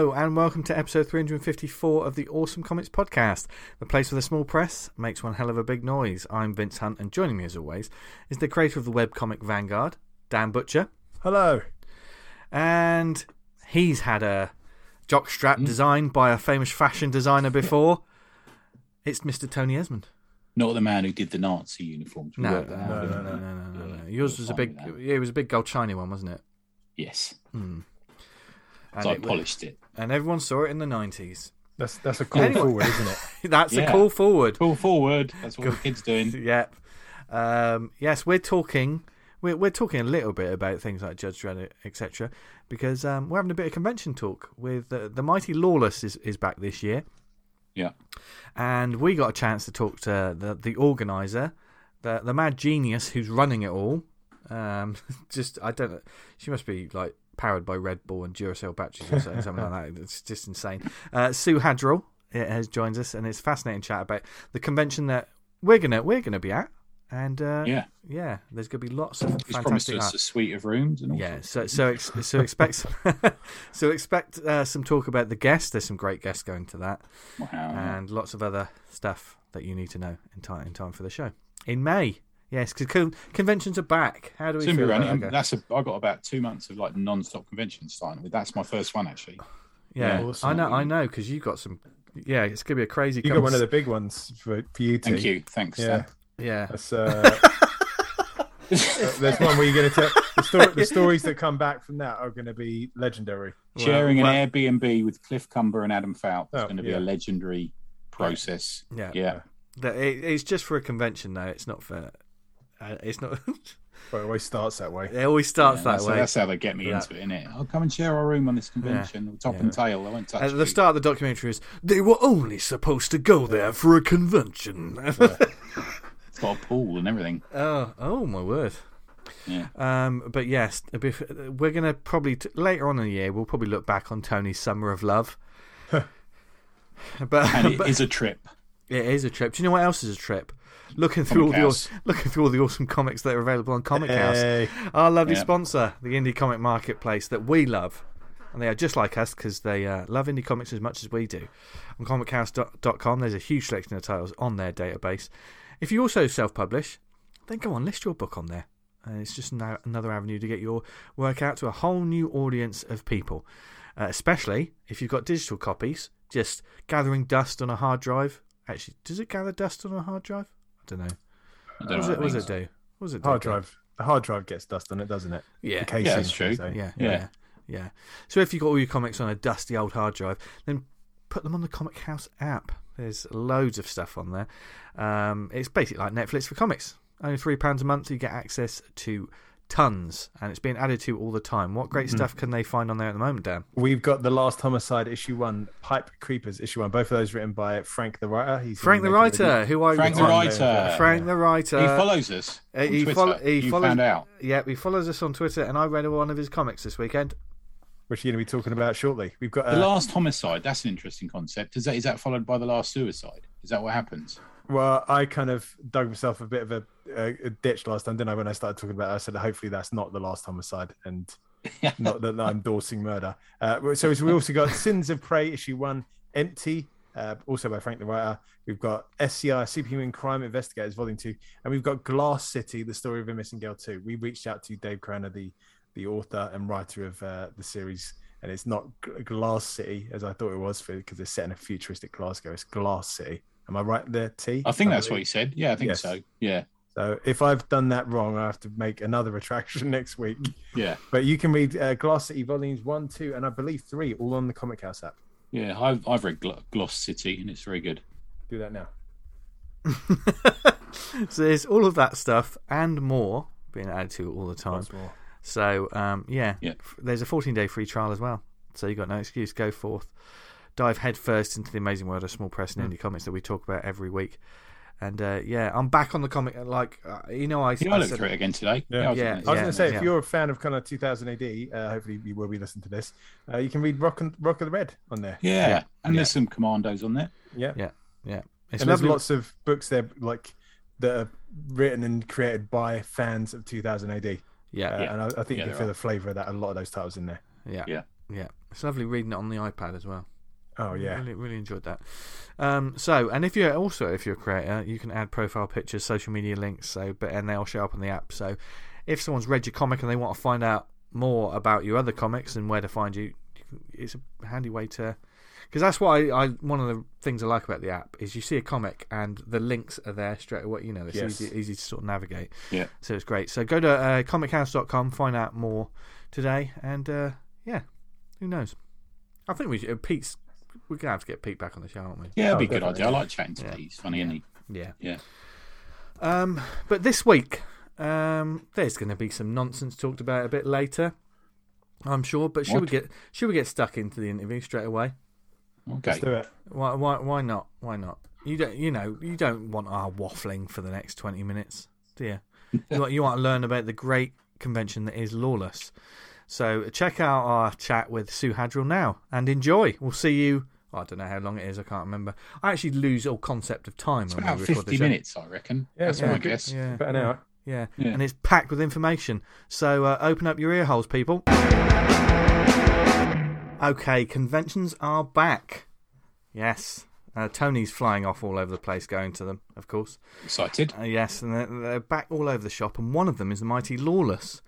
Hello and welcome to episode 354 of the Awesome Comics Podcast, the place where the small press makes one hell of a big noise. I'm Vince Hunt, and joining me as always is the creator of the webcomic Vanguard, Dan Butcher, Hello. and he's had a jockstrap Hmm? designed by a famous fashion designer before. It's Mr. Tony Esmond. Not the man who did the Nazi uniforms. No, no, no, no, no, no, no, no. Yours was a big, with that. yeah, it was a big gold shiny one, wasn't it? Yes. And, So I it- polished it. and everyone saw it in the 90s. That's that's a call Anyway. forward, isn't it? That's a Yeah. call forward. Pull forward. That's what the kid's doing. Yep. Um, yes, we're talking. We're, we're talking a little bit about things like Judge Dredd, etc. Because um, we're having a bit of convention talk with uh, the mighty Lawless is, is back this year, Yeah. and we got a chance to talk to the the organizer, the the mad genius who's running it all. Um, just I don't. She must be like powered by Red Bull and Duracell batteries or something, something like that. It's just insane. Uh, Su Haddrell has joined us, and it's a fascinating chat about the convention that we're gonna we're gonna be at. And uh, Yeah. yeah, there's gonna be lots of He's promised us art. a suite of rooms and all Yeah, so so ex- so expect so expect uh, some talk about the guests. There's some great guests going to that, Wow. and lots of other stuff that you need to know in time in time for the show in May. Yes, because con- conventions are back. How do we Soon be feel running. about that? That's a. I got about two months of like non-stop conventions starting with. That's my first one actually. Yeah, Yeah. Awesome. I know, I know, because you've got some. Yeah, it's gonna be a crazy. You got one of the big ones for, for you. Thank you. Thanks. Yeah, Dan. Yeah, that's uh, there's one where you're going to tell the, story, the stories that come back from that are going to be legendary. Sharing well- an Airbnb with Cliff Cumber and Adam Fout is Oh, going to be yeah. a legendary process. yeah, Yeah. That- it- it's just for a convention, though. It's not for. Uh, it's not. But it always starts that way. it always starts Yeah, that that's, way. that's how they get me Yeah. into it, innit? I'll come and share our room on this convention, top Yeah. and tail. I won't touch At the you. start of the documentary is they were only supposed to go there for a convention. It's got a pool and everything. oh, oh my word. Yeah. Um, but yes, we're gonna probably t- later on in the year we'll probably look back on Tony's Summer of Love. but, And it but is a trip. it is a trip. Do you know what else is a trip? Looking through Comic all House. the looking through all the awesome comics that are available on Comichaus. Our lovely Yeah. sponsor, the indie comic marketplace that we love. And they are just like us because they uh, love indie comics as much as we do. On comichaus.com, there's a huge selection of titles on their database. If you also self publish, then go on, list your book on there. And it's just now another avenue to get your work out to a whole new audience of people. Uh, especially if you've got digital copies, just gathering dust on a hard drive. Actually, does it gather dust on a hard drive? I don't know. I What don't does know it, what does what it do? What does it do? hard drive. The hard drive gets dust on it, doesn't it? Yeah. The casing, Yeah, that's true. so- Yeah, yeah, Yeah. yeah, So if you've got all your comics on a dusty old hard drive, then put them on the Comichaus app. There's loads of stuff on there. Um, it's basically like Netflix for comics. Only three pounds a month, you get access to tons, and it's being added to all the time. What great stuff can they find on there at the moment, Dan? We've got the last homicide issue one, Pipe Creepers issue one. Both of those written by Frank the writer. He's Frank the making writer, who I Frank the writer. Frank the writer. he follows us. uh, on he Twitter. follow- he you follows- found out. Yeah, he follows us on Twitter, and I read one of his comics this weekend. which you're going to be talking about shortly. We've got The uh, last homicide. That's an interesting concept. Is that is that followed by the last suicide? Is that what happens? Well, I kind of dug myself a bit of a, a, a ditch last time, didn't I? When I started talking about, it, I said hopefully that's not the last homicide, and not that I'm endorsing murder. Uh, so we also got Sins of Prey issue one, Empty, uh, also by Frank the writer. We've got SCI Superhuman Crime Investigators volume two, and we've got Glass City, the story of a missing girl two. We reached out to Dave Croner, the the author and writer of uh, the series. And it's not Glass City as I thought it was for because it's set in a futuristic Glasgow. It's Glass City. Am I right there, T? I think that's what believe. he said. Yeah, I think Yes. so. Yeah, So if I've done that wrong, I have to make another retraction next week. yeah, But you can read uh, Glass City volumes one, two, and I believe three, all on the Comichaus app. yeah. I've I've read Gl- Gloss City and it's very good. Do that now. so there's all of that stuff and more being added to it all the time. More. So um, yeah, Yeah. there's a 14 day free trial as well. So you've got no excuse. Go forth, dive headfirst into the amazing world of small press and indie comics that we talk about every week. And uh, yeah, I'm back on the comic. Like uh, you know, I, You know, I I looked said- through it again today. Yeah. I was Yeah, I was at going to say, yeah. if you're a fan of kind of 2000 AD, uh, hopefully you will be listening to this. Uh, you can read Rock and Rock of the Red on there. yeah, Yeah. and Yeah. there's some commandos on there. Yeah, yeah, yeah. It's and there's lots of books there, like that are written and created by fans of 2000 AD. yeah, Uh, yeah, And I, I think Yeah, you can feel are. the flavour of that. A lot of those titles in there. yeah, Yeah. yeah. It's lovely reading it on the iPad as well. Oh yeah. Really, really enjoyed that. Um, so, and if you're also if you're a creator, you can add profile pictures, social media links. So, but and they'll show up on the app. So, if someone's read your comic and they want to find out more about your other comics and where to find you, it's a handy way to. Because that's why I, I one of the things I like about the app is you see a comic and the links are there straight away. You know, it's Yes. easy, easy to sort of navigate. Yeah. So it's great. So go to uh, comichaus.com, find out more today, and uh, yeah, who knows? I think we should, uh, Pete's. We're gonna have to get Pete back on the show, aren't we? Yeah, it'd Oh, be a good idea. I like chatting to Yeah. Pete. He's funny, isn't he? Yeah. Yeah. Um, but this week, um, there's going to be some nonsense talked about a bit later. I'm sure. But should we get should we get stuck into the interview straight away? Okay. Let's do it. Why why why not? Why not? You don't you know you don't want our waffling for the next twenty minutes, do you? you, want, you want to learn about the great convention that is Lawless. So check out our chat with Su Haddrell now and enjoy. We'll see you. I don't know how long it is. I can't remember. I actually lose all concept of time It's when about we record the 50 show. minutes, I reckon. Yeah, That's yeah, my guess. Yeah, About an hour. yeah. Yeah. and it's packed with information. So uh, open up your ear holes, people. Okay, conventions are back. Yes. Uh, Tony's flying off all over the place going to them, of course. Excited. Uh, yes, and they're, they're back all over the shop, and one of them is the mighty Lawless.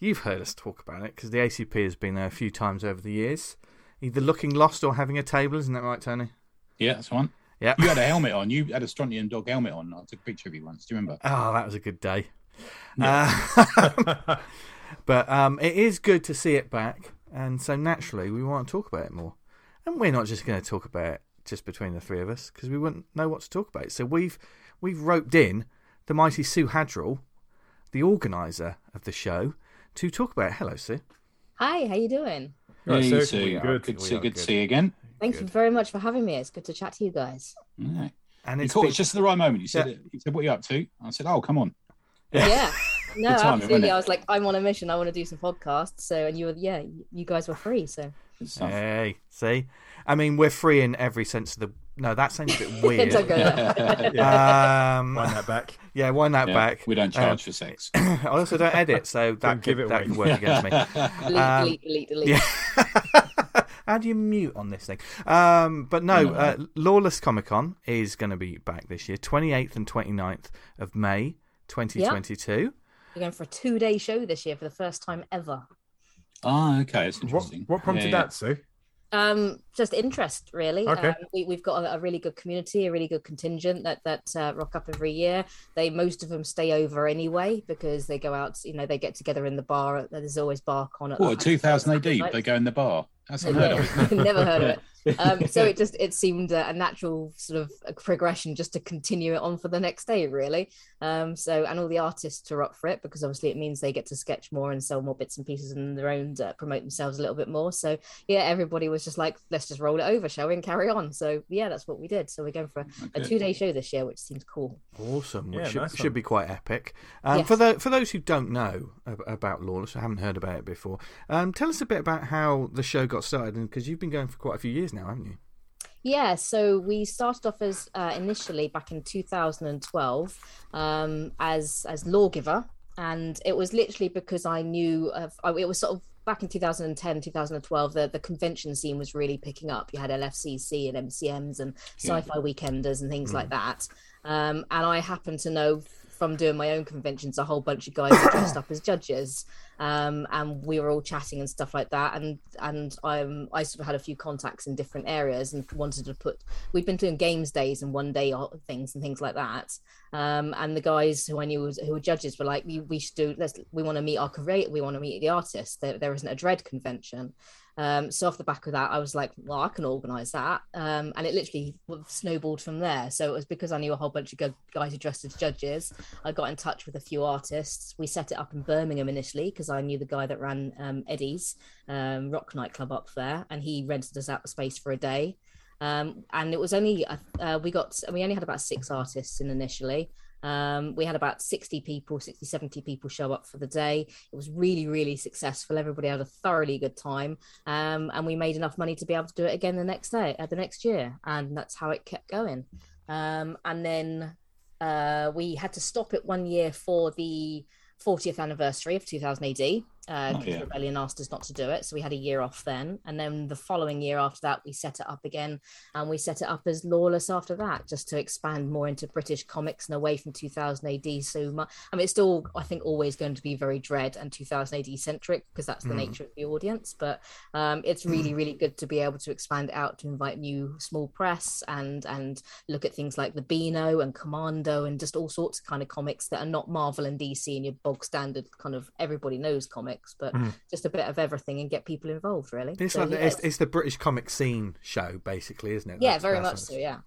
You've heard us talk about it because the ACP has been there a few times over the years, either looking lost or having a table. Isn't that right, Tony? Yeah, that's one. Yeah. You had a helmet on. You had a Strontium dog helmet on. I took a picture of you once. Do you remember? Oh, that was a good day. Uh, but um, it is good to see it back, and so naturally we want to talk about it more. And we're not just going to talk about it just between the three of us because we wouldn't know what to talk about. So we've we've roped in the mighty Su Haddrell, the organizer of the show, to talk about. Hello, Su. Hi, how you doing? Right, Hey, so Su. we are Good, good, to see, good to see you again. Thank you very much for having me. It's good to chat to you guys. Yeah. And it's caught been- us just at the right moment. You said, Yeah. you said, what are you up to? I said, oh, come on. Yeah. No, Good timing, absolutely. I was like, I'm on a mission. I want to do some podcasts. So, and you were, yeah, you guys were free. So, Good. Hey, see, I mean we're free in every sense of the. No, that sounds a bit weird. Don't go there. um, Wind that back. yeah, wind that Yeah, back. We don't Uh, charge for sex. I also don't edit, so that Don't could, give it that could work against me. delete, Um, delete, delete, delete. Yeah. How do you mute on this thing? Um, but no, No. uh, Lawless Comic Con is going to be back this year, 28th and 29th of May 2022. We're going for a two day show this year for the first time ever. Ah, okay. That's What, interesting. what prompted Yeah, yeah. that, Su? Um, just interest, really. Okay. Um, we, we've got a, a really good community, a really good contingent that that uh, rock up every year. They most of them stay over anyway because they go out. You know, they get together in the bar. There's always bar con. At What, 2000 AD? Nights. They go in the bar. That's unheard of. Never heard of it. Um, so it just it seemed a, a natural sort of a progression just to continue it on for the next day, really. Um, so and all the artists are up for it because obviously it means they get to sketch more and sell more bits and pieces and their own, uh, promote themselves a little bit more. So yeah, everybody was just like, let's just roll it over, shall we, and carry on. So yeah, that's what we did. So we're going for a, a two day show this year, which seems cool. Awesome. Which Yeah, should, nice should be quite epic. Um, Yes. For the, for those who don't know about Lawless, or haven't heard about it before, um, tell us a bit about how the show got started, because you've been going for quite a few years now, haven't you? Yeah, so we started off as uh, initially back in 2012 um, as as lawgiver, and it was literally because I knew of oh, it was sort of back in 2010 2012 the, the convention scene was really picking up. You had lfcc and mcms and sci-fi weekenders and things like that. Um, and i happened to know from doing my own conventions a whole bunch of guys dressed up as judges. Um, and we were all chatting and stuff like that. And and um, i sort of had a few contacts in different areas and wanted to put we'd been doing games days and one day things and things like that. Um, and the guys who i knew was, who were judges were like we, we should do let's we want to meet our creator we want to meet the artists there, there isn't a Dredd convention um, so off the back of that, I was like, well, I can organise that, um, and it literally snowballed from there. So it was because I knew a whole bunch of good guys who dressed as judges. I got in touch with a few artists. We set it up in Birmingham initially because I knew the guy that ran um, Eddie's um, rock nightclub up there, and he rented us out the space for a day. Um, and it was only uh, we got we only had about six artists in initially. Um, we had about 60 people, 60, 70 people show up for the day. It was really, really successful. Everybody had a thoroughly good time. Um, and we made enough money to be able to do it again the next day, uh, the next year. And that's how it kept going. Um, and then uh, we had to stop it one year for the 40th anniversary of 2000 AD. Uh, Oh, yeah. Rebellion asked us not to do it. So we had a year off then. And then the following year after that, we set it up again. And we set it up as Lawless after that, just to expand more into British comics and away from 2000 AD. So much. I mean, it's still, I think, always going to be very Dredd and 2000 AD centric because that's the Mm. nature of the audience. But um, it's really, really good to be able to expand out to invite new small press and and look at things like the Beano and Commando and just all sorts of kind of comics that are not Marvel and DC and your bog standard kind of everybody knows comics, but Mm. just a bit of everything and get people involved really. It's So, like the, yeah, it's, it's the British comic scene show, basically, isn't it? yeah, That's- very much so. Yeah,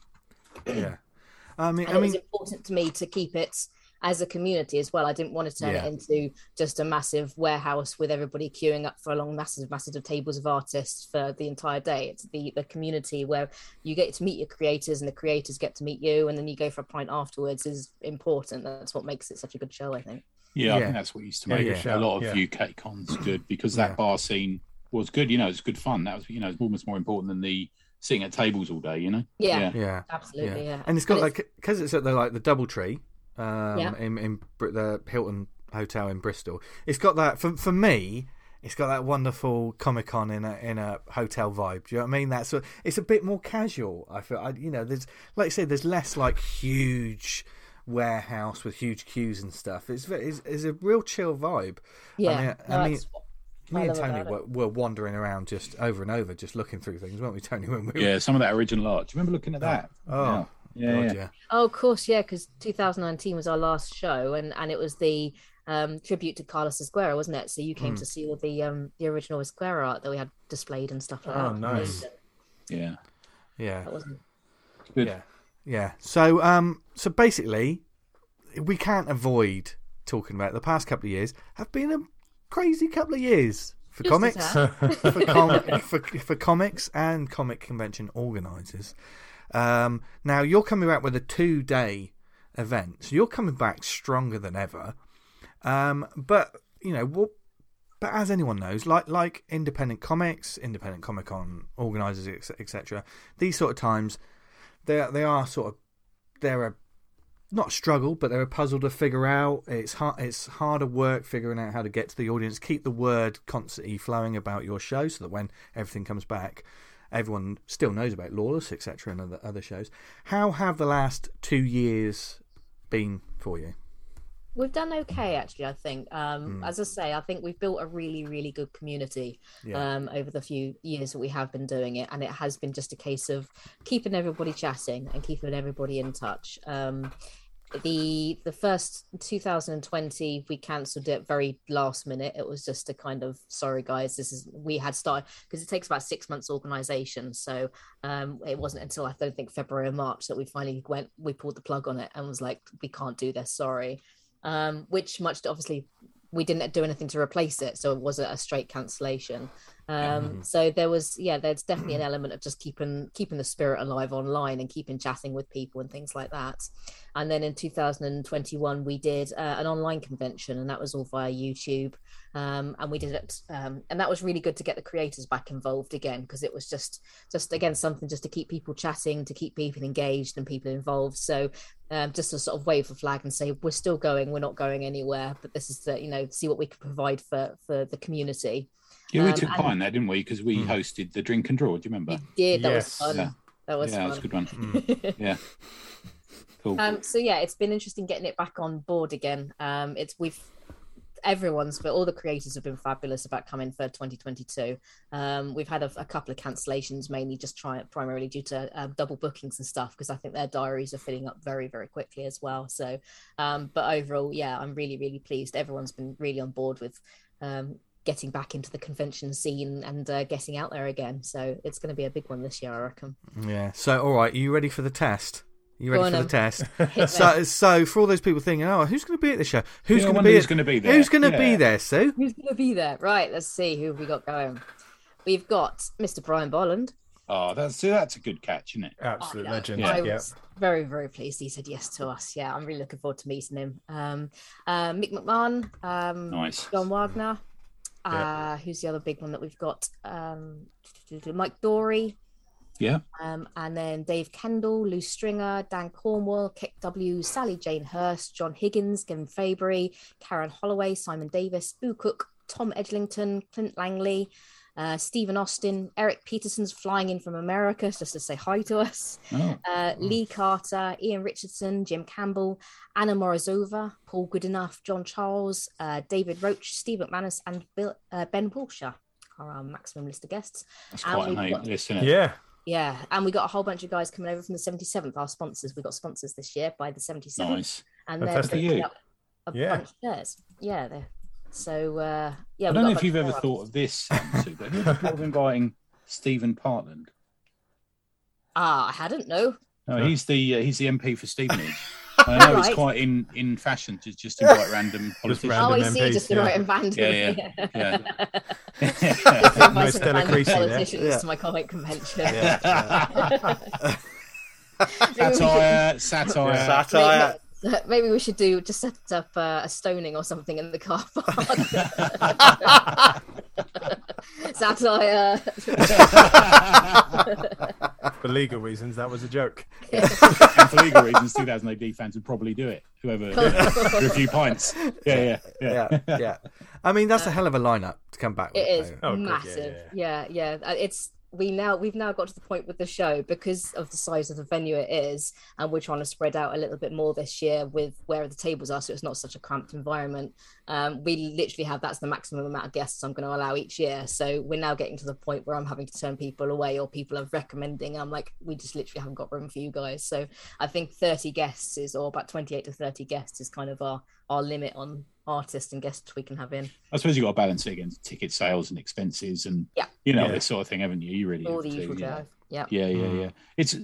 Yeah. I mean, and I it was important to me to keep it as a community as well. I didn't want to turn Yeah. it into just a massive warehouse with everybody queuing up for a long, massive, massive tables of artists for the entire day. It's the the community where you get to meet your creators and the creators get to meet you, and then you go for a pint afterwards is important. That's what makes it such a good show, I think. Yeah, I think that's what used to make yeah. a lot of Yeah. UK cons good because that Yeah. bar scene was good. You know, it's good fun. That was, you know, it's almost more important than the sitting at tables all day. You know. Yeah, Yeah. yeah. absolutely. Yeah, And it's got And like because it's at the like the DoubleTree, um, Yeah. in in Br- the Hilton Hotel in Bristol. It's got that for for me. It's got that wonderful Comic Con in a in a hotel vibe. Do you know what I mean? That's sort- it's a bit more casual. I feel. I, you know, there's like I say, there's less like huge warehouse with huge queues and stuff. It's it's, it's a real chill vibe. yeah. I mean, no, I mean, that's what I me and Tony were, were wandering around just over and over, just looking through things, weren't we, Tony? When we were, Yeah, some of that original art. Do you remember looking at that? Oh, yeah, God, yeah. yeah. Oh, of course, yeah, because 2019 was our last show, and and it was the um tribute to Carlos Ezquerra, wasn't it? So you came Mm. to see all the um the original Esquera art that we had displayed and stuff like Oh, that. Oh, nice. yeah. yeah. That wasn't. Good. Yeah, yeah. So, um, so basically, we can't avoid talking about the past couple of years have been a crazy couple of years for Just comics, for, com- for for comics and comic convention organisers. Um, now you're coming back with a two day event, so you're coming back stronger than ever. Um, but you know what? But as anyone knows, like like independent comics, independent Comic Con organisers, etc., these sort of times, they they are sort of they're a not a struggle, but they're a puzzle to figure out. It's hard, it's harder work figuring out how to get to the audience, keep the word constantly flowing about your show, so that when everything comes back, everyone still knows about Lawless, etc., and other other shows. How have the last two years been for you? We've done okay, actually. I think. Um, Mm. As I say, I think we've built a really, really good community Yeah. um, over the few years that we have been doing it, and it has been just a case of keeping everybody chatting and keeping everybody in touch. Um, the the first 2020 we cancelled it very last minute it was just a kind of sorry guys this is we had started because it takes about six months organization so um it wasn't until i don't think february or march that we finally went we pulled the plug on it and was like we can't do this sorry um which much obviously we didn't do anything to replace it so it wasn't a straight cancellation um Mhm. so there was yeah there's definitely an element of just keeping keeping the spirit alive online and keeping chatting with people and things like that. And then in 2021 we did uh, an online convention and that was all via youtube. Um, and we did it um, and that was really good to get the creators back involved again because it was just just again something just to keep people chatting to keep people engaged and people involved. So um, just to sort of wave a flag and say we're still going we're not going anywhere but this is the you know see what we can provide for for the community Yeah, we Um, took and- part in that, didn't we? Because we Hmm. hosted the drink and draw. Do you remember? we did that Yes. was fun Yeah. that was yeah, fun that's a good one. Mm. Yeah. Cool. Um, so yeah, it's been interesting getting it back on board again. Um, it's we've everyone's but all the creators have been fabulous about coming for 2022 um we've had a, a couple of cancellations mainly just try primarily due to um, double bookings and stuff because i think their diaries are filling up very very quickly as well so um but overall yeah i'm really really pleased everyone's been really on board with um getting back into the convention scene and uh, getting out there again so it's going to be a big one this year i reckon Yeah. So, all right, are you ready for the test? You ready Go on, for the test? So, so for all those people thinking, oh, who's going to be at the show? Who's Yeah, going to be? who's going to be there? Who's going to be there, Su? Who's going to be there? Right, let's see who have we got going. We've got Mr. Brian Bolland. Oh, that's that's a good catch, isn't it? Absolute Oh, no, legend. I Yeah. was very, very pleased he said yes to us. Yeah, I'm really looking forward to meeting him. Um, uh, Mick McMahon, um, Nice. John Wagner. Uh, Who's the other big one that we've got? Um, Mike Dory. Yeah. Um, and then Dave Kendall, Lou Stringer, Dan Cornwell, Kick W, Sally Jane Hurst, John Higgins, Kevin Fabry, Karen Holloway, Simon Davis, Boo Cook, Tom Eglington, Clint Langley, uh, Stephen Austin, Eric Peterson's flying in from America just to say hi to us. Oh, Uh, Lee Carter, Ian Richardson, Jim Campbell, Anna Morozova, Paul Goodenough, John Charles, uh, David Roach, Steve McManus, and Bill, uh, Ben Wilshire are our maximum list of guests. that's And quite a we've name got- list, isn't it? Yeah. Yeah, and we got a whole bunch of guys coming over from the 77th, our sponsors. We got sponsors this year by the 77th, Nice. and they're Fantastic. up a Yeah. bunch of theirs. Yeah, they're, so uh, yeah. I don't know if you've ever more thought of this, but have thought of inviting Stephen McPartland? Ah, I hadn't. No. No, No. he's the uh, he's the MP for Stevenage. I know it's quite in, in fashion to just invite random politicians. oh, I Random see. MPs, just the yeah. right invite. Yeah, yeah, Just Yeah. invite some Stella random Creasy politicians Yeah. to my comic convention. Yeah, satire, satire. yeah. Satire. Maybe, maybe we should do just set up uh, a stoning or something in the car park. Satire. For legal reasons, that was a joke. and for legal reasons, 2000 AD fans would probably do it. Whoever for a few pints. Yeah, yeah, yeah. yeah, yeah. I mean, that's a hell of a lineup to come back with. It is though. Oh, good, yeah, massive. Yeah, yeah. Uh, It's we now we've now got to the point with the show because of the size of the venue it is, and we're trying to spread out a little bit more this year with where the tables are, so it's not such a cramped environment. Um, we literally have that's the maximum amount of guests I'm going to allow each year. So we're now getting to the point where I'm having to turn people away, or people are recommending. I'm like, we just literally haven't got room for you guys. So I think 30 guests is, or about 28 to 30 guests is kind of our our limit on artists and guests we can have in. I suppose you've got to balance it against ticket sales and expenses and Yeah. you know Yeah. this sort of thing, haven't you? You really All have the to, usual you know. Yeah. Yeah, yeah, Mm. yeah. It's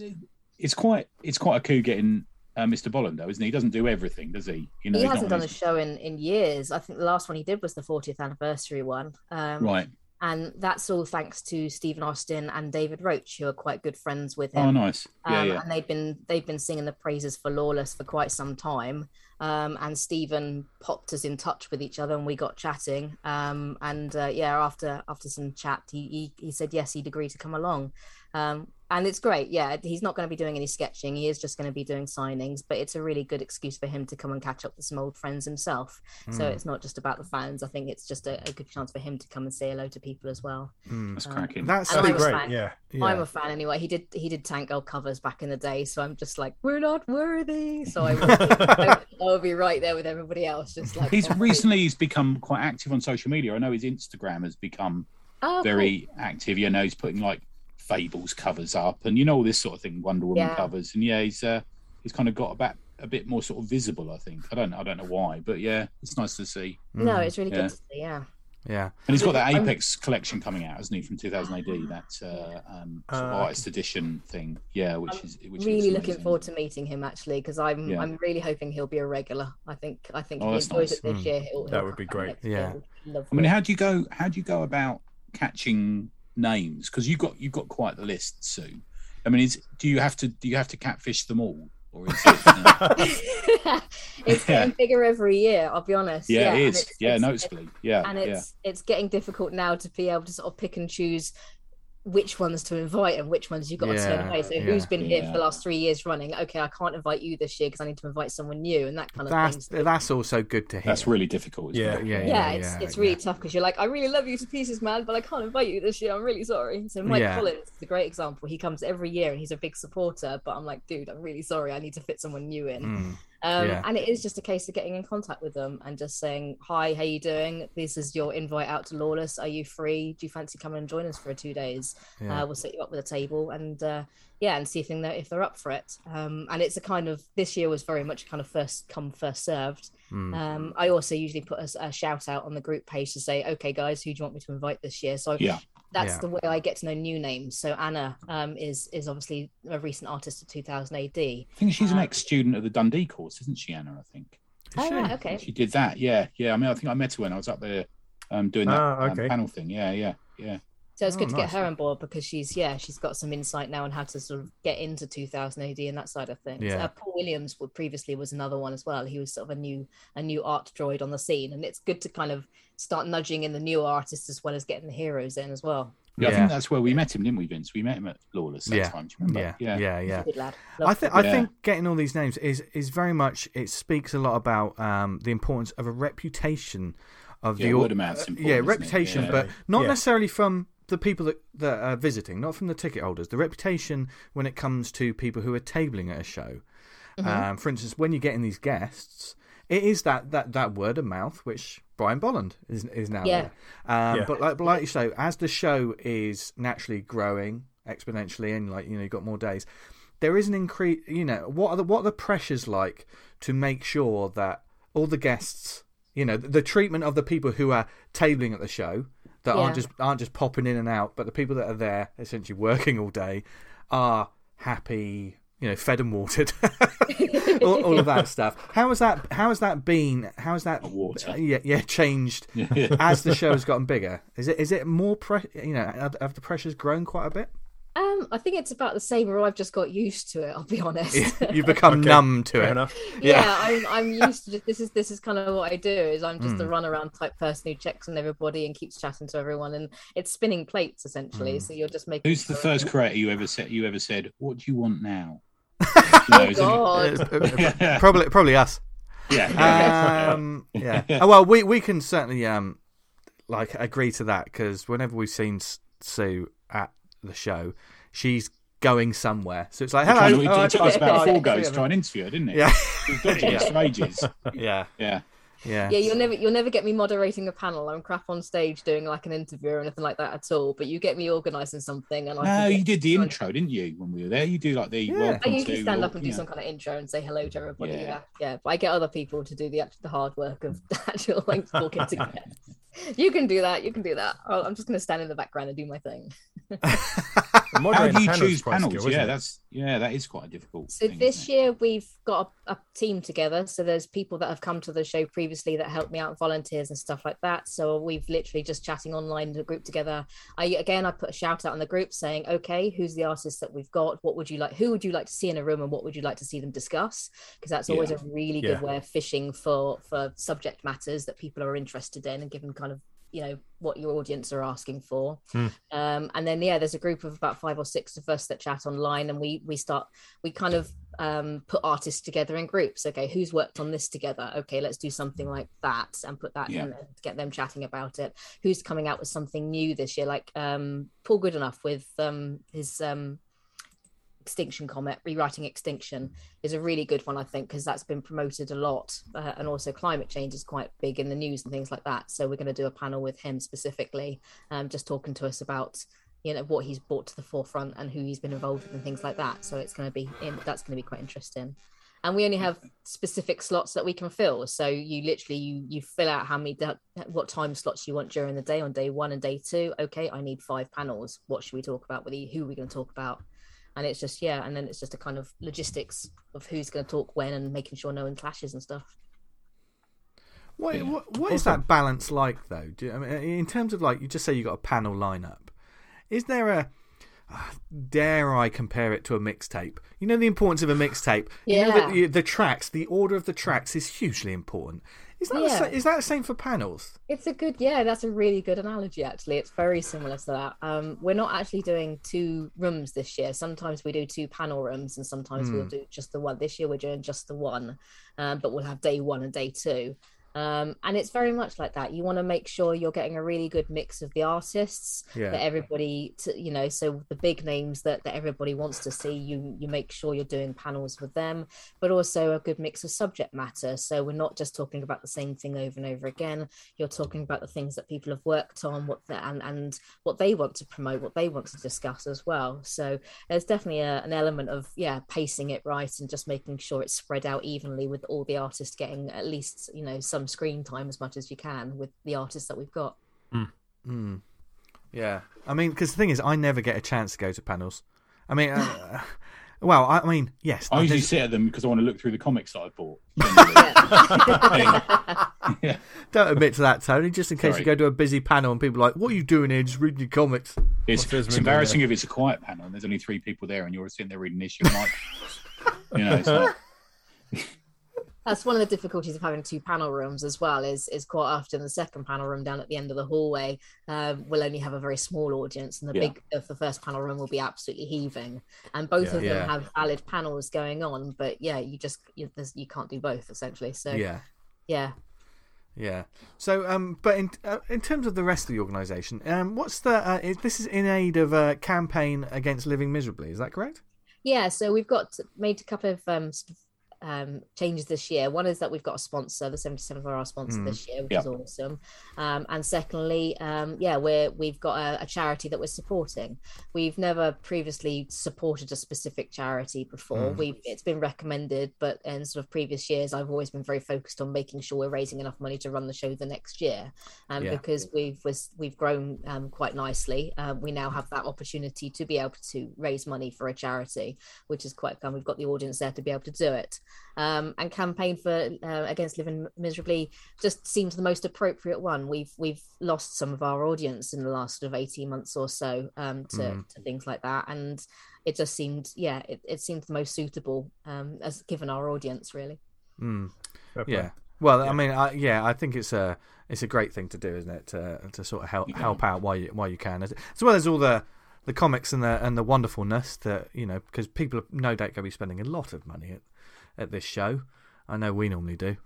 it's quite it's quite a coup getting uh, Mr. Bolland though, isn't he? He doesn't do everything, does he? You know, he hasn't not done a show in in years. I think the last one he did was the 40th anniversary one. Um, right. And that's all thanks to Stephen Austin and David Roach, who are quite good friends with him. Oh, nice. Yeah, um, yeah. And they've been they've been singing the praises for Lawless for quite some time. Um, and Stephen popped us in touch with each other, and we got chatting. Um, and uh, yeah, after after some chat, he, he he said yes, he'd agree to come along. Um, and it's great. Yeah, he's not going to be doing any sketching. He is just going to be doing signings. But it's a really good excuse for him to come and catch up with some old friends himself. So Mm, it's not just about the fans. I think it's just a, a good chance for him to come and say hello to people as well. mm. That's um, cracking. That's And That'd I'm be a great. Yeah. yeah. I'm a fan anyway. He did he did Tank Girl covers back in the day, so I'm just like, we're not worthy. So I will, I will be right there with everybody else, just like He's recently he's become quite active on social media. I know his Instagram has become oh, cool. very active. You know, he's putting like Fables covers up and you know all this sort of thing, Wonder Woman Yeah. covers, and yeah, he's uh, he's kind of got about a bit more sort of visible. I think I don't I don't know why, but yeah, it's nice to see. No, Mm, it's really Yeah. good to see. Yeah, yeah. And he's got that I'm- Apex collection coming out, hasn't he, from 2000 AD? That uh, um, Uh, artist edition thing. Yeah, which I'm is which really looks looking forward to meeting him actually because I'm Yeah. I'm really hoping he'll be a regular. I think I think Oh, he enjoys nice. it this Mm. year. He'll, That he'll would be great. next year. Yeah. I mean, how do you go? How do you go about catching names? Because you've got you've got quite the list, Su. I mean, is do you have to do you have to catfish them all, or is it? it's Yeah. getting bigger every year. I'll be honest. yeah, and it is. it's- yeah, it's- noticeably. Yeah, and yeah. it's it's getting difficult now to be able to sort of pick and choose which ones to invite and which ones you've got to turn away. So yeah, who's been here for the last three years running? Okay, I can't invite you this year because I need to invite someone new and that kind of That's thing. So, that's also good to hear. That's really difficult. Isn't Yeah. it? Yeah, yeah, it's yeah, it's really yeah. tough because you're like, I really love you to pieces, man, but I can't invite you this year. I'm really sorry. So Mike Yeah. Collins is a great example. He comes every year and he's a big supporter, but I'm like, dude, I'm really sorry. I need to fit someone new in. Mm, Um, Yeah. And it is just a case of getting in contact with them and just saying, "Hi, how you doing? This is your invite out to Lawless. Are you free? Do you fancy coming and join us for two days? yeah. Uh, we'll set you up with a table and uh, yeah, and see if they're if they're up for it. Um, and it's a kind of this year was very much kind of first come first served. Mm. Um, I also usually put a, a shout out on the group page to say, "Okay, guys, who do you want me to invite this year?" So Yeah. That's Yeah. the way I get to know new names. So Anna um, is is obviously a recent artist of 2000 AD. I think she's an Uh, ex-student of the Dundee course, isn't she, Anna? I think Oh, she? right, okay. she did that. Yeah, yeah. I mean, I think I met her when I was up there um, doing that Ah, um, okay. panel thing. Yeah, yeah, yeah. So it's Oh, good to get her on board because she's yeah she's got some insight now on how to sort of get into 2000 AD and that side of things. Yeah. Uh, Paul Williams previously was another one as well. He was sort of a new a new art droid on the scene, and it's good to kind of start nudging in the new artists as well as getting the heroes in as well. Yeah, I think that's where we met him, didn't we, Vince? We met him at Lawless that Yeah. time. Do you remember? Yeah, yeah, yeah. Good lad. I think. I think getting all these names is is very much it speaks a lot about um, the importance of a reputation of Yeah, the word of mouth's uh, yeah reputation, Yeah. but not Yeah. necessarily from the people that that are visiting, not from the ticket holders. The reputation when it comes to people who are tabling at a show. Um, for instance, when you're getting these guests, it is that, that, that word of mouth which Brian Bolland is is now Yeah. there. Um, Yeah. But like but like you say, as the show is naturally growing exponentially, and like you know, you've got more days, there is an increase. You know, what are the what are the pressures like to make sure that all the guests, you know, the, the treatment of the people who are tabling at the show that aren't just aren't just popping in and out, but the people that are there essentially working all day are happy. You know, fed and watered, all, all of that stuff. How has that? How has that been? How has that? Water. Yeah, yeah, changed as the show has gotten bigger. Is it? Is it more? Pre- you know, have, have the pressures grown quite a bit? Um, I think it's about the same, or I've just got used to it. I'll be honest. You've become Okay, numb to Fair it. enough. yeah, Yeah. I'm I'm used to just, this is this is kind of what I do is I'm just a Mm. runaround type person who checks on everybody and keeps chatting to everyone and it's spinning plates essentially. Mm. So you're just making Who's the sure- first creator you ever said? You ever said, "What do you want now"? You Oh isn't it- God. Probably, probably us. Yeah. yeah. Um, yeah. Oh, well, we we can certainly um like agree to that because whenever we've seen S- Su at the show, she's going somewhere. So it's like, trying hello. to- oh, it took us about four goes yeah. to try and interview her, didn't it? Yeah, We've for ages. yeah, Yeah. Yeah. Yeah, you'll never you'll never get me moderating a panel. I'm crap on stage doing like an interview or anything like that at all. But you get me organising something and I No, can you did the try- intro, didn't you? When we were there, you do like the Yeah. I welcome usually stand or- up and do yeah. some kind of intro and say hello to everybody. Yeah. Yeah, yeah. But I get other people to do the act- the hard work of actual like talking to guests. You can do that. You can do that. Oh, I'm just going to stand in the background and do my thing. How do you panels choose panels? skill, yeah, that's yeah, that is quite a difficult. So thing, this year we've got a, a team together. So there's people that have come to the show previously that help me out, volunteers and stuff like that. So we've literally just chatting online, the group together. I again, I put a shout out in the group saying, okay, who's the artist that we've got? What would you like? Who would you like to see in a room, and what would you like to see them discuss? Because that's always Yeah. a really Yeah. good way of fishing for for subject matters that people are interested in, and given kind of you know what your audience are asking for. Hmm. um, and then yeah there's a group of about five or six of us that chat online and we we start we kind of um, put artists together in groups. Okay who's worked on this together? Okay let's do something like that and put that Yeah. in get them chatting about it. Who's coming out with something new this year? Like um, paul goodenough with um, his um, extinction comet rewriting extinction is a really good one i think because that's been promoted a lot uh, and also climate change is quite big in the news and things like that. So we're going to do a panel with him specifically um, just talking to us about you know what he's brought to the forefront and who he's been involved with and things like that. So it's going to be in, that's going to be quite interesting. And we only have specific slots that we can fill. So you literally you you fill out how many what time slots you want during the day on day one and day two. Okay i need five panels. What should we talk about with you? Who are we going to talk about and it's just yeah and then it's just a kind of logistics of who's going to talk when and making sure no one clashes and stuff What, Yeah. what, what is that balance like, though? Do I mean, in terms of like, you just say you got a panel lineup. Is there a ah, dare I compare it to a mixtape? You know the importance of a mixtape. You know Yeah. the, the tracks, the order of the tracks is hugely important. Is that the Yeah. sa- is that the same for panels? It's a good, yeah, that's a really good analogy, actually. It's very similar to that. Um, we're not actually doing two rooms this year. Sometimes we do two panel rooms and sometimes we'll Hmm. do just the one. This year we're doing just the one, um, but we'll have day one and day two. Um, and it's very much like that. You want to make sure you're getting a really good mix of the artists Yeah. that everybody, to, you know, so the big names that, that everybody wants to see, you you make sure you're doing panels with them, but also a good mix of subject matter. So we're not just talking about the same thing over and over again you're talking about the things that people have worked on what the, and and what they want to promote what they want to discuss as well so there's definitely a, an element of yeah pacing it right and just making sure it's spread out evenly with all the artists getting at least you know some screen time as much as you can with the artists that we've got Mm. Yeah, I mean, because the thing is, I never get a chance to go to panels. I mean, uh, well, I, I mean, yes, I usually sit at them because I want to look through the comics that I bought. yeah. don't admit to that, Tony, just in case Sorry. you go to a busy panel and people are like, "What are you doing here? Just reading your comics." It's, it's movie embarrassing if it's a quiet panel and there's only three people there and you're sitting there reading an issue of Mike. you know, it's like, that's one of the difficulties of having two panel rooms as well. Is is quite often the second panel room down at the end of the hallway um, will only have a very small audience, and the Yeah. big of the first panel room will be absolutely heaving. And both Yeah. of Yeah. them have valid panels going on, but yeah, you just you, you can't do both essentially. So yeah, Yeah. Yeah. So, um, but in uh, in terms of the rest of the organisation, um, what's the uh, is, this is in aid of a campaign against living miserably? Is that correct? Yeah, so we've got made a couple of um, um, changes this year. One is that we've got a sponsor, the 77 hour sponsor Mm. this year, which Yeah. is awesome. Um, and secondly, um, yeah, we're we've got a, a charity that we're supporting. We've never previously supported a specific charity before. Mm. We've it's been recommended, but in sort of previous years, I've always been very focused on making sure we're raising enough money to run the show the next year. Um, Yeah. because we've was, we've grown um, quite nicely. Um, we now have that opportunity to be able to raise money for a charity which is quite fun. We've got the audience there to be able to do it. Um, and campaign for uh, against living miserably just seems the most appropriate one. We've we've lost some of our audience in the last sort of eighteen months or so um, to, Mm. to things like that, and it just seemed yeah it, it seemed the most suitable um, as given our audience really. Mm. Fair play. Yeah. Well, I mean, I, yeah, I think it's a it's a great thing to do, isn't it? To to sort of help Yeah. help out while you while you can, as, as well as all the the comics and the and the wonderfulness that you know, because people are no doubt going to be spending a lot of money at at this show. I know we normally do.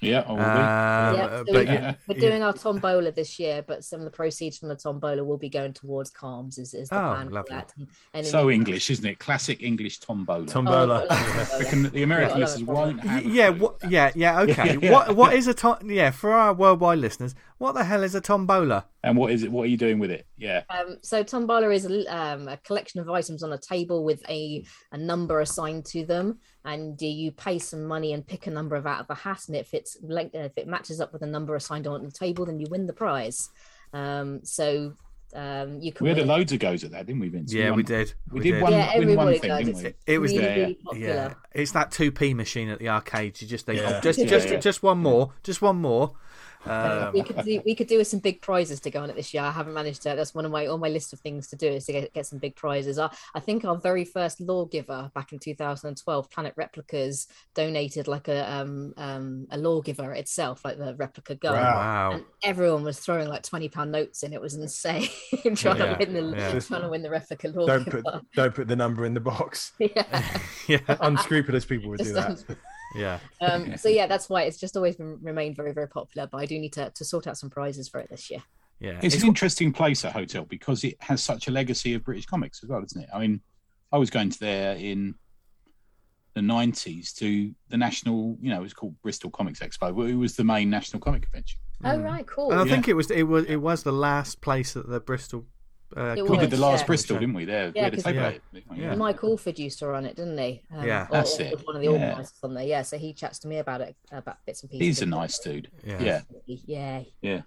Yeah, I. Um, Yeah, so but we- yeah, We're doing our tombola this year, but some of the proceeds from the tombola will be going towards Calms. Is, is the Oh, plan for that? And, and so in- English, isn't it? Classic English tombola. Tombola. Oh, The, tombola. can- the American Yeah, I love listeners won't have. yeah, clue what, yeah, yeah. Okay. Yeah. What what is a tom? Yeah, for our worldwide listeners, what the hell is a tombola? And what is it? What are you doing with it? Yeah. Um, so tombola is a, um, a collection of items on a table with a, a number assigned to them, and you- you pay some money and pick a number of out of a hat, and if it's length, if it matches up with a number assigned on the table, then you win the prize. Um, so um, you can. We had win- loads of goes at that, didn't we, Vince? Yeah, we won- did. We, did, did. one, Yeah, win one thing, didn't we? It, it was really, Yeah. really yeah. It's that two p machine at the arcade. You just think, Yeah. oh, just Yeah, just yeah. just one more, just one more. Um, we could do we could do with some big prizes to go on it this year. I haven't managed to. That's one of my on my list of things to do is to get, get some big prizes. I, I think our very first lawgiver back in 2012, Planet Replicas donated like a um um a lawgiver itself, like the replica gun. Wow. wow. And everyone was throwing like twenty pound notes in. It was insane trying Yeah, to win the yeah. trying to win the replica Don't lawgiver. put don't put the number in the box. yeah. yeah, Unscrupulous people would do Just, that. Yeah. um, so yeah, that's why it's just always been, remained very very popular. But I do need to to sort out some prizes for it this year. Yeah, It's, It's an interesting place, a hotel, because it has such a legacy of British comics as well, isn't it? I mean, I was going to there in the 90s to the national, you know, it was called Bristol Comics Expo, but it was the main national comic convention. Oh Mm. right, cool. and I Yeah. think it was it was it was the last place that the Bristol. Uh, It We comic did the last yeah. Bristol, didn't we? There, we Yeah, had a 'cause- tape Yeah. Yeah. Mike Allwood used to run it, didn't he? Um, Yeah. or- That's or it. One of the Yeah. organisers on there. Yeah, so he chats to me about it, about bits and pieces. He's a nice dude. Yeah. Yeah. Yeah.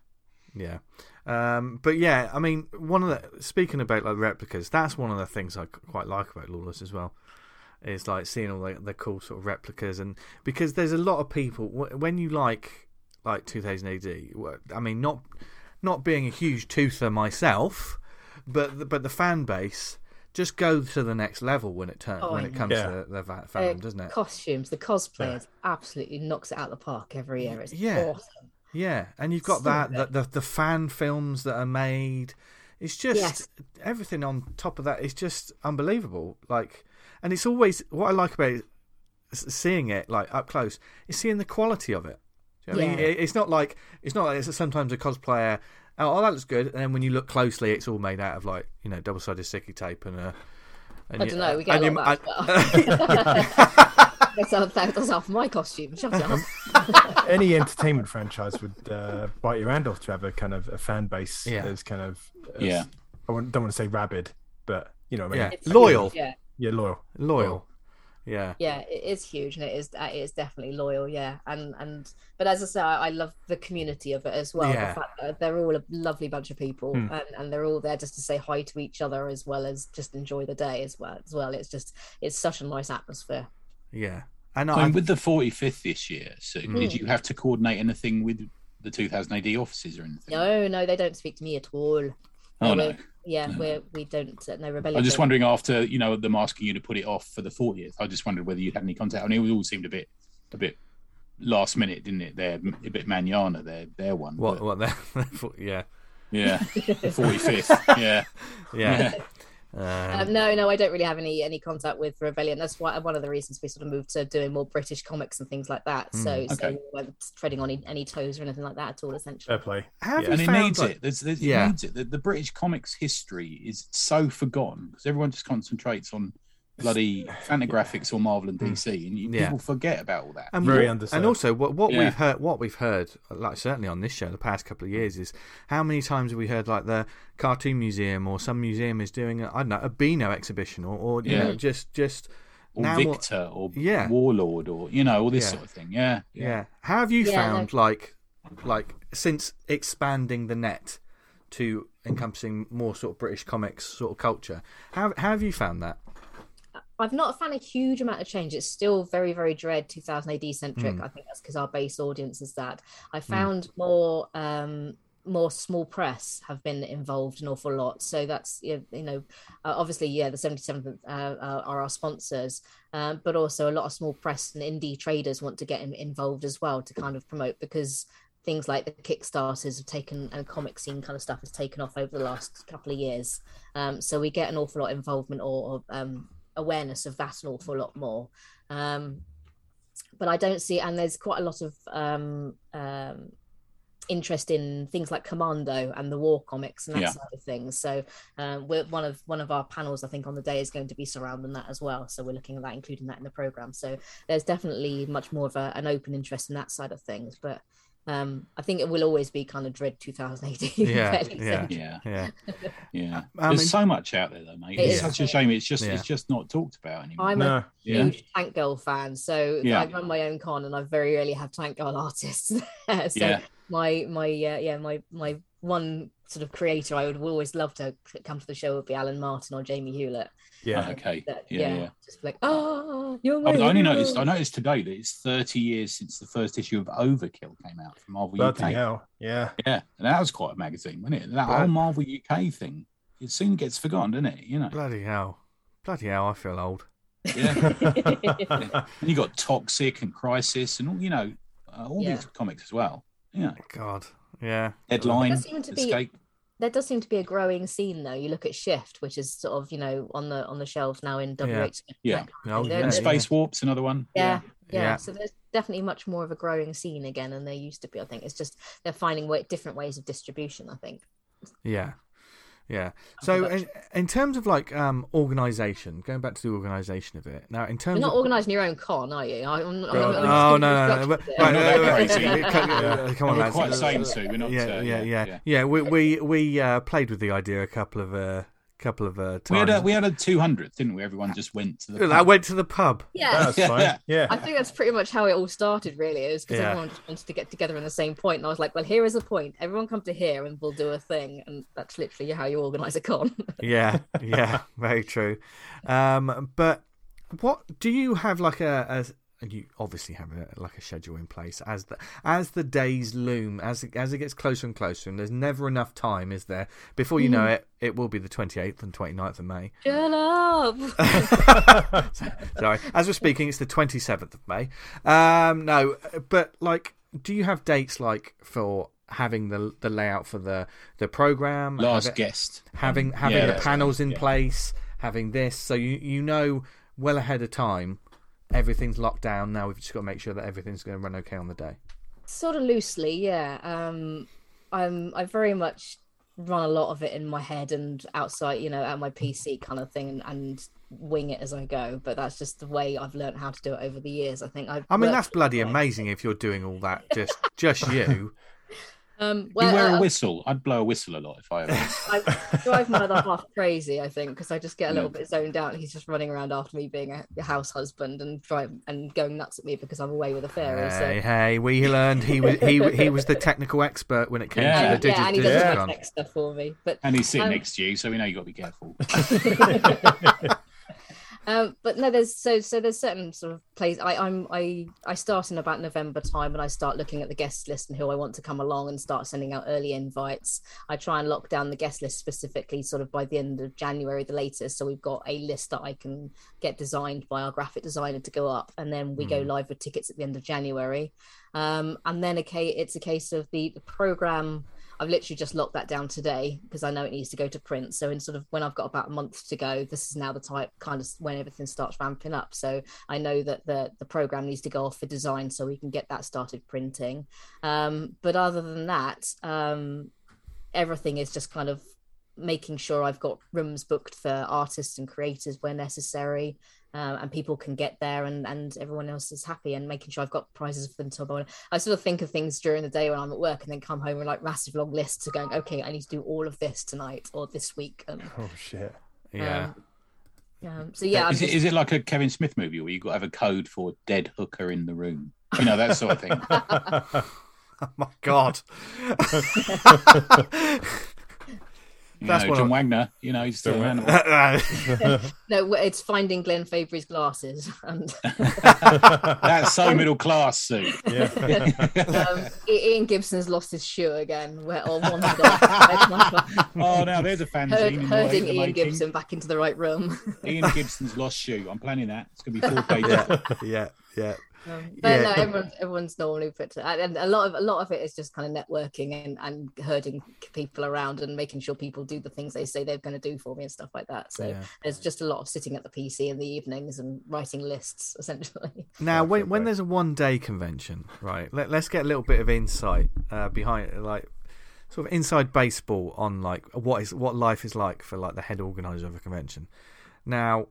Yeah. Um, but yeah, I mean, one of the speaking about like replicas, that's one of the things I quite like about Lawless as well. Is like seeing all the, the cool sort of replicas, and because there's a lot of people when you like like 2000 AD. I mean, not not being a huge toother myself, but the, but the fan base just go to the next level when it turns Oh, when it comes Yeah. to the, the va- Uh, doesn't it? Costumes, the cosplayers absolutely knocks it out of the park every year. It's Yeah. awesome. Yeah, and you've got So that the, the the fan films that are made. It's just Yes. everything on top of that is just unbelievable. Like, and it's always what I like about it, seeing it like up close is seeing the quality of it. You know what I mean? Yeah. It- It's not like it's not like it's sometimes a cosplayer. Oh, oh, that looks good, and then when you look closely, it's all made out of like you know double sided sticky tape and a. And I you- don't know. We get and a you- lot of that. that's, half, that's half my costume. Shut up. Any entertainment franchise would uh, bite your hand off to have a kind of a fan base Yeah. as kind of as- Yeah. I don't want to say rabid, but you know what I mean. yeah, loyal, huge, Yeah. Yeah, loyal. loyal. Yeah, yeah it is huge and it is it is definitely loyal yeah and and but as i say i, I love the community of it as well Yeah. the fact that they're all a lovely bunch of people Hmm. and, and they're all there just to say hi to each other as well as just enjoy the day as well as well it's just it's such a nice atmosphere yeah. And So I'm, with the 45th this year, so Mm. did you have to coordinate anything with the 2000 AD offices or anything? no no they don't speak to me at all Oh, No, no. we're- yeah we're we don't uh, no rebellion I'm just wondering after, you know, them asking you to put it off for the 40th, I just wondered whether you'd had any contact. I mean, it all seemed a bit, a bit last minute, didn't it? They're a bit manana, their their one. What? but- What? There? yeah. yeah, forty fifth. Yeah, Yeah. Um, Um, no, no, I don't really have any any contact with Rebellion. That's why one of the reasons we sort of moved to doing more British comics and things like that. So, so Okay. we weren't treading on any, any toes or anything like that at all. Essentially, Fair play. have Yeah. you and it needs like- it. There's, there's, Yeah. It needs it. The, the British comics history is so forgotten because everyone just concentrates on bloody Fantagraphics or Marvel and hmm. DC, and you, Yeah. people forget about all that. And Very what- underserved. And also, what what Yeah. we've heard, what we've heard, like certainly on this show, the past couple of years, is how many times have we heard like the cartoon museum or some museum is doing, a, I don't know, a Beano exhibition or, or you Yeah. know, just just or now Victor or Yeah. Warlord or you know all this Yeah. sort of thing. Yeah, yeah. How have you Yeah, found like like since expanding the net to encompassing more sort of British comics sort of culture? How how have you found that? I've not found a huge amount of change. It's still very, very Dredd 2000 AD centric. Hmm. I think that's because our base audience is that. I found more um more small press have been involved an awful lot. So that's you know uh, obviously yeah the 77th uh, uh, are our sponsors, um, but also a lot of small press and indie traders want to get in, involved as well to kind of promote because things like the Kickstarters have taken and comic scene kind of stuff has taken off over the last couple of years. Um, so we get an awful lot of involvement or, or um, awareness of that an awful lot more. Um, but I don't see, and there's quite a lot of um, um, interest in things like Commando and the war comics and that Yeah. side of things. So um, we're one of one of our panels, I think, on the day is going to be surrounding that as well. So we're looking at that, including that in the program. So there's definitely much more of a, an open interest in that side of things, but. Um, I think it will always be kind of Dredd 2000 AD. Yeah, yeah. yeah, Yeah, yeah. I There's mean- so much out there, though, mate. It it's is. such a shame. It's just Yeah. it's just not talked about anymore. I'm No. a Yeah. huge Tank Girl fan, so Yeah. I run my own con, and I very rarely have Tank Girl artists. there. so Yeah. my my uh, yeah my my one sort of creator I would always love to come to the show would be Alan Martin or Jamie Hewlett. Yeah. Oh, okay. That, Yeah, yeah, yeah. just like oh, you're my I, I only noticed. I noticed today that it's 30 years since the first issue of Overkill came out from Marvel UK. Bloody UK. hell. Yeah. Yeah, and that was quite a magazine, wasn't it? That Right. whole Marvel UK thing, it soon gets forgotten, doesn't it? You know. bloody hell, bloody hell, I feel old. Yeah. and you got Toxic and Crisis and all, you know, uh, all Yeah. these comics as well. Yeah. God, yeah, Deadline, There seem to be- Escape. there does seem to be a growing scene though. You look at Shift, which is sort of you know on the on the shelves now in Yeah. WH. Yeah. Oh, yeah, And Space Warp's another one. yeah, yeah, Yeah. So there's definitely much more of a growing scene again than there used to be. I think it's just they're finding way, different ways of distribution. I think. Yeah, yeah. So in, in terms of like um organization, going back to the organization of it now, in terms You're terms not of organising your own con, are you? I, I'm, I'm, Well, I'm Oh just no, no, no! giving but- instructions not right, that right, crazy. come- Yeah. Come on, We're lads. quite same, Su. We're not. yeah, uh, yeah, yeah, yeah. yeah. We we we uh, played with the idea a couple of uh, couple of uh, We had times. a we had a 200th, didn't we? Everyone just went to the. I pub. went to the pub. Yeah, That's fine. Yeah. I think that's pretty much how it all started. Really, is because Yeah. everyone just wanted to get together in the same point, and I was like, "Well, here is a point. Everyone come to here, and we'll do a thing." And that's literally how you organise a con. Yeah, yeah, very true. Um, but what do you have like a, a and you obviously have a, like a schedule in place. As the as the days loom as it, as it gets closer and closer and there's never enough time is there? Before you know it it will be the 28th and 29th of May. Shut up! sorry. As we're speaking it's the 27th of May. Um no but like do you have dates like for having the the layout for the the program? Last it- guest. having having yeah, the panels right, in yeah. place, having this, so you you know well ahead of time everything's locked down. Now we've just got to make sure that everything's going to run okay on the day. sort of loosely, yeah. Um, I'm I very much run a lot of it in my head and outside, you know, at my PC kind of thing, and, and wing it as I go. But that's just the way I've learned how to do it over the years. I think I've. I mean, that's bloody amazing if you're doing all that just just you. Um, You well, wear a uh, whistle. I'd blow a whistle a lot if I ever. I drive my other half crazy, I think, because I just get a little Yeah. bit zoned out. He's just running around after me being a, a house husband and drive and going nuts at me because I'm away with a fairy. Hey, So. hey, we learned he was he he was the technical expert when it came Yeah. to And, the yeah, and he does Yeah. the tech stuff for me. But and he's sitting Um, next to you, so we know you got to be careful. um, but no, there's so so there's certain sort of plays. I I'm I I start in about November time, and I start looking at the guest list and who I want to come along, and start sending out early invites. I try and lock down the guest list specifically, sort of by the end of January, the latest. So we've got a list that I can get designed by our graphic designer to go up, and then we mm. go live with tickets at the end of January. Um, and then okay, it's a case of the, the program I've literally just locked that down today because I know it needs to go to print. So in sort of when I've got about a month to go, this is now the type kind of when everything starts ramping up. So I know that the the program needs to go off for design so we can get that started printing. Um, but other than that, um, everything is just kind of making sure I've got rooms booked for artists and creators where necessary um, and people can get there and, and everyone else is happy and making sure I've got prizes for them to I sort of think of things during the day when I'm at work and then come home with like massive long lists of going, okay, I need to do all of this tonight or this week. And, oh shit. Yeah. Um, um, so yeah, is just... it, is it like a Kevin Smith movie where you've got to have a code for dead hooker in the room? You know that sort of thing. oh my god! That's know, John Wagner, you know, he's still around. no, it's finding Glenn Fabry's glasses. And... That's so middle class, Su. Yeah. um, Ian Gibson's lost his shoe again. Where, or one oh, now there's a fanzine. Herd, herding Ian making. Gibson back into the right room. Ian Gibson's lost shoe. I'm planning that. It's going to be four pages. Yeah, yeah, yeah. Um, but yeah. no, everyone's everyone's normally put to, and a lot of a lot of it is just kind of networking and, and herding people around and making sure people do the things they say they're going to do for me and stuff like that. So yeah. there's just a lot of sitting at the PC in the evenings and writing lists essentially. Now, when when there's a one day convention, right? Let, us get a little bit of insight uh, behind like sort of inside baseball on like what is what life is like for like the head organizer of a convention. Now,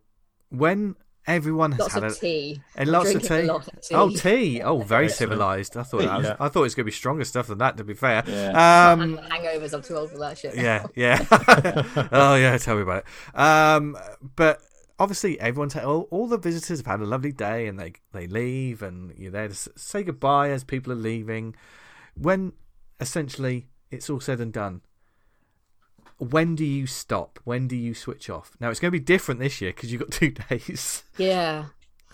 when Everyone has lots had of a, tea. And lots of tea. of tea. Oh, tea. Oh, very civilized. I thought was, yeah. I thought it was going to be stronger stuff than that. To be fair, yeah. um, hangovers. I'm too old for that shit. Yeah, yeah. oh yeah, tell me about it. Um, but obviously, everyone's had, all, all the visitors have had a lovely day, and they they leave, and you're there to say goodbye as people are leaving. When essentially it's all said and done, when do you stop? When do you switch off? Now it's going to be different this year because you've got two days. Yeah,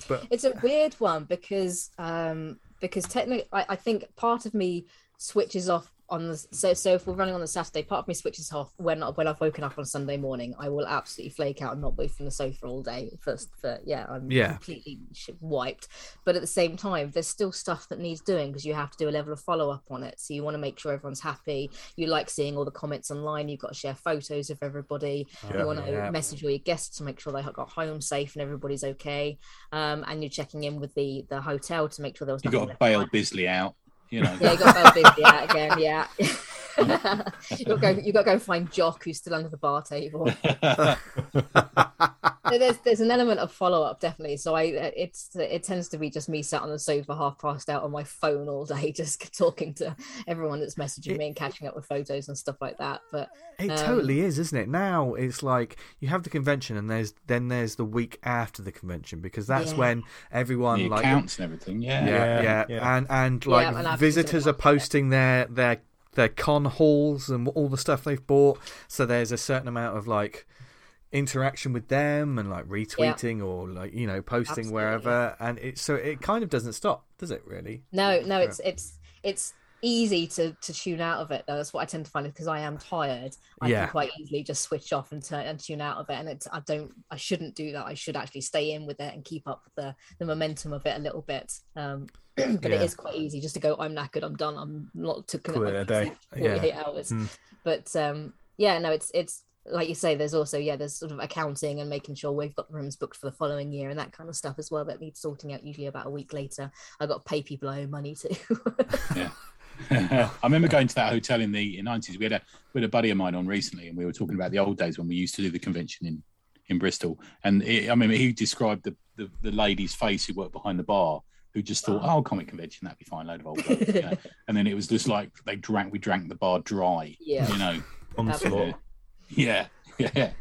but it's a weird one because um because technically I, I think part of me switches off on the so so if we're running on the Saturday, part of me switches off when when I've woken up on Sunday morning. I will absolutely flake out and not move from the sofa all day. First, for yeah, I'm yeah. completely wiped. But at the same time, there's still stuff that needs doing because you have to do a level of follow up on it. So you want to make sure everyone's happy. You like seeing all the comments online. You've got to share photos of everybody. Yeah, you want to yeah. message all your guests to make sure they got home safe and everybody's okay. Um, and you're checking in with the the hotel to make sure there was. You got to bail Bisley out. You know. Yeah, you got to go busy out again. Yeah. you got to go. You got to go find Jock, who's still under the bar table. there's there's an element of follow up definitely. So I it's it tends to be just me sat on the sofa, half passed out on my phone all day, just talking to everyone that's messaging it, me and catching up with photos and stuff like that. But it um, totally is, isn't it? Now it's like you have the convention, and there's then there's the week after the convention because that's yeah. when everyone the like accounts and everything. Yeah, yeah, yeah, yeah. and and like and visitors are posting their their their con halls and all the stuff they've bought. So there's a certain amount of like interaction with them and like retweeting yeah. or like you know posting Absolutely. wherever and it so it kind of doesn't stop does it really no no it's it's it's easy to to tune out of it though that's what i tend to find because i am tired i yeah. can quite easily just switch off and turn and tune out of it and it's i don't i shouldn't do that i should actually stay in with it and keep up the the momentum of it a little bit um but yeah. it is quite easy just to go i'm knackered i'm done i'm not to commit a day 48 yeah. hours mm. but um yeah no it's it's like you say, there's also yeah, there's sort of accounting and making sure we've got the rooms booked for the following year and that kind of stuff as well that needs sorting out usually about a week later. I got to pay people I owe money to. yeah. I remember going to that hotel in the nineties. We had a we had a buddy of mine on recently, and we were talking about the old days when we used to do the convention in in Bristol. And it, I mean, he described the, the, the lady's face who worked behind the bar, who just thought, "Oh, comic convention, that'd be fine, load of old guys." You know? and then it was just like they drank, we drank the bar dry. Yeah, you know, on the floor. Yeah, yeah.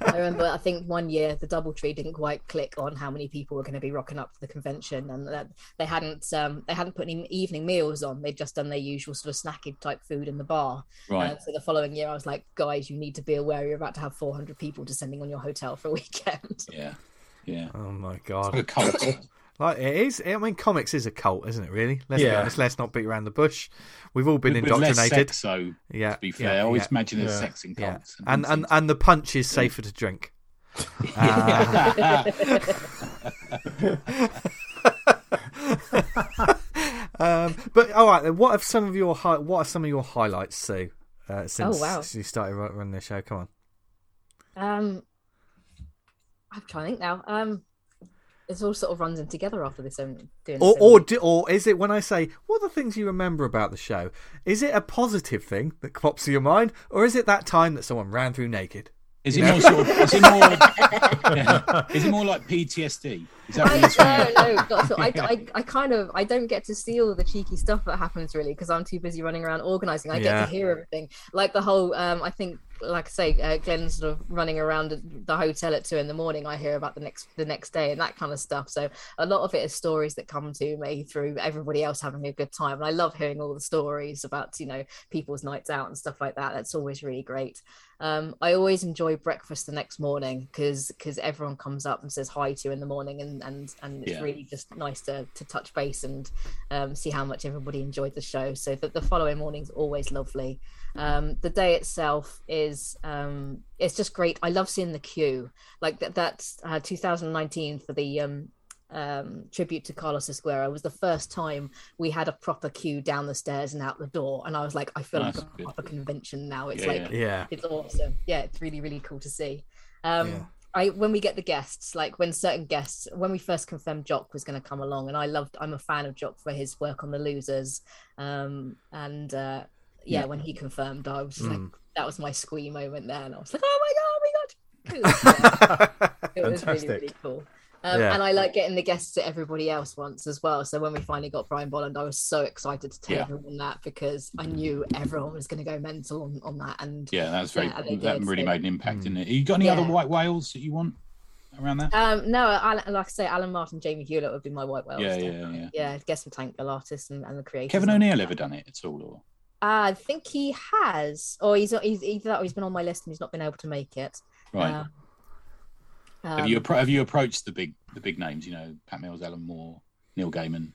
I remember, I think one year the DoubleTree didn't quite click on how many people were going to be rocking up to the convention, and that they hadn't um, they hadn't put any evening meals on. They'd just done their usual sort of snacking type food in the bar. Right. Uh, so the following year, I was like, guys, you need to be aware you're about to have 400 people descending on your hotel for a weekend. Yeah. Yeah, Oh my Like a god! cult. Like it is. I mean, comics is a cult, isn't it? Really? Let's be Yeah. honest. Let's not beat around the bush. We've all been With indoctrinated. sex, so Yeah. to be fair, yeah, I always yeah, imagine there's Yeah. sex in yeah. cults. And and and the punch is safer to drink. Uh, um, but all right, then. What are some of your hi- what are some of your highlights, Su? Uh, since Oh, wow. since you started ru- running the show, come on. Um, I'm trying to think now. Um, it all sort of runs in together after this. Um, doing Or this, or do, or is it when I say what are the things you remember about the show? Is it a positive thing that pops to your mind, or is it that time that someone ran through naked? is it more sort of? Is it more? yeah. Is it more like PTSD? Is that what you're no, no, not at all. I, I, I kind of I don't get to see all the cheeky stuff that happens really because I'm too busy running around organizing. I get to hear everything, like the whole. Um, I think, like I say, uh, Glenn sort of running around the hotel at two in the morning. I hear about the next the next day and that kind of stuff. So a lot of it is stories that come to me through everybody else having a good time, and I love hearing all the stories about you know people's nights out and stuff like that. That's always really great. Um, I always enjoy breakfast the next morning because because everyone comes up and says hi to you in the morning and and and it's Yeah. really just nice to to touch base and um, see how much everybody enjoyed the show. So that the following morning's always lovely. Um, the day itself is um, it's just great. I love seeing the queue like that. That's uh, 2019 for the um, um, tribute to Carlos Ezquerra was the first time we had a proper queue down the stairs and out the door, and I was like, I feel That's like a good. proper convention now. It's Yeah, like Yeah, it's awesome. Yeah, it's really really cool to see. Um, Yeah. I when we get the guests, like when certain guests, when we first confirmed Jock was going to come along, and I loved, I'm a fan of Jock for his work on the Losers, um, and uh, yeah, Yeah. when he confirmed, I was just Mm. like, that was my squee moment there, and I was like, oh my god, oh my god, it was, it was really really cool. Um, Yeah. And I like getting the guests to everybody else once as well. So when we finally got Brian Bolland, I was so excited to tell Yeah. everyone that because I knew everyone was going to go mental on, on that. And Yeah, that's very. Yeah, that did, really so- made an impact, Mm. didn't it? You got any other white whales that you want around that? Um, no, Alan, like I say, Alan Martin, Jamie Hewlett would be my white whales. yeah, definitely. yeah, yeah. yeah. Guess some Tank Girl artists and, and the creators. Kevin O'Neill ever done it at all? Or I think he has, or he's he's either that or he's been on my list and he's not been able to make it. right? Uh, have you um, appro- have you approached the big the big names? You know, Pat Mills, Alan Moore, Neil Gaiman.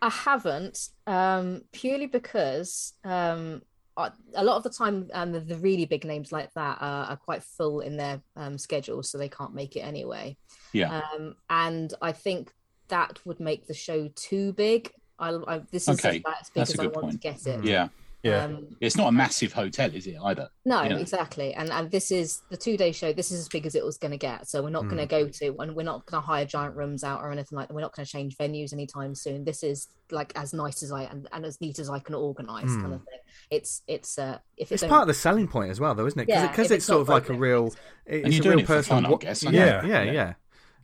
I haven't, um, purely because um, I, a lot of the time, um, the, the really big names like that are, are quite full in their um, schedules, so they can't make it anyway. Yeah. Um, and I think that would make the show too big. I, I this is Okay, about as big that's a as I good want point. to get it. Yeah, Yeah. Um, it's not a massive hotel, is it either? no, Yeah. exactly. And and this is the two day show. This is as big as it was going to get. So we're not going to go to, and we're not going to hire giant rooms out or anything like that. We're not going to change venues anytime soon. This is like as nice as I and, and as neat as I can organize, Mm. kind of thing. It's it's uh if it's it's part of the selling point as well, though, isn't it? Because Yeah, because it's it's sort of like a real, it's- it's And you're a doing real it for person. fun, I wa- guess, yeah, yeah, Yeah. yeah,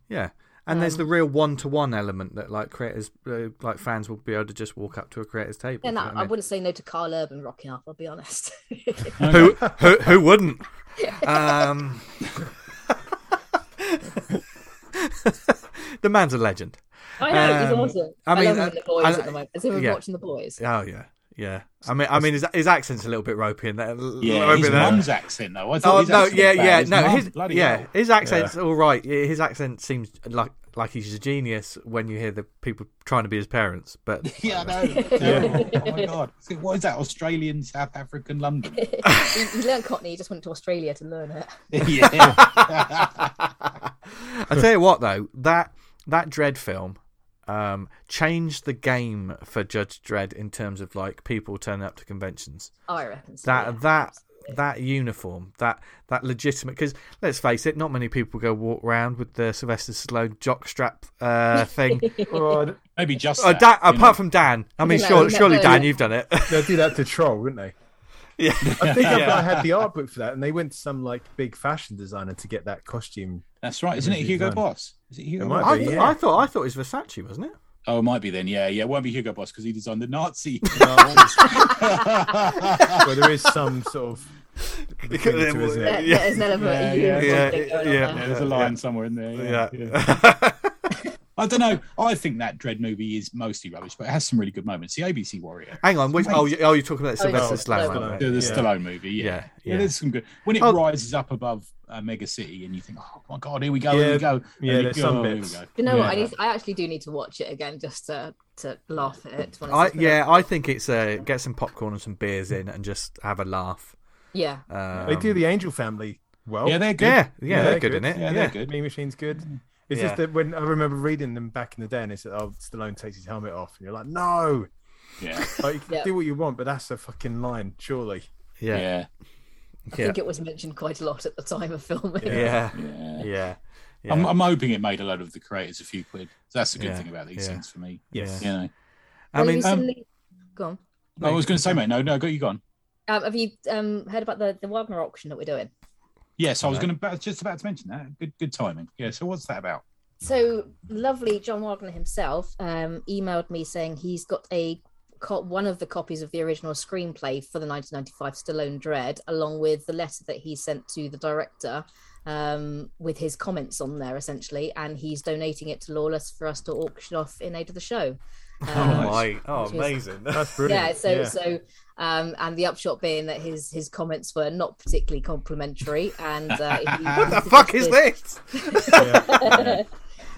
yeah, And there's Um, the real one-to-one element that like creators, uh, like fans, will be able to just walk up to a creator's table. yeah, do no, you know I I wouldn't say no to Carl Urban rocking up. I'll be honest. who, who who wouldn't? Um, the man's a legend. I know he's Um, awesome. I I, mean, love uh, the boys I- at the moment. Has everyone yeah. watching the boys? Oh yeah, yeah. I mean, I mean, his, his accent's a little bit ropey in there. Yeah, ropey his mum's accent though. I Oh his no, yeah, yeah, His no, mum, his yeah, hell. his accent's all right. His accent seems like like he's a genius when you hear the people trying to be his parents. But Yeah, I know. Terrible. Oh my god. So What is that? Australian, South African, London? he, he learned Cockney. He just went to Australia to learn it. yeah. I tell you what, though that that Dredd film um, changed the game for Judge Dredd in terms of like people turning up to conventions. Oh, I reckon. So, That yeah. that that uniform, that that legitimate. Because let's face it, not many people go walk around with the Sylvester Stallone jockstrap uh, thing. Oh, Maybe just Uh, that, Dan, apart know. from Dan, I mean, No, surely, no, surely no, Dan, you've done it. they'll do that to troll, wouldn't they? yeah, I think Yeah. I had the art book for that, and they went to some like big fashion designer to get that costume. That's right, isn't it? Hugo done? Boss. Is it Hugo It might Boss? I, be, th- yeah. I thought I thought it was Versace, wasn't it? Oh, it might be then. Yeah, yeah. It won't be Hugo Boss because he designed the Nazi. Where there is some sort of between the two, isn't There- it? Yeah. There's an element Yeah, of you yeah, yeah, something going on yeah. Yeah, there's a line somewhere in there. Yeah. Yeah. yeah. I don't know. I think that Dredd movie is mostly rubbish, but it has some really good moments. The ABC Warrior, Hang on, which, oh, you, oh, you're talking about Oh, Sylvester yeah, Stallone. Stallone. right? the, the Yeah. Stallone movie. Yeah. Yeah, yeah, yeah. there's some good. When it Oh. rises up above uh, Mega City, and you think, oh my god, here we go, here Yeah, we go. yeah, you there's go, some here we bits. You know what? I need. I actually do need to watch it again just to to laugh at it. I, yeah, I think it's uh, get some popcorn and some beers in and just have a laugh. yeah. Um, they do the Angel Family well. Yeah, they're good. Yeah, yeah, Yeah, they're they're good, good. in it. Yeah, Yeah, they're good. Mean Machine's good. It's Yeah. just that when I remember reading them back in the day, and it said, "Oh, Stallone takes his helmet off," and you're like, "No, Yeah, like you can Yeah. do what you want, but that's a fucking line, surely." yeah, yeah, yeah, I think it was mentioned quite a lot at the time of filming. yeah, yeah. yeah. yeah. I'm, I'm hoping it made a lot of the creators a few quid. That's the good Yeah, thing about these yeah. things for me. Yes. You know, I mean, have um, you go on. I was going to say, mate. No, no, go you gone. Um, have you um, heard about the, the Wagner auction that we're doing? Yes, I was going to just about to mention that. Good, good timing. Yeah. So what's that about? So lovely, John Wagner himself um, emailed me saying he's got a co- one of the copies of the original screenplay for the 1995 Stallone Dredd, along with the letter that he sent to the director um, with his comments on there, essentially, and he's donating it to Lawless for us to auction off in aid of the show. Oh Um, my, oh which is- amazing. That's brilliant. yeah so so um and the upshot being that his his comments were not particularly complimentary and uh, he, what the fuck is this? Yeah.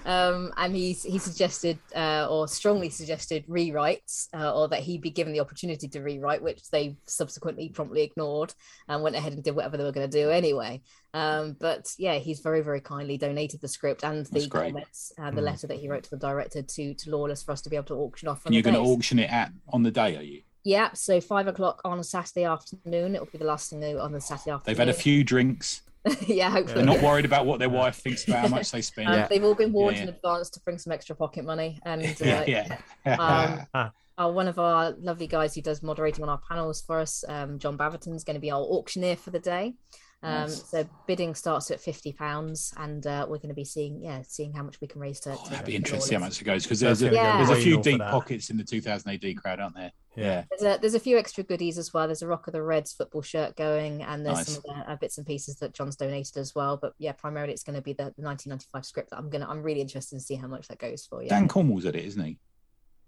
um and he's he suggested uh, or strongly suggested rewrites uh, or that he be given the opportunity to rewrite which they subsequently promptly ignored and went ahead and did whatever they were going to do anyway um but yeah he's very very kindly donated the script and the comments and the Mm. letter that he wrote to the director to to lawless for us to be able to auction off on And you're going to auction it at on the day, are you? Yeah, so five o'clock on a Saturday afternoon. It'll be the last thing on the Saturday afternoon. They've had a few drinks. yeah, hopefully. They're not yeah. worried about what their wife thinks about how much they spend. Um, Yeah. They've all been warned Yeah, in advance to bring some extra pocket money. And uh, yeah, yeah. um, uh, one of our lovely guys who does moderating on our panels for us, um, John Baverton's going to be our auctioneer for the day. Um, Nice. So bidding starts at fifty pounds, and uh, we're going to be seeing, yeah, seeing how much we can raise to. Oh, to that'd be to interesting see how much it goes because there's a, gonna there's a few deep pockets in the 2000 AD crowd, aren't there? Yeah. There's a, there's a few extra goodies as well. There's a Rok of the Reds football shirt going, and there's Nice. some of the uh, bits and pieces that John's donated as well. But yeah, primarily it's going to be the, the 1995 script that I'm gonna. I'm really interested to see how much that goes for. Yeah. Dan Cornwell's at it, isn't he?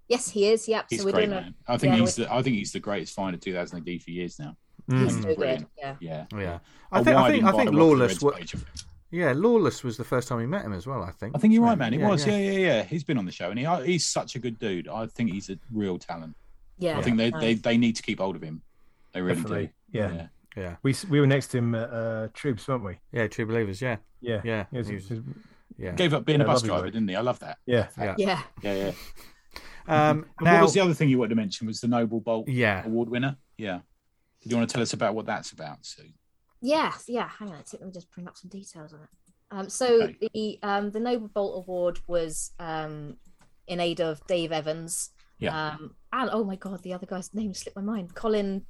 Yes, he is. Yep. He's so we're great, doing man. I think yeah, he's the I think he's the greatest find of 2000 AD for years now. A. He's Mm. Brilliant. Yeah. Yeah, Yeah, I think, I think, I think the Rok of the Lawless. Reds wa- page of him? yeah, Lawless was the first time we met him as well. I think. I think you're right, man. it? It was, yeah, yeah, yeah. He's been on the show, and he, he's such a good dude. I think he's a real talent. Yeah. I think they, um, they, they need to keep hold of him. They really Definitely. do. Yeah. yeah, We we were next to him at uh, Troops, weren't we? yeah. True believers. Yeah, Yeah. yeah, It was- he was- yeah. Gave up being a bus driver, bloke. didn't he? I love that. yeah. yeah. Yeah. Yeah, yeah. Um, now, what was the other thing you wanted to mention? Was the Noble Bolt yeah, award winner? Yeah. Do you want to tell us about what that's about, Su? Yeah, yeah. Hang on, let me just bring up some details on it. Um, so Okay. the um, the Noble Bolt Award was um, in aid of Dave Evans. Yeah. Um, and oh my god, the other guy's name slipped my mind. Colin.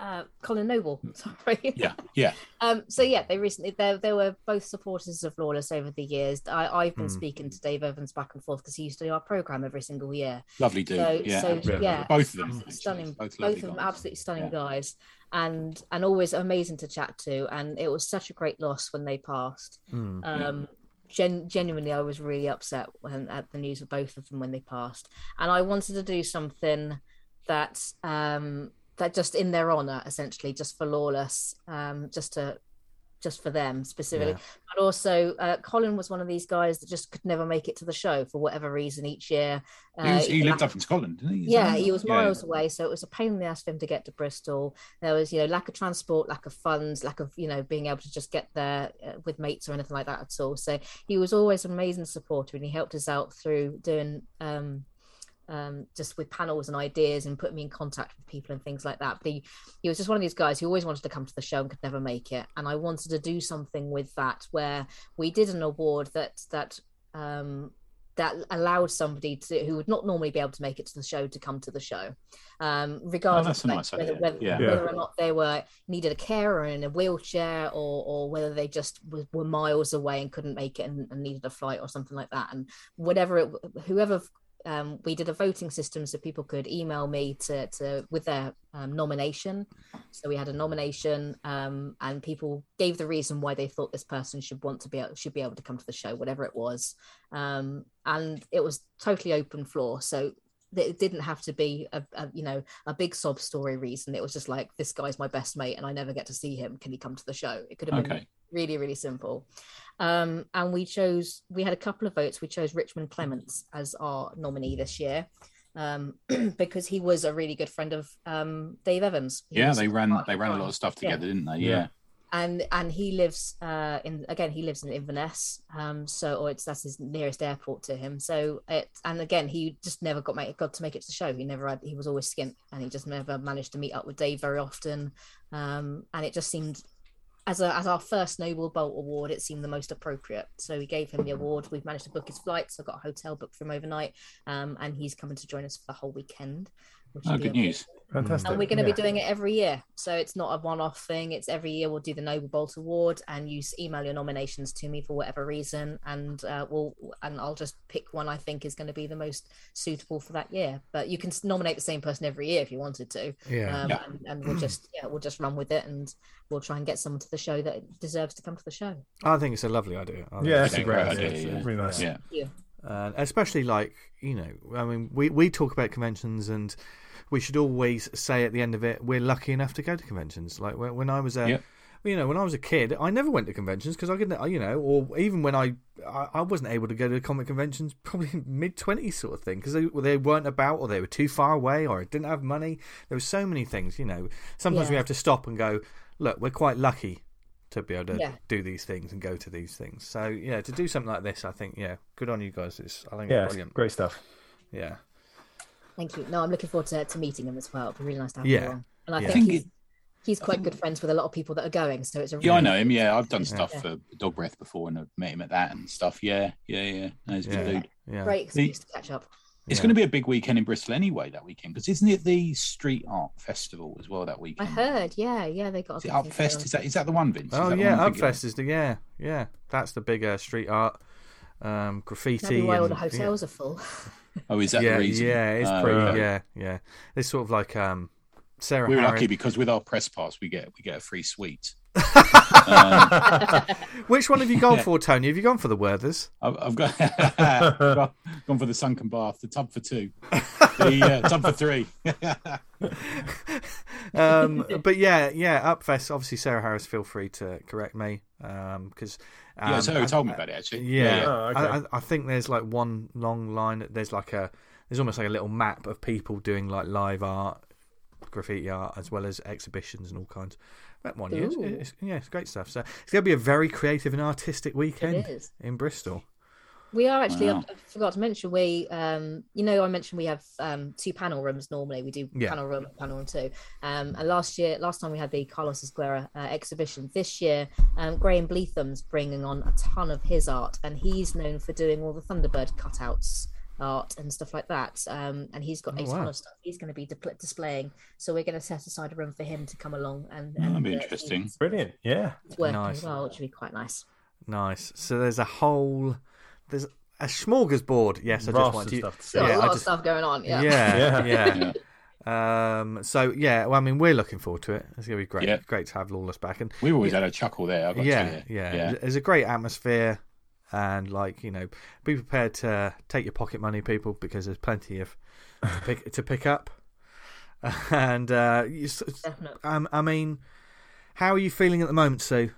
Uh, Colin Noble. Sorry. Yeah, yeah. Um, so yeah, they recently they, they were both supporters of Lawless over the years. I, I've been Hmm. speaking to Dave Evans back and forth because he used to do our program every single year. Lovely dude. So, yeah. so absolutely. yeah, Both of them. absolutely stunning. Both, Both, of them guys. absolutely stunning Yeah. guys, and and always amazing to chat to. And it was such a great loss when they passed. Mm. Um, gen- genuinely, I was really upset when at the news of both of them when they passed, and I wanted to do something that um that just in their honor, essentially, just for Lawless, um, just to just for them specifically. Yeah. But also, uh, Colin was one of these guys that just could never make it to the show for whatever reason each year. He, was, Uh, he lived up in Scotland, didn't he? Is yeah, he was Yeah. miles away, so it was a pain in the ass for him to get to Bristol. There was, you know, lack of transport, lack of funds, lack of, you know, being able to just get there uh, with mates or anything like that at all. So he was always an amazing supporter, and he helped us out through doing um, um, just with panels and ideas and put me in contact with people and things like that. But he, he was just one of these guys who always wanted to come to the show and could never make it. And I wanted to do something with that where we did an award that that um, that allowed somebody to who would not normally be able to make it to the show to come to the show, um, regardless Oh, a of nice whether, whether, Yeah. Yeah. or not they were needed a carer in a wheelchair or or whether they just were, were miles away and couldn't make it and, and needed a flight or something like that. And whatever it, whoever um, we did a voting system so people could email me to, to with their um, nomination. So we had a nomination, um, and people gave the reason why they thought this person should want to be should be able to come to the show, whatever it was. Um, and it was totally open floor. So it didn't have to be a, a, you know a big sob story reason it was just like this guy's my best mate and i never get to see him can he come to the show it could have been Okay. Really really simple um and we chose we had a couple of votes we chose richmond clements as our nominee this year um because he was a really good friend of um dave evans He Yeah, they ran they ran a lot of stuff Yeah. together, didn't they? Yeah. Yeah. and and he lives uh in again he lives in Inverness um so or it's that's his nearest airport to him so it and again he just never got make got to make it to the show he never had he was always skint and he just never managed to meet up with Dave very often um and it just seemed as a as our first Noble Bolt award it seemed the most appropriate. So we gave him the award. We've managed to book his flights. I've got a hotel booked for him overnight. Um and he's coming to join us for the whole weekend which Oh, good news. Fantastic. And we're going to Yeah. be doing it every year. So it's not a one off thing. It's every year we'll do the Noble Bolt Award and you email your nominations to me for whatever reason. And uh, we'll, and I'll just pick one I think is going to be the most suitable for that year. But you can nominate the same person every year if you wanted to. Yeah. Um, Yeah. And, and we'll just, yeah, we'll just run with it and we'll try and get someone to the show that deserves to come to the show. I think it's a lovely idea. Yeah, it's that's a great great idea. idea, It's yeah. Really nice. Yeah. Yeah. uh, especially like you know i mean we, we talk about conventions and we should always say at the end of it we're lucky enough to go to conventions like when, when i was a Yep. you know when i was a kid i never went to conventions because i couldn't you know or even when I, I i wasn't able to go to comic conventions probably mid 20s sort of thing because they, they weren't about or they were too far away or i didn't have money there were so many things you know sometimes we have to stop and go look we're quite lucky to be able to Yeah. do these things and go to these things so yeah to do something like this i think yeah good on you guys it's i think Yeah, it's it's brilliant great stuff. yeah. Thank you. No, I'm looking forward to, to meeting him as well. It'd be really nice to have Yeah. him along. And I Yeah. I think think he's, it, he's quite good friends with a lot of people that are going. So it's a yeah, I know him. Yeah, I've done stuff Yeah. for Dogbreath before and I've met him at that and stuff. Yeah, yeah, yeah. No, he's a good Yeah. dude. Yeah. great excuse to catch up. It's Yeah. going to be a big weekend in Bristol anyway that weekend because isn't it the Street Art Festival as well that weekend? I heard, yeah, yeah, they got. a Is it big thing Upfest? Is that is that the one, Vince? Oh that yeah, one I'm thinking of? Upfest is the yeah yeah. That's the bigger uh, street art, um, on. That'd graffiti. be why all the hotels are full. Oh, is that yeah, the reason? yeah, it's Oh, pretty. okay. Yeah, yeah. It's sort of like um, Sarah. We're Harris- lucky because with our press pass we get we get a free suite. Um, Which one have you gone Yeah. for, Tony? Have you gone for the Werthers? I've, I've got I've gone for the sunken bath, the tub for two, the uh, tub for three. um, but yeah, yeah, Upfest. Obviously, Sarah Harris. Feel free to correct me, because um, yeah, so who I- told me about it actually. Yeah, Oh, okay. I, I, I think there's like one long line. There's like a there's almost like a little map of people doing like live art, graffiti art, as well as exhibitions and all kinds. That one, yeah, it's, yeah, it's great stuff. So it's going to be a very creative and artistic weekend It is. in Bristol. We are actually. Wow. I forgot to mention we. Um, you know, I mentioned we have um two panel rooms normally. We do Yeah. panel room, panel room two. Um, and last year, last time we had the Carlos Ezquerra uh, exhibition. This year, um, Graham Bleathman's bringing on a ton of his art, and he's known for doing all the Thunderbird cutouts art and stuff like that. Um, and he's got Oh, a ton wow. of stuff he's going to be di- displaying. So we're going to set aside a room for him to come along and. Oh, that'd be uh, interesting. Brilliant. Yeah. working Nice. as well, which would be quite nice. Nice. So there's a whole there's a smorgasbord. Yes, I just Vast want of to. stuff to see. Yeah, a I lot of just- stuff going on. Yeah. Yeah, Yeah. yeah. Um. So yeah, well, I mean, we're looking forward to it. It's gonna be great. Yeah. Great to have Lawless back, and we've always had a chuckle there. I've got yeah, tell yeah, yeah. There's a great atmosphere, and like you know, be prepared to take your pocket money, people, because there's plenty of to pick, to pick up. And uh, you, Definitely. um, I mean, how are you feeling at the moment, Su?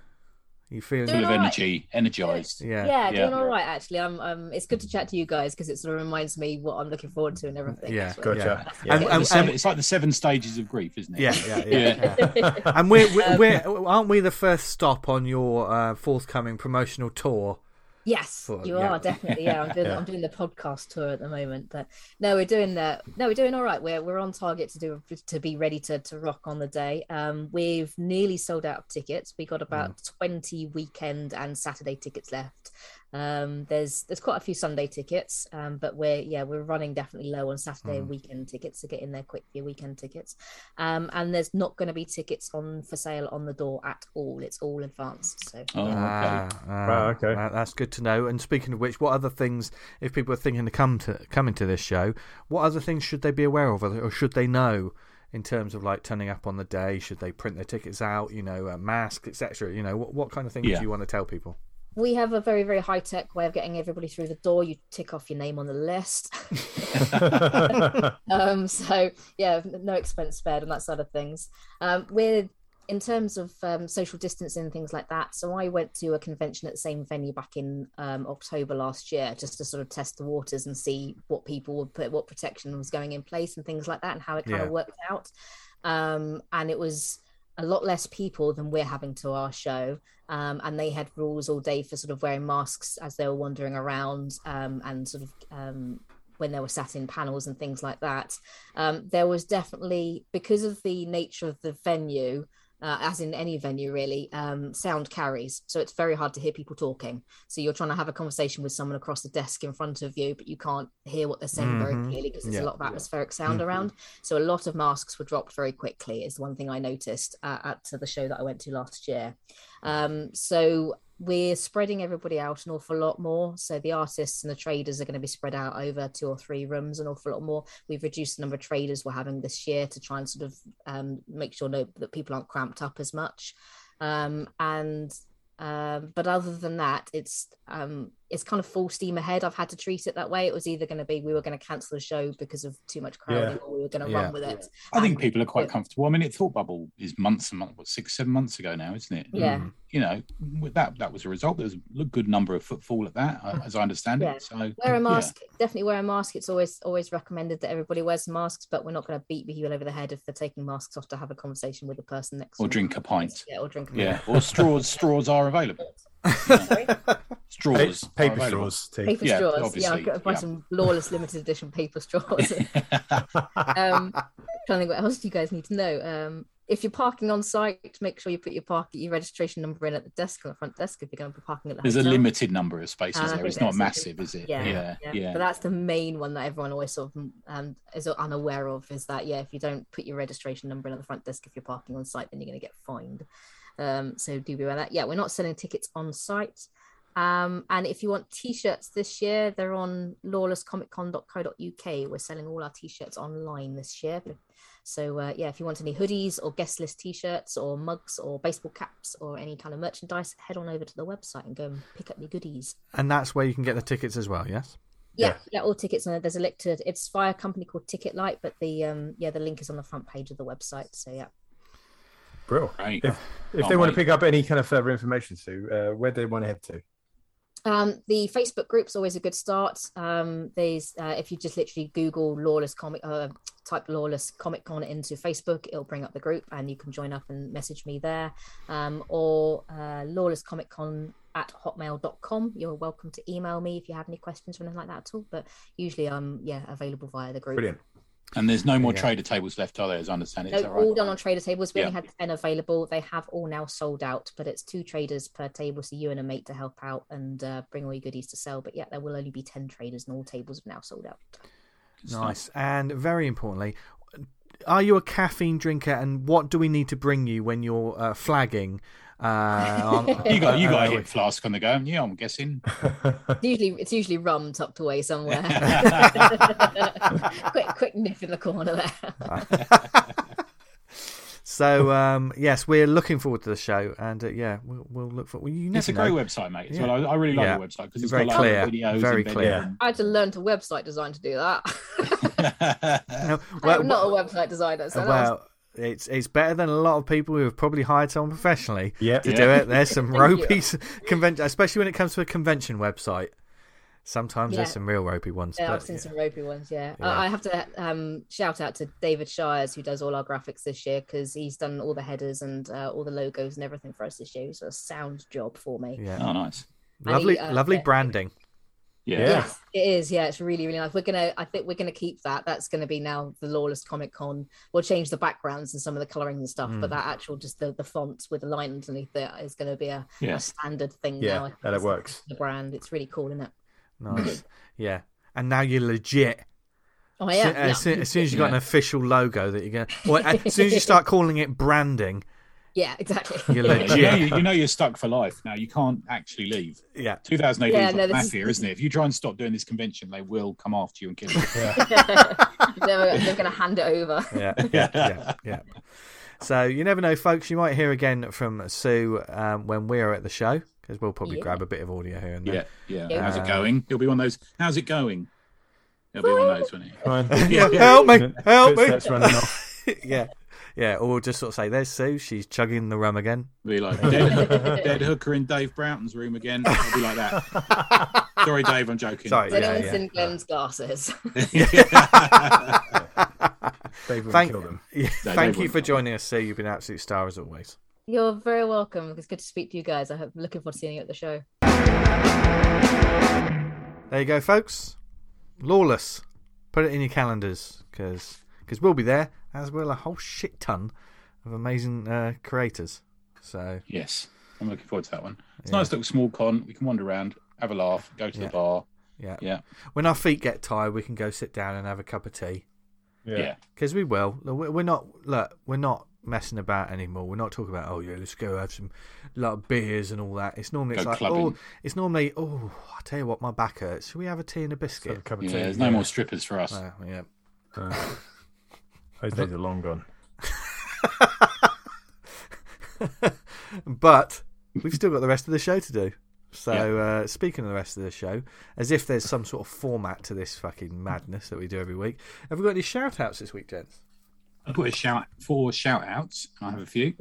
you feeling? Full Doing of all right. energy, energized. Yeah. Yeah, Yeah. doing all right actually. I'm um it's good to chat to you guys because it sort of reminds me what I'm looking forward to and everything. Yeah, actually. Gotcha. Yeah. Yeah. And- and- seven- it's like the seven stages of grief, isn't it? Yeah, yeah, yeah. yeah. and we're, we're, we're aren't we the first stop on your uh, forthcoming promotional tour? Yes, For- you yeah. are definitely. Yeah, I'm doing Yeah. I'm doing the podcast tour at the moment, but no, we're doing that. No, we're doing all right. We're we're on target to do to be ready to to rock on the day. Um, we've nearly sold out of tickets. We got about Mm. twenty weekend and Saturday tickets left. Um, there's there's quite a few Sunday tickets, um, but we're yeah we're running definitely low on Saturday and weekend tickets to get in there quick for your weekend tickets. Um, and there's not going to be tickets on for sale on the door at all. It's all advanced. So Oh, okay. Ah, ah, Wow, okay. that- that's good to know. And speaking of which, what other things, if people are thinking to come to come into this show, what other things should they be aware of, or should they know in terms of like turning up on the day? Should they print their tickets out? You know, uh, masks, etc. You know, what what kind of things Yeah. do you want to tell people? We have a very very high tech way of getting everybody through the door. You tick off your name on the list. um, so yeah, no expense spared on that side of things. Um, we're in terms of um, social distancing and things like that. So I went to a convention at the same venue back in um, October last year, just to sort of test the waters and see what people would put, what protection was going in place and things like that, and how it kind Yeah. of worked out. Um, and it was a lot less people than we're having to our show. Um, and they had rules all day for sort of wearing masks as they were wandering around um, and sort of um, when they were sat in panels and things like that. Um, there was definitely, because of the nature of the venue, uh, as in any venue really, um, sound carries. So it's very hard to hear people talking. So you're trying to have a conversation with someone across the desk in front of you, but you can't hear what they're saying very Mhm. clearly because there's Yeah. a lot of atmospheric sound Mhm. around. So a lot of masks were dropped very quickly, is one thing I noticed uh, at the show that I went to last year. Um, so we're spreading everybody out an awful lot more. So the artists and the traders are going to be spread out over two or three rooms an awful lot more. We've reduced the number of traders we're having this year to try and sort of um, make sure that people aren't cramped up as much. Um, and um, but other than that, it's um, it's kind of full steam ahead. I've had to treat it that way. It was either going to be we were going to cancel the show because of too much crowding, or we were going to Yeah. run with it. I think people are quite comfortable. I mean, it Thought Bubble is months and months, what, six, seven months ago now, isn't it? Yeah. Mm. You know, with that that was a result. There was a good number of footfall at that, uh, as I understand Yeah. it. So wear a yeah. mask definitely wear a mask it's always always recommended that everybody wears masks but we're not going to beat people over the head if they're taking masks off to have a conversation with the person next to or them. drink a pint. yeah or drink a Yeah, pint. or straws. straws are available. Sorry? Straws, paper straws, paper Yeah, straws yeah i've got to buy yeah. some lawless limited edition paper straws um trying to think what else do you guys need to know um if you're parking on site make sure you put your park your registration number in at the desk on the front desk if you're going to be parking at the There's a limited number of spaces Ah, there. It's not massive, is it? Yeah, yeah, yeah, yeah. But that's the main one that everyone always sort of um, is unaware of is that yeah, if you don't put your registration number in at the front desk if you're parking on site, then you're going to get fined. Um, so do be aware of that. Yeah, we're not selling tickets on site. Um, and if you want t-shirts this year, they're on lawlesscomiccon.co.uk. We're selling all our t-shirts online this year. So uh, yeah, if you want any hoodies or guest list t-shirts or mugs or baseball caps or any kind of merchandise, head on over to the website and go and pick up your goodies. And that's where you can get the tickets as well. Yes. Yeah, Yeah. yeah, all tickets on there. There's a link to it's via a company called Ticket Light, but the um yeah, the link is on the front page of the website. So yeah. Brilliant. Great. If, if Can't they want to pick up any kind of further information, Su, uh, where do they want to head to? Um, the Facebook group's always a good start. Um, there's uh, if you just literally Google Lawless Comic, uh, type Lawless Comic Con into Facebook, it'll bring up the group, and you can join up and message me there. Um, or uh, Lawless Comic Con at hotmail.com. You're welcome to email me if you have any questions or anything like that at all. But usually I'm yeah available via the group. Brilliant. And there's no more Yeah. trader tables left, are there? As I understand it. No, right? all done on trader tables. We Yeah. only had 10 available. They have all now sold out, but it's two traders per table. So you and a mate to help out and uh, bring all your goodies to sell. But yeah, there will only be 10 traders and all tables have now sold out. Good stuff. Nice. And very importantly, are you a caffeine drinker? And what do we need to bring you when you're uh, flagging? Uh, You got you got a hip flask on the go, haven't? I'm guessing. It's usually it's usually rum tucked away somewhere. quick quick nip in the corner there. So um, yes, we're looking forward to the show, and uh, yeah, we'll, we'll look for. Well, you It's a know. great website, mate. As Yeah. well. I, I really like Yeah. the website because it's Very got clear, like videos, very clear. and- I had to learn to website design to do that. No, I'm not a website designer, so that was well, it's it's better than a lot of people who have probably hired someone professionally Yep. to Yeah. do it. There's some ropey convention, especially when it comes to a convention website. Sometimes there's some real ropey ones. Yeah, but, I've seen some ropey ones. Yeah, Yeah. I I have to um, shout out to David Shires who does all our graphics this year because he's done all the headers and uh, all the logos and everything for us this year. So a sound job for me. yeah, Oh, nice. Lovely, he, uh, lovely yeah. branding. Yeah. Yeah. Yes, it is. Yeah, it's really, really nice. We're gonna, I think we're gonna keep that. That's gonna be now the Lawless Comic Con. We'll change the backgrounds and some of the colorings and stuff, but Mm. that actual just the the fonts with the line underneath it is gonna be a, Yeah. a standard thing Yeah, now. I think that it works. The brand, it's really cool, isn't it? Nice. yeah. And now you're legit. Oh As yeah, soon- yeah. As, soon, as soon as you've got an official logo that you're going well, as soon as you start calling it branding, yeah, exactly. you're Yeah, you, know, you, you know you're stuck for life now. You can't actually leave. Yeah. 2018 Yeah, is no, like this is- mafia, isn't it? If you try and stop doing this convention, they will come after you and kill you. they're, they're gonna hand it over. yeah, yeah, yeah, yeah. So you never know, folks. You might hear again from Su um, when we're at the show because we'll probably Yeah. grab a bit of audio here and there. yeah, yeah. Yeah. How's it going? It'll be one of those. How's it going? It'll be one of those, won't it? Fine. Yeah, help me, help me. Footsteps running off. yeah, yeah. Or we'll just sort of say, "There's Su. She's chugging the rum again." Be like dead, dead hooker in Dave Broughton's room again. It'll be like that. Sorry, Dave. I'm joking. Sorry. Has Yeah, anyone yeah. seen Glenn's glasses? Dave wouldn't Thank, kill them. yeah, No, thank they you wouldn't. for joining us, Su. You've been an absolute star as always. You're very welcome. It's good to speak to you guys. I'm looking forward to seeing you at the show. There you go, folks. Lawless. Put it in your calendars because we'll be there, as will a whole shit ton of amazing uh, creators. So yes, I'm looking forward to that one. It's a Yeah. nice little small con. We can wander around, have a laugh, go to Yeah. the bar. yeah, Yeah, when our feet get tired, we can go sit down and have a cup of tea. yeah. Because we will. We're we're not. Look, we're not messing about anymore. We're not talking about oh yeah, let's go have some lot of beers and all that. It's normally it's Go like clubbing. oh, it's normally oh, I tell you what, my back hurts. Should we have a tea and a Have a biscuit? cup of Yeah, tea. there's no more strippers for us. Uh, yeah. Uh, those days are long gone. but we've still got the rest of the show to do. So, uh, speaking of the rest of the show, as if there's some sort of format to this fucking madness that we do every week, have we got any shout outs this week, gents? I've got a shout four shout outs. I have a few.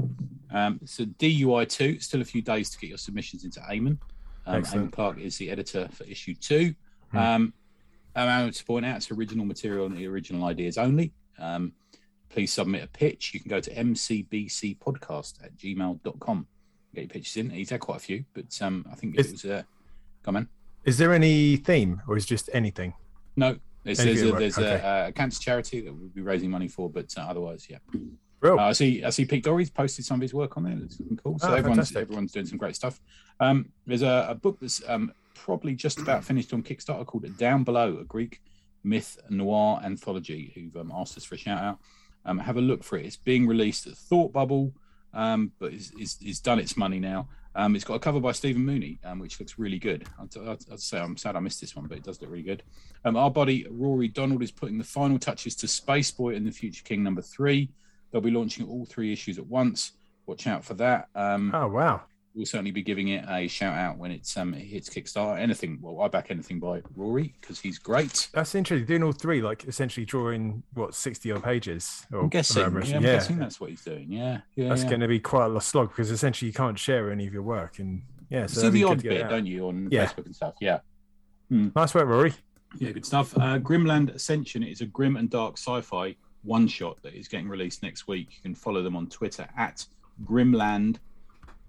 Um, so DUI2, still a few days to get your submissions into Eamon. Um, Excellent. Eamon Clark is the editor for issue two. Um, I want to point out it's original material and the original ideas only. Um, please submit a pitch. You can go to mcbcpodcast at gmail.com. Get your pitches in. He's had quite a few, but um, I think Is- it was. Uh, come on. Is there any theme, or is just anything? No, there's, Anything there's, a, there's okay. a, a cancer charity that we'll be raising money for, but uh, otherwise, yeah. Uh, I see. I see. Pete Dory's posted some of his work on there. It's looking cool. So Oh, everyone's fantastic. everyone's doing some great stuff. Um, there's a, a book that's um, probably just about finished on Kickstarter called Down Below: A Greek Myth Noir Anthology. Who've um, asked us for a shout out. Um, have a look for it. It's being released at Thought Bubble, um, but it's, it's, it's done its money now. Um, it's got a cover by Stephen Mooney, um, which looks really good. I'd, I'd, I'd say I'm sad I missed this one, but it does look really good. Um, our buddy Rory Donald is putting the final touches to Space Boy and the Future King number three. They'll be launching all three issues at once. Watch out for that. Um, Oh wow. We'll certainly be giving it a shout out when it's um, it hits Kickstarter. Anything, well, I back anything by Rory because he's great. That's interesting. Doing all three, like essentially drawing what sixty odd pages. Or I'm guessing, whatever. yeah, I'm guessing that's what he's doing. Yeah, yeah. that's yeah. going to be quite a slog because essentially you can't share any of your work, and yeah, so See the odd bit, don't you, on Yeah. Facebook and stuff? Yeah. Nice work, Rory. Yeah, good stuff. Uh, Grimland Ascension is a grim and dark sci-fi one shot that is getting released next week. You can follow them on Twitter at Grimland,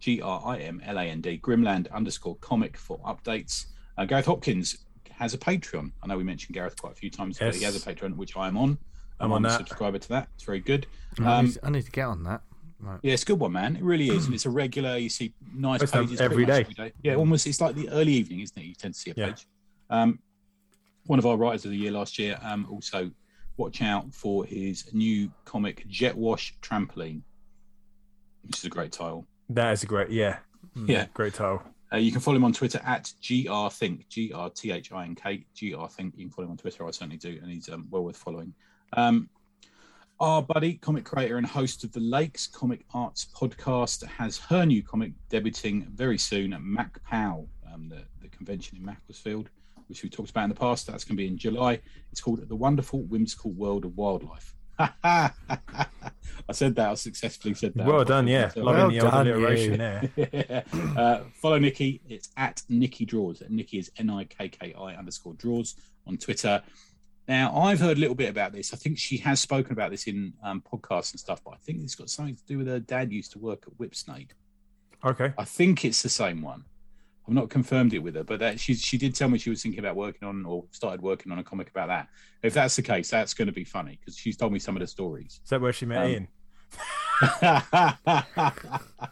G R I M L A N D, Grimland underscore comic for updates. Uh, Gareth Hopkins has a Patreon. I know we mentioned Gareth quite a few times, but he has a Patreon, which I am on. I'm on a that. subscriber to that. It's very good. I, Um, need, I need to get on that. Right. yeah, it's a good one, man. It really is, and it's a regular. You see nice It's, um, pages every pretty much day. every day. Yeah, almost. It's like the early evening, isn't it? You tend to see a Yeah. page. Um, one of our writers of the year last year. Um, also, watch out for his new comic Jet Wash Trampoline, which is a great title. That is a great, yeah, Yeah, great title. uh, you can follow him on Twitter at g r grthink, G R T H I N K, grthink. You can follow him on Twitter. I certainly do, and he's um, well worth following. Um, our buddy, comic creator and host of the Lakes Comic Arts podcast, has her new comic debuting very soon at Mac Pow, um, the, the convention in Macclesfield, which we talked about in the past. That's going to be in July. It's called The Wonderful Whimsical World of Wildlife. I said that. I successfully said that. Well done, yeah. So- Loving Well the old done, alliteration you. there. uh, follow Nikki. It's at Nikki Draws. Nikki is N I K K I underscore Draws on Twitter. Now, I've heard a little bit about this. I think she has spoken about this in um, podcasts and stuff, but I think it's got something to do with her dad used to work at Whipsnade. Okay. I think it's the same one. I've not confirmed it with her, but that she she did tell me she was thinking about working on or started working on a comic about that. If that's the case, that's going to be funny because she's told me some of the stories. Is that where she met Um, Ian?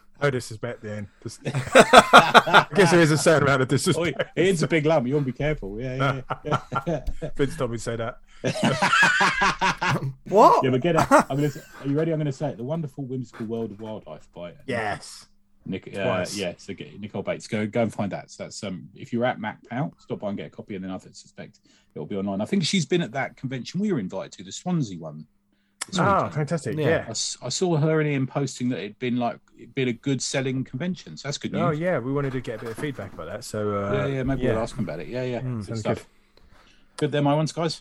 No disrespect, Ian. Just... I guess there is a certain amount of Oh, disrespect. Ian's a big lump. You want to be careful. Yeah, yeah. yeah. Vince told me to say that. What? Yeah, but get it. I'm gonna. Say, are you ready? I'm going to say it. The Wonderful Whimsical World of Wildlife by Yes. Nick. Uh, yeah, so get, Nicole Bates. Go go and find that. So that's um. If you're at MacPow, stop by and get a copy, and then I suspect it'll be online. I think she's been at that convention we were invited to, the Swansea one. Ah, weekend. fantastic. Yeah. Yeah. I, I saw her and Ian posting that it'd been like it'd been a good selling convention. So that's good news. Oh, yeah. We wanted to get a bit of feedback about that. So, uh, yeah, yeah. Maybe we'll ask them about it. Yeah, yeah. good sounds stuff. good. Good. They're my ones, guys.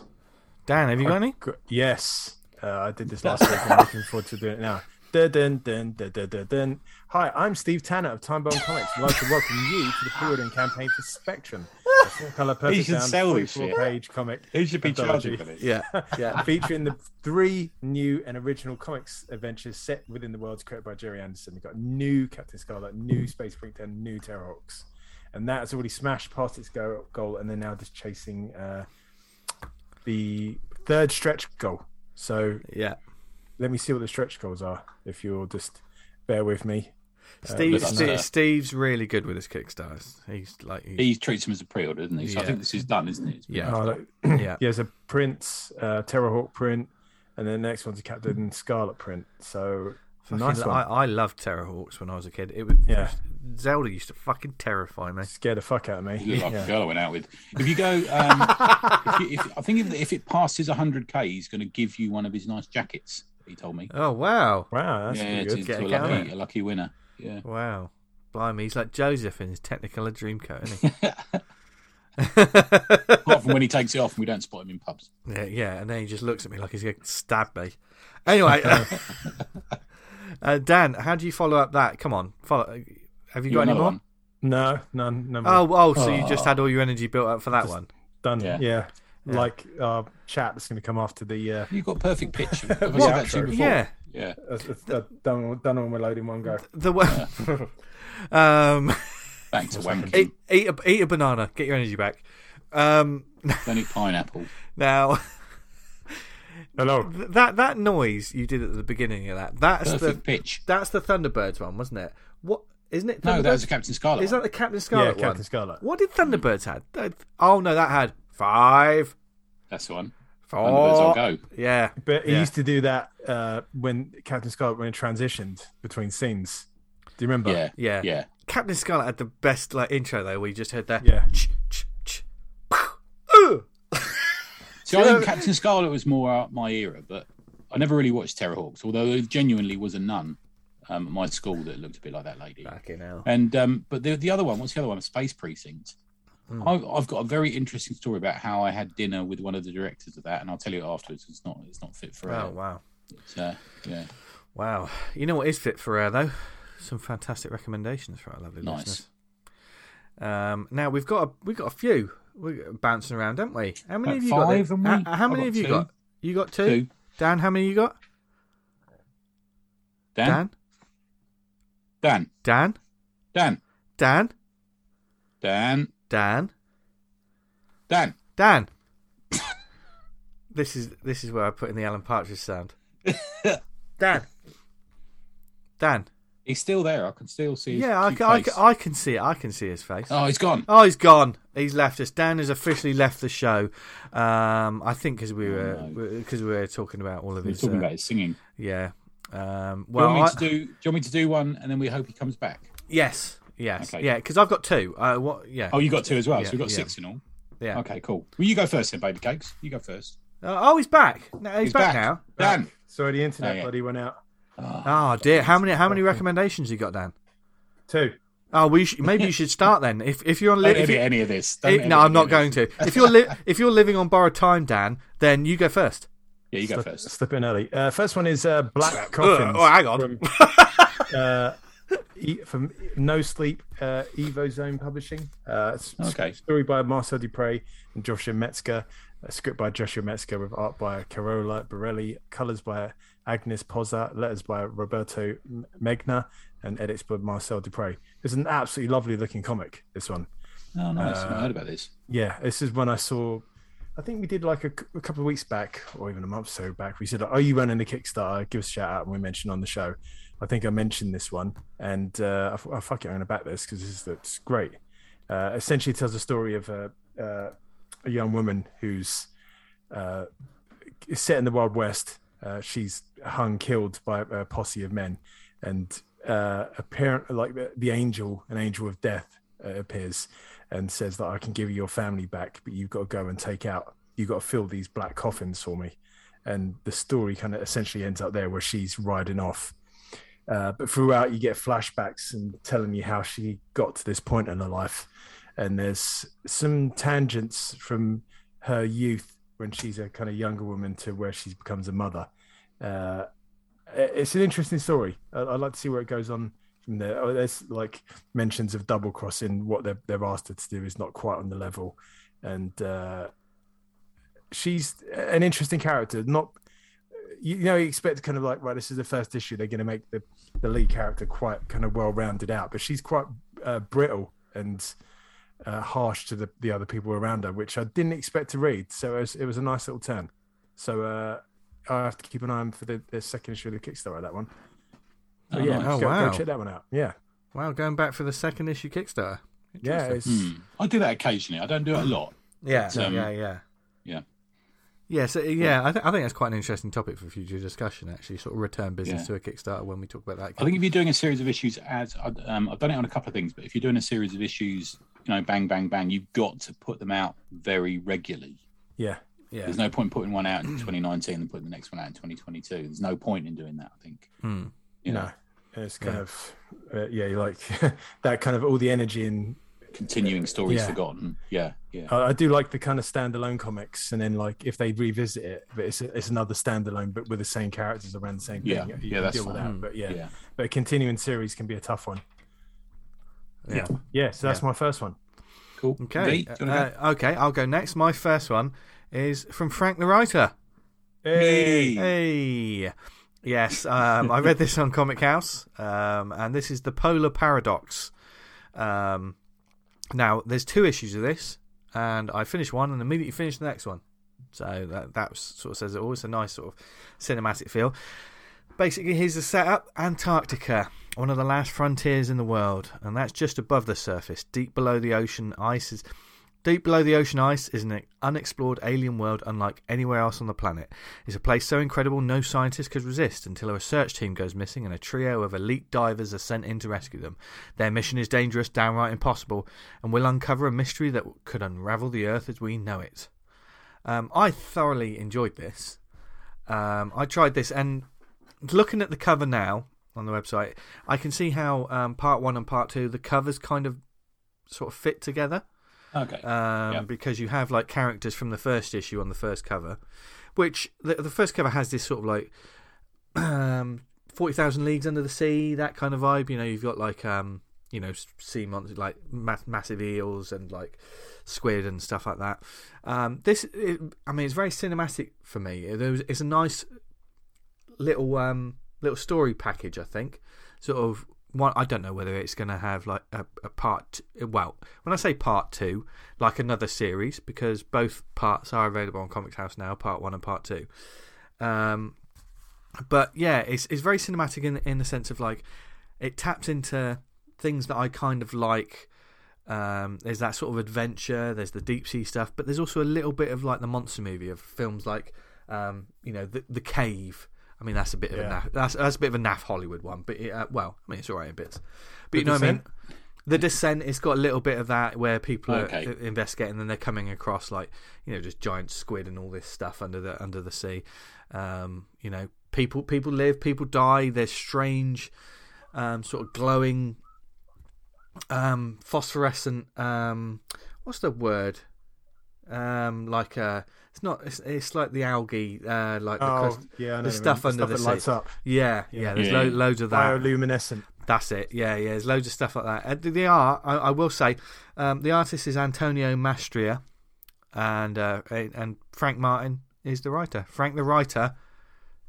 Dan, have you got any? Yes, uh, I did this last week. I'm looking forward to doing it now. Dun, dun, dun, dun, dun, dun, dun. Hi, I'm Steve Tanner of Time Bomb Comics. I'd like to welcome you to the pre-ordering campaign for Spectrum, a full-color, perfect should bound, sell this shit. 44-page comic Who should be anthology. charging for this? Yeah, yeah. featuring the three new and original comics adventures set within the worlds created by Gerry Anderson. We've got new Captain Scarlet, new Space Precinct, new Terrahawks, and that has already smashed past its go- goal, and they're now just chasing uh, the third stretch goal. So Yeah. Let me see what the stretch goals are. If you'll just bear with me. Steve, listen, Steve- uh, Steve's really good with his Kickstarters. He's like, he's, He treats them as a pre-order, doesn't he? So I think this is done, isn't it? Yeah. Oh, look. yeah. yeah, there's a Prince, uh, Terrahawk print, and then the next one's a Captain Scarlet print. So Fucking- nice one. I, I loved Terrahawks when I was a kid. It was Yeah. Zelda used to fucking terrify me. Scare the fuck out of me. You look like Yeah. a girl I went out with. If you go, um, if you, if, I think if, if it passes 100k, he's going to give you one of his nice jackets. He told me. Oh wow, Wow, that's yeah, pretty to. Get to a a, lucky, a lucky winner. Yeah. wow, blimey, he's like Joseph in his Technicolor Dreamcoat, isn't he? Apart from when he takes it off and we don't spot him in pubs. yeah, yeah, and then he just looks at me like he's going to stab me. Anyway, uh, uh, Dan, how do you follow up that? Come on, follow. Have you You got got any more? one? No, none, none. Oh, oh, so you Oh. just had all your energy built up for that one? done. Yeah. Yeah. Like our chat that's going to come after the. Uh, You've got perfect pitch. Have I What? said that to you before? Yeah, Yeah. uh, uh, done, all- done all my load in one go. the way. um, Back to wanking. eat, eat a eat a banana, get your energy back. Um, Don't eat pineapple. now Hello. that that noise you did at the beginning of that that's Perfect the pitch. that's the Thunderbirds one, wasn't it? What isn't it? No, that was Thunderbirds? a Captain Scarlet. Is that the Captain Yeah, Scarlet Captain one? Scarlet. What did Thunderbirds had? Oh no, that had five, That's the one. four. Thunderbirds on go. Yeah, But he Yeah. used to do that uh, when Captain Scarlet when he transitioned between scenes. Do you remember? Yeah. yeah, Yeah. Captain Scarlet had the best like intro though. We just heard that. Yeah. Ch, ch, ch, pow, I think Captain Scarlet was more uh, my era, but I never really watched Terrahawks, although there genuinely was a nun um, at my school that looked a bit like that lady. Fucking hell. And um, but the the other one, what's the other one? Space Precinct. Hmm. I've, I've got a very interesting story about how I had dinner with one of the directors of that, and I'll tell you afterwards. It's not it's not fit for air. Oh wow, uh, yeah, wow. You know what is fit for air though? Some fantastic recommendations for our lovely Nice. listeners. Um, now we've got a, we've got a few we're bouncing around, don't we? How many have you got? five, then? haven't we? How, how many have you two. got? You got two? two. Dan, how many you got? Dan, Dan, Dan, Dan, Dan, Dan, Dan, Dan, Dan. Dan. this is this is where I put in the Alan Partridge sound. Dan, Dan. He's still there. I can still see. His Yeah, I, I, I can see it. I can see his face. Oh, he's gone. Oh, he's gone. He's left us. Dan has officially left the show. Um, I think because we were Oh, no. because we were talking about all of We're his. talking uh, about his singing. yeah. Um, Do you, well, want me I- to do, do you want me to do one, and then we hope he comes back? yes, yes, Okay. yeah. Because I've got two. Uh, what? Yeah. Oh, you got two as well. Yeah, so we've got yeah. six in all. yeah. Okay, cool. Well, you go first then, baby cakes. You go first. Uh, oh, he's back. No, he's, He's back, back. now. Dan. Sorry, the internet Oh, yeah. bloody went out. Oh dear. How many? How many recommendations you got, Dan? Two. Oh, we sh- maybe you should start then. If if you're on li- Don't if you- any of this. Don't eh, no, I'm not going this. to. If you're li- if you're living on borrowed time, Dan, then you go first. Yeah, you go Slip, first. slip in early. Uh, first one is uh, Black Coffins. oh, hang on. From, uh, e- from No Sleep, uh, Evo Zone Publishing. Uh, Okay. Story by Marcel Dupre and Joshua Metzger. A script by Joshua Metzger with art by Carola Borelli. Colors by Agnes Pozza. Letters by Roberto Megna. and edits by Marcel Dupré. It's an absolutely lovely looking comic. This one. Oh, nice. Uh, I heard about this. Yeah, this is when I saw. I think we did like a, a couple of weeks back, or even a month or so back. We said, "Are you running the Kickstarter?" Give us a shout out, and we mentioned on the show. I think I mentioned this one, and uh, I fuck it, I'm going to back this because this that's great. Uh, essentially, tells the story of a, uh, a young woman who's uh, set in the Wild West. Uh, she's hung, killed by a posse of men, and uh, apparent like the, the angel, an angel of death, uh, appears and says that I can give you your family back, but you've got to go and take out, you've got to fill these black coffins for me. And the story kind of essentially ends up there where she's riding off. Uh, but throughout, you get flashbacks and telling you how she got to this point in her life. And there's some tangents from her youth when she's a kind of younger woman to where she becomes a mother. Uh, it's an interesting story. I, would like to see where it goes on from there. Oh, there's like mentions of double crossing. What they're they're asked her to do is not quite on the level, and uh, she's an interesting character. Not you know you expect kind of like right, this is the first issue. They're going to make the the lead character quite kind of well rounded out, but she's quite uh, brittle and. Uh, harsh to the, the other people around her, which I didn't expect to read. So it was, it was a nice little turn. So uh, I have to keep an eye on for the, the second issue of the Kickstarter. That one. So Oh, yeah, nice. Oh, go, wow. go check that one out. Yeah, Wow, going back for the second issue Kickstarter. yeah, Interesting. it's Hmm. I do that occasionally. I don't do it a lot. Yeah, Um, yeah, yeah. yeah. Yeah, so yeah, I, th- I think that's quite an interesting topic for future discussion. Actually, sort of return business Yeah. to a Kickstarter when we talk about that. I think if you're doing a series of issues as I'd- um, I've done it on a couple of things, but if you're doing a series of issues, you know, bang, bang, bang, you've got to put them out very regularly. yeah, yeah, There's no point putting one out in 2019 and putting the next one out in 2022. There's no point in doing that. I think. Hmm. You know, no, it's kind Yeah. of uh, yeah, you like that kind of all the energy and continuing stories Yeah. forgotten. Yeah, yeah. I, I do like the kind of standalone comics, and then like if they revisit it, but it's it's another standalone, but with the same characters around the same thing. Yeah, you yeah, can that's deal with fine. that. But yeah, yeah. but a continuing series can be a tough one. yeah. Yeah, so that's my first one. Cool. Okay, V, do you wanna uh, okay, I'll go next. My first one is from Frank the writer. Hey. Hey, yes, um, I read this on Comichaus, um, and this is the Polar Paradox. Um, now, there's two issues of this, and I finished one and immediately finished the next one. So that that sort of says it all. It's a nice sort of cinematic feel. Basically, here's the setup: Antarctica, one of the last frontiers in the world, and that's just above the surface, deep below the ocean. Ice is Deep below the ocean ice is an unexplored alien world unlike anywhere else on the planet. It's a place so incredible no scientist could resist until a research team goes missing and a trio of elite divers are sent in to rescue them. Their mission is dangerous, downright impossible, and will uncover a mystery that could unravel the Earth as we know it. Um, I thoroughly enjoyed this. Um, I tried this, and looking at the cover now on the website, I can see how um, part one and part two, the covers kind of sort of fit together Okay. um, Yeah. because you have like characters from the first issue on the first cover, which the, the first cover has this sort of like um, forty thousand leagues under the sea, that kind of vibe. You know, you've got like um, you know sea monsters like ma- massive eels and like squid and stuff like that. Um, this, it, I mean, it's very cinematic for me. There was, it's a nice little um little story package. I think sort of one. I don't know whether it's going to have like a, a part. Well, when I say part two, like another series, because both parts are available on Comics House now, part one and part two. Um, but yeah, it's it's very cinematic in in the sense of like it taps into things that I kind of like. Um, there's that sort of adventure. There's the deep sea stuff, but there's also a little bit of like the monster movie of films like, um, you know, the the cave. I mean, that's a bit of a naff, that's that's a bit of a naff Hollywood one, but it, uh, well, I mean, it's alright in bits. But The you know what I mean. The descent, it's got a little bit of that where people Okay. are investigating and they're coming across like you know just giant squid and all this stuff under the under the sea. Um, you know, people people live, people die. There's strange, um, sort of glowing, um, phosphorescent. Um, what's the word? Um, like uh, it's not. It's, it's like the algae, uh, like the Oh, crust- yeah, I know the what you stuff under the that lights sea. up, Yeah, yeah. There's Yeah. lo- loads of that. bioluminescent. That's it. Yeah, yeah. There's loads of stuff like that. Uh, the, the art, I, I will say, um, the artist is Antonio Mastria, and uh, and Frank Martin is the writer. Frank the writer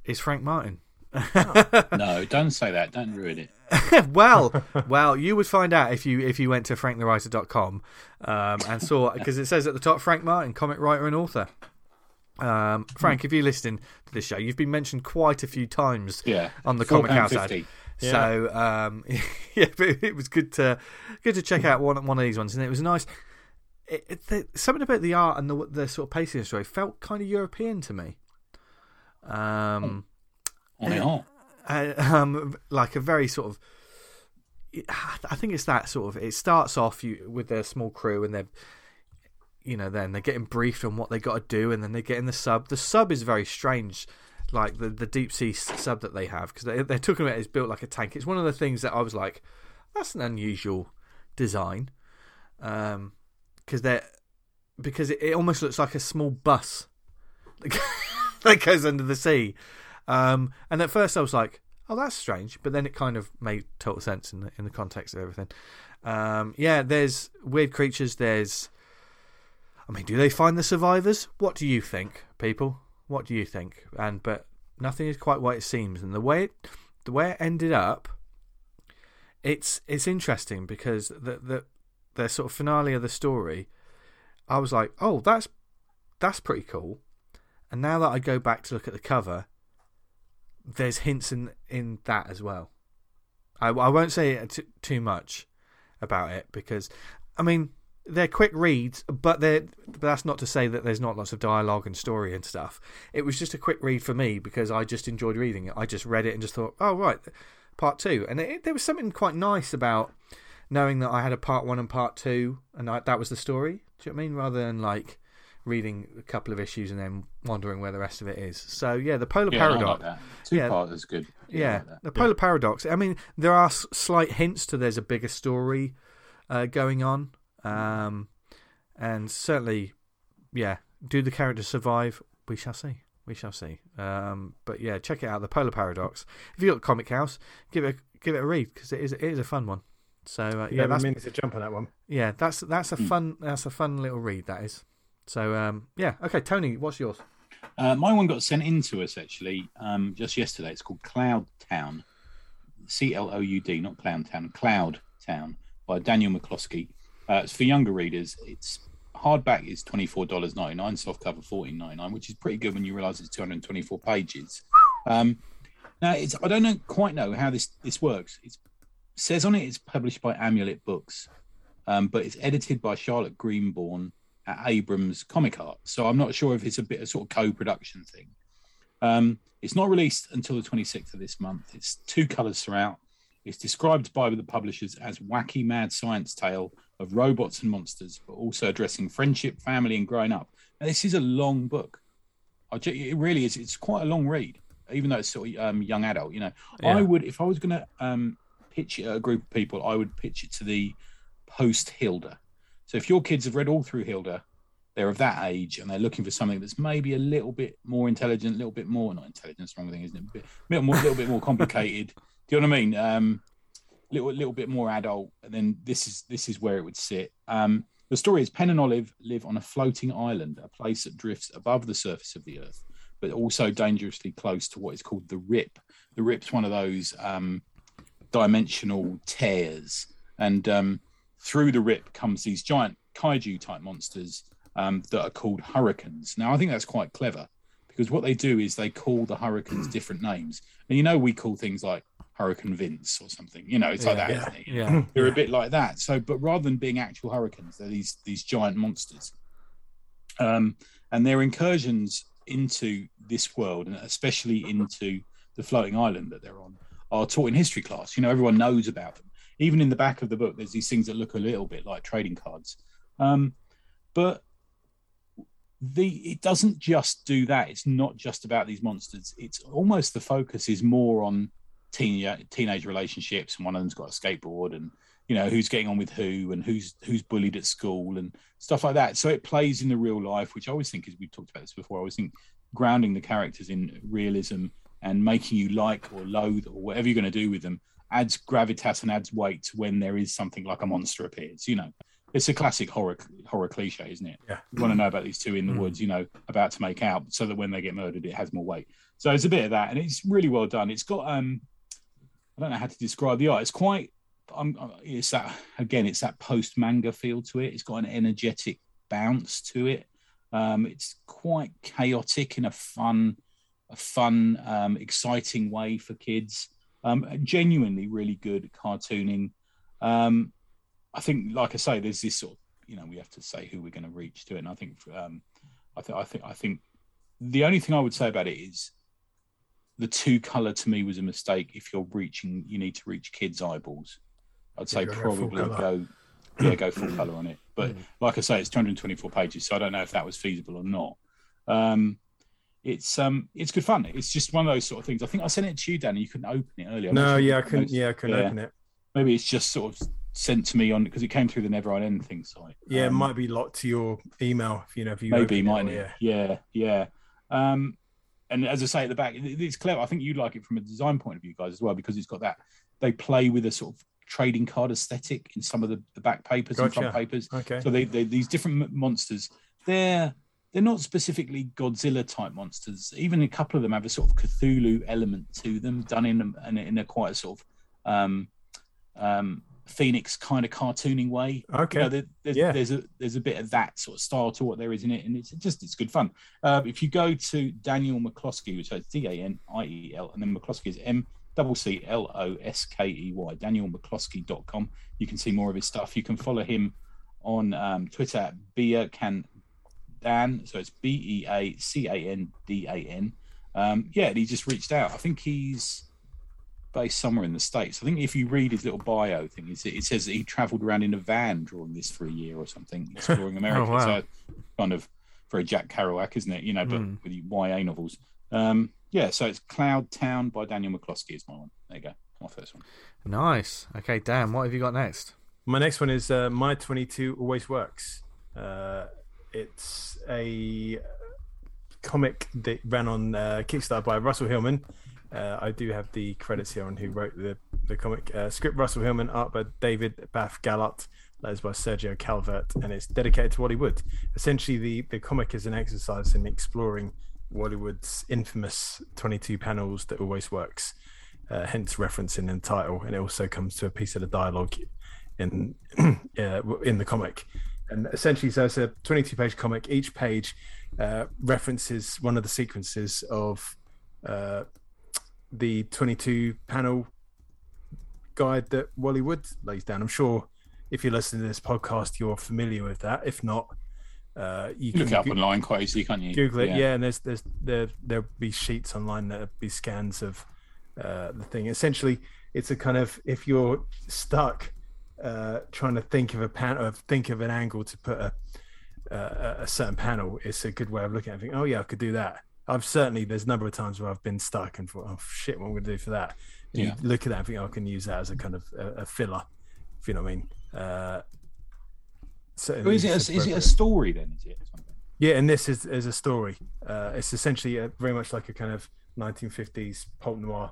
is Frank Martin. no, don't say that. Don't ruin it. well, well, you would find out if you if you went to frankthewriter.com um, and saw because it says at the top Frank Martin, comic writer and author. Um, Frank, if you're listening to this show, you've been mentioned quite a few times Yeah. on the Comichaus ad. £4.50. So um, yeah, but it was good to good to check out one one of these ones, and it was nice. It, it, the, something about the art and the the sort of pacing of the story felt kind of European to me. Um, On it on. Uh, um, like a very sort of. I think it's that sort of. It starts off you with their small crew, and they're, you know, then they're getting briefed on what they got to do, and then they get in the sub. The sub is very strange, like the the deep sea sub that they have, because they they're talking about it's built like a tank. It's one of the things that I was like, that's an unusual design, um, because they're because it, it almost looks like a small bus that goes under the sea. Um, and at first I was like, oh, that's strange. But then it kind of made total sense in the, in the context of everything. Um, yeah, there's weird creatures. There's. I mean, do they find the survivors? What do you think, people? What do you think? And but nothing is quite what it seems. And the way it, the way it ended up, it's it's interesting because the the the sort of finale of the story, I was like, oh, that's that's pretty cool. And now that I go back to look at the cover, there's hints in in that as well. I, I won't say t- too much about it because, I mean, they're quick reads, but they're but that's not to say that there's not lots of dialogue and story and stuff. It was just a quick read for me because I just enjoyed reading it. I just read it and just thought, oh right, part two, and it, there was something quite nice about knowing that I had a part one and part two, and I, that was the story. Do you know what I mean? Rather than like reading a couple of issues and then wondering where the rest of it is. So yeah, the polar Yeah, paradox. like. Two Yeah. part is good. I Yeah, like the polar paradox. I mean, there are slight hints to there's a bigger story uh, going on, um, and certainly, yeah, do the characters survive? We shall see. We shall see. Um, but yeah, check it out. The Polar Paradox. If you got Comichaus, give it give it a read because it is it is a fun one. So uh, yeah, Yeah, that's meaning to jump on that one. yeah, that's that's a fun that's a fun little read. That is. So um, yeah, okay, Tony, what's yours? Uh, my one got sent in to us actually um, just yesterday. It's called Cloud Town, C L O U D, not Clown Town, Cloud Town by Daniel McCloskey. Uh, it's for younger readers. It's hardback is twenty four dollars ninety nine, soft cover fourteen ninety nine, which is pretty good when you realise it's two hundred twenty four pages. Um, now it's I don't know quite know how this this works. It says on it it's published by Amulet Books, um, but it's edited by Charlotte Greenbaum at Abrams Comic Art. So I'm not sure if it's a bit of sort of co-production thing. Um, it's not released until the 26th of this month. It's two colours throughout. It's described by the publishers as wacky mad science tale of robots and monsters, but also addressing friendship, family, and growing up. Now, this is a long book. I ju- It really is. It's quite a long read, even though it's sort of um, young adult. You know, Yeah. I would if I was going to um, pitch it at a group of people, I would pitch it to the post Hilda. So if your kids have read all through Hilda, they're of that age and they're looking for something that's maybe a little bit more intelligent, a little bit more not intelligent, wrong thing, isn't it? A bit, little more, little bit more complicated. Do you know what I mean? Um, little, little bit more adult, and then this is this is where it would sit. Um, the story is Pen and Olive live on a floating island, a place that drifts above the surface of the earth, but also dangerously close to what is called the Rip. The Rip's one of those um, dimensional tears, and um, through the Rip comes these giant kaiju type monsters um, that are called hurricanes. Now, I think that's quite clever because what they do is they call the hurricanes different names, and you know we call things like Hurricane Vince or something. You know, it's like that, Yeah. isn't it? Yeah, They're a bit like that. So, but rather than being actual hurricanes, they're these these giant monsters. Um, and their incursions into this world, and especially into the floating island that they're on, are taught in history class. You know, everyone knows about them. Even in the back of the book, there's these things that look a little bit like trading cards. Um, but the it doesn't just do that. It's not just about these monsters. It's almost the focus is more on teen teenage relationships, and one of them's got a skateboard, and you know who's getting on with who, and who's who's bullied at school, and stuff like that. So it plays in the real life, which I always think is we've talked about this before. I always think grounding the characters in realism and making you like or loathe or whatever you're going to do with them adds gravitas and adds weight when there is something like a monster appears. You know, it's a classic horror horror cliche, isn't it? Yeah. You want to know about these two in the Mm. woods, you know, about to make out, so that when they get murdered, it has more weight. So it's a bit of that, and it's really well done. It's got um, I don't know how to describe the art. It's quite. I'm, it's that again. It's that post manga feel to it. It's got an energetic bounce to it. Um, it's quite chaotic in a fun, a fun, um, exciting way for kids. Um, genuinely really good cartooning. Um, I think, like I say, there's this sort of, you know, we have to say who we're going to reach to it. And I think, um, I think, I think, I think the only thing I would say about it is the two color to me was a mistake. If you're reaching, you need to reach kids' eyeballs. I'd say go probably go, yeah, go full color on it. But like I say, it's 224 pages, so I don't know if that was feasible or not. Um, it's um, it's good fun. It's just one of those sort of things. I think I sent it to you, Danny. You couldn't open it earlier. No, yeah, I couldn't. Yeah, I couldn't Yeah. open it. Maybe it's just sort of sent to me on because it came through the Never I End thing site. Yeah, it Um, might be locked to your email. If you know, if you maybe might yeah yeah yeah um and as i say at the back it's clever i think you'd like it from a design point of view guys as well because it's got that they play with a sort of trading card aesthetic in some of the, the back papers and front papers Okay. so they, they these different monsters they're they're not specifically godzilla type monsters even a couple of them have a sort of cthulhu element to them done in a, in a, quite a sort of um um phoenix kind of cartooning way Okay. you know, there, there's, Yeah. there's a there's a bit of that sort of style to what there is in it, and it's just it's good fun. Uh, if you go to Daniel McCloskey, which is D A N I E L, and then McCloskey is M double C L O S K E Y, danielmccloskey.com. You can see more of his stuff. You can follow him on um, Twitter at Bea Can Dan, so it's B E A C A N D A N. Um, yeah, and he just reached out. I think he's based somewhere in the states. I think if you read his little bio thing, it says that he travelled around in a van drawing this for a year or something, exploring America. oh, wow. So kind of very Jack Kerouac, isn't it? You know, but Mm. with the YA novels. Um, yeah, so it's Cloud Town by Daniel McCloskey is my one. There you go, my first one. Nice. Okay, Dan, what have you got next? My next one is uh, My 22 Always Works. Uh, it's a comic that ran on uh, Kickstarter by Russell Hillman. Uh, I do have the credits here on who wrote the, the comic. Uh, script Russell Hillman, art by David Bath Gallart, letters by Sergio Calvert, and it's dedicated to Wally Wood. Essentially, the, the comic is an exercise in exploring Wally Wood's infamous 22 panels that always works, uh, hence reference in the title, and it also comes to a piece of the dialogue in uh, in the comic. And essentially, so it's a 22 page comic. Each page uh, references one of the sequences of uh, the 22 panel guide that Wally Wood lays down. I'm sure if you're listening to this podcast, you're familiar with that. If not, uh, you You look can it up go- online quite easily, can't you? Google it, yeah. and there's there's there there'll be sheets online that'll be scans of uh, the thing. Essentially, it's a kind of if you're stuck uh, trying to think of a pan or think of an angle to put a a, a certain panel, it's a good way of looking at it. Think, oh yeah, I could do that. I've certainly there's a number of times where I've been stuck and thought, oh shit, what am I going to do for that? And Yeah. You look at that and think, oh, I can use that as a kind of a, a filler, if you know what I mean. Uh, So certainly is it a, is it a story then? Is it? Yeah, and this is is a story. Uh, it's essentially a, very much like a kind of 1950s pulp noir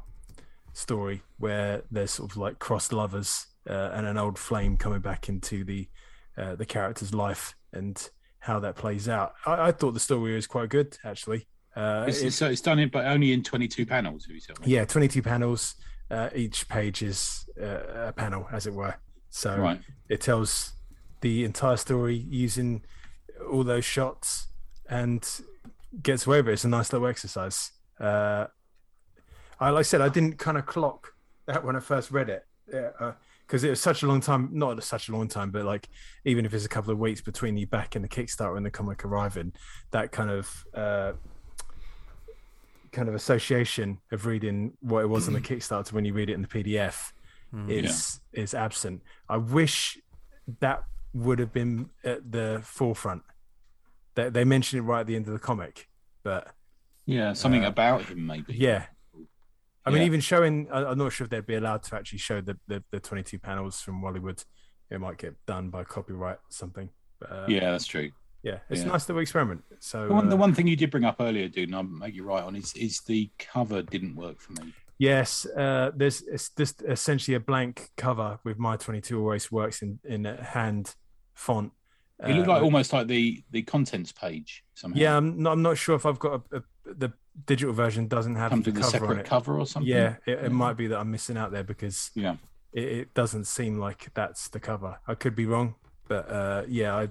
story where there's sort of like crossed lovers uh, and an old flame coming back into the uh, the character's life and how that plays out. I, I thought the story was quite good actually. Uh, It's, it- so it's done in, but only in 22 panels. Have you said? yeah, 22 panels. Uh, each page is uh, a panel, as it were. So Right. it tells the entire story using all those shots and gets away with it. It's a nice little exercise. Uh, I, like I said, I didn't kind of clock that when I first read it because it was such a long time, not such a long time, but like even if it's a couple of weeks between you back and the Kickstarter and the comic arriving, that kind of uh, kind of association of reading what it was on the Kickstarter when you read it in the PDF is is absent. I wish that would have been at the forefront. They, they mentioned it right at the end of the comic, but Yeah, something Uh, about him maybe. yeah. I mean, Yeah. even showing, I, I'm not sure if they'd be allowed to actually show the, the, the 22 panels from Wally Wood. It might get done by copyright or something. But, uh, yeah, that's true. yeah, it's Yeah. nice little experiment. So The one, the uh, one thing you did bring up earlier, dude, and I'll make you right on, is is the cover didn't work for me. Yes, uh, there's it's just essentially a blank cover with my 22 always works in in a hand font. It looked Uh, like almost like the the contents page somehow. yeah, I'm not, I'm not sure if I've got a, a, the digital version doesn't have Comes the cover on separate it. cover or something. Yeah, it, it might be that I'm missing out there because Yeah. it, it doesn't seem like that's the cover. I could be wrong, but uh, yeah, I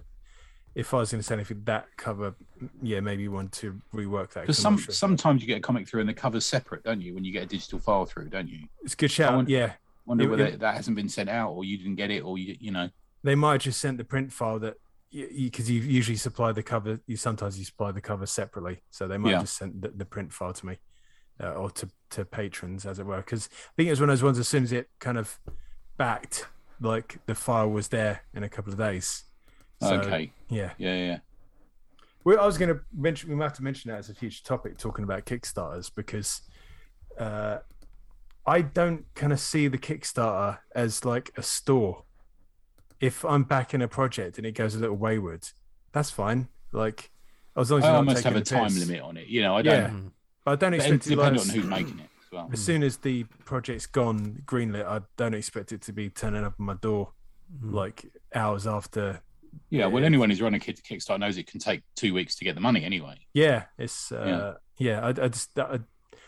if I was going to say anything, that cover, yeah, maybe you want to rework that. Because some sure. sometimes you get a comic through and the cover's separate, don't you? When you get a digital file through, don't you? it's a good shout. wonder- yeah, Wonder It- whether it- that hasn't been sent out or you didn't get it or you you know. they might have just sent the print file that because you, usually supply the cover. You sometimes you supply the cover separately, so they might Yeah. just sent the, the print file to me uh, or to to patrons, as it were. Because I think it was one of those ones. As soon as it kind of backed, like the file was there in a couple of days. So, okay. Yeah. Yeah, yeah. Well, I was going to mention. We might have to mention that as a future topic, talking about Kickstarters, because uh, I don't kind of see the Kickstarter as like a store. If I'm backing a project and it goes a little wayward, that's fine. Like as long as I you're almost taking have a time piss. limit on it. You know, I don't. Yeah, Mm. but I don't But it expect it. depends Like, on who's making it as well. as soon as the project's gone greenlit, I don't expect it to be turning up on my door Mm. like hours after. Yeah, well, Yeah. anyone who's running a Kickstarter knows it can take two weeks to get the money anyway. Yeah, it's uh, yeah. I, I just I,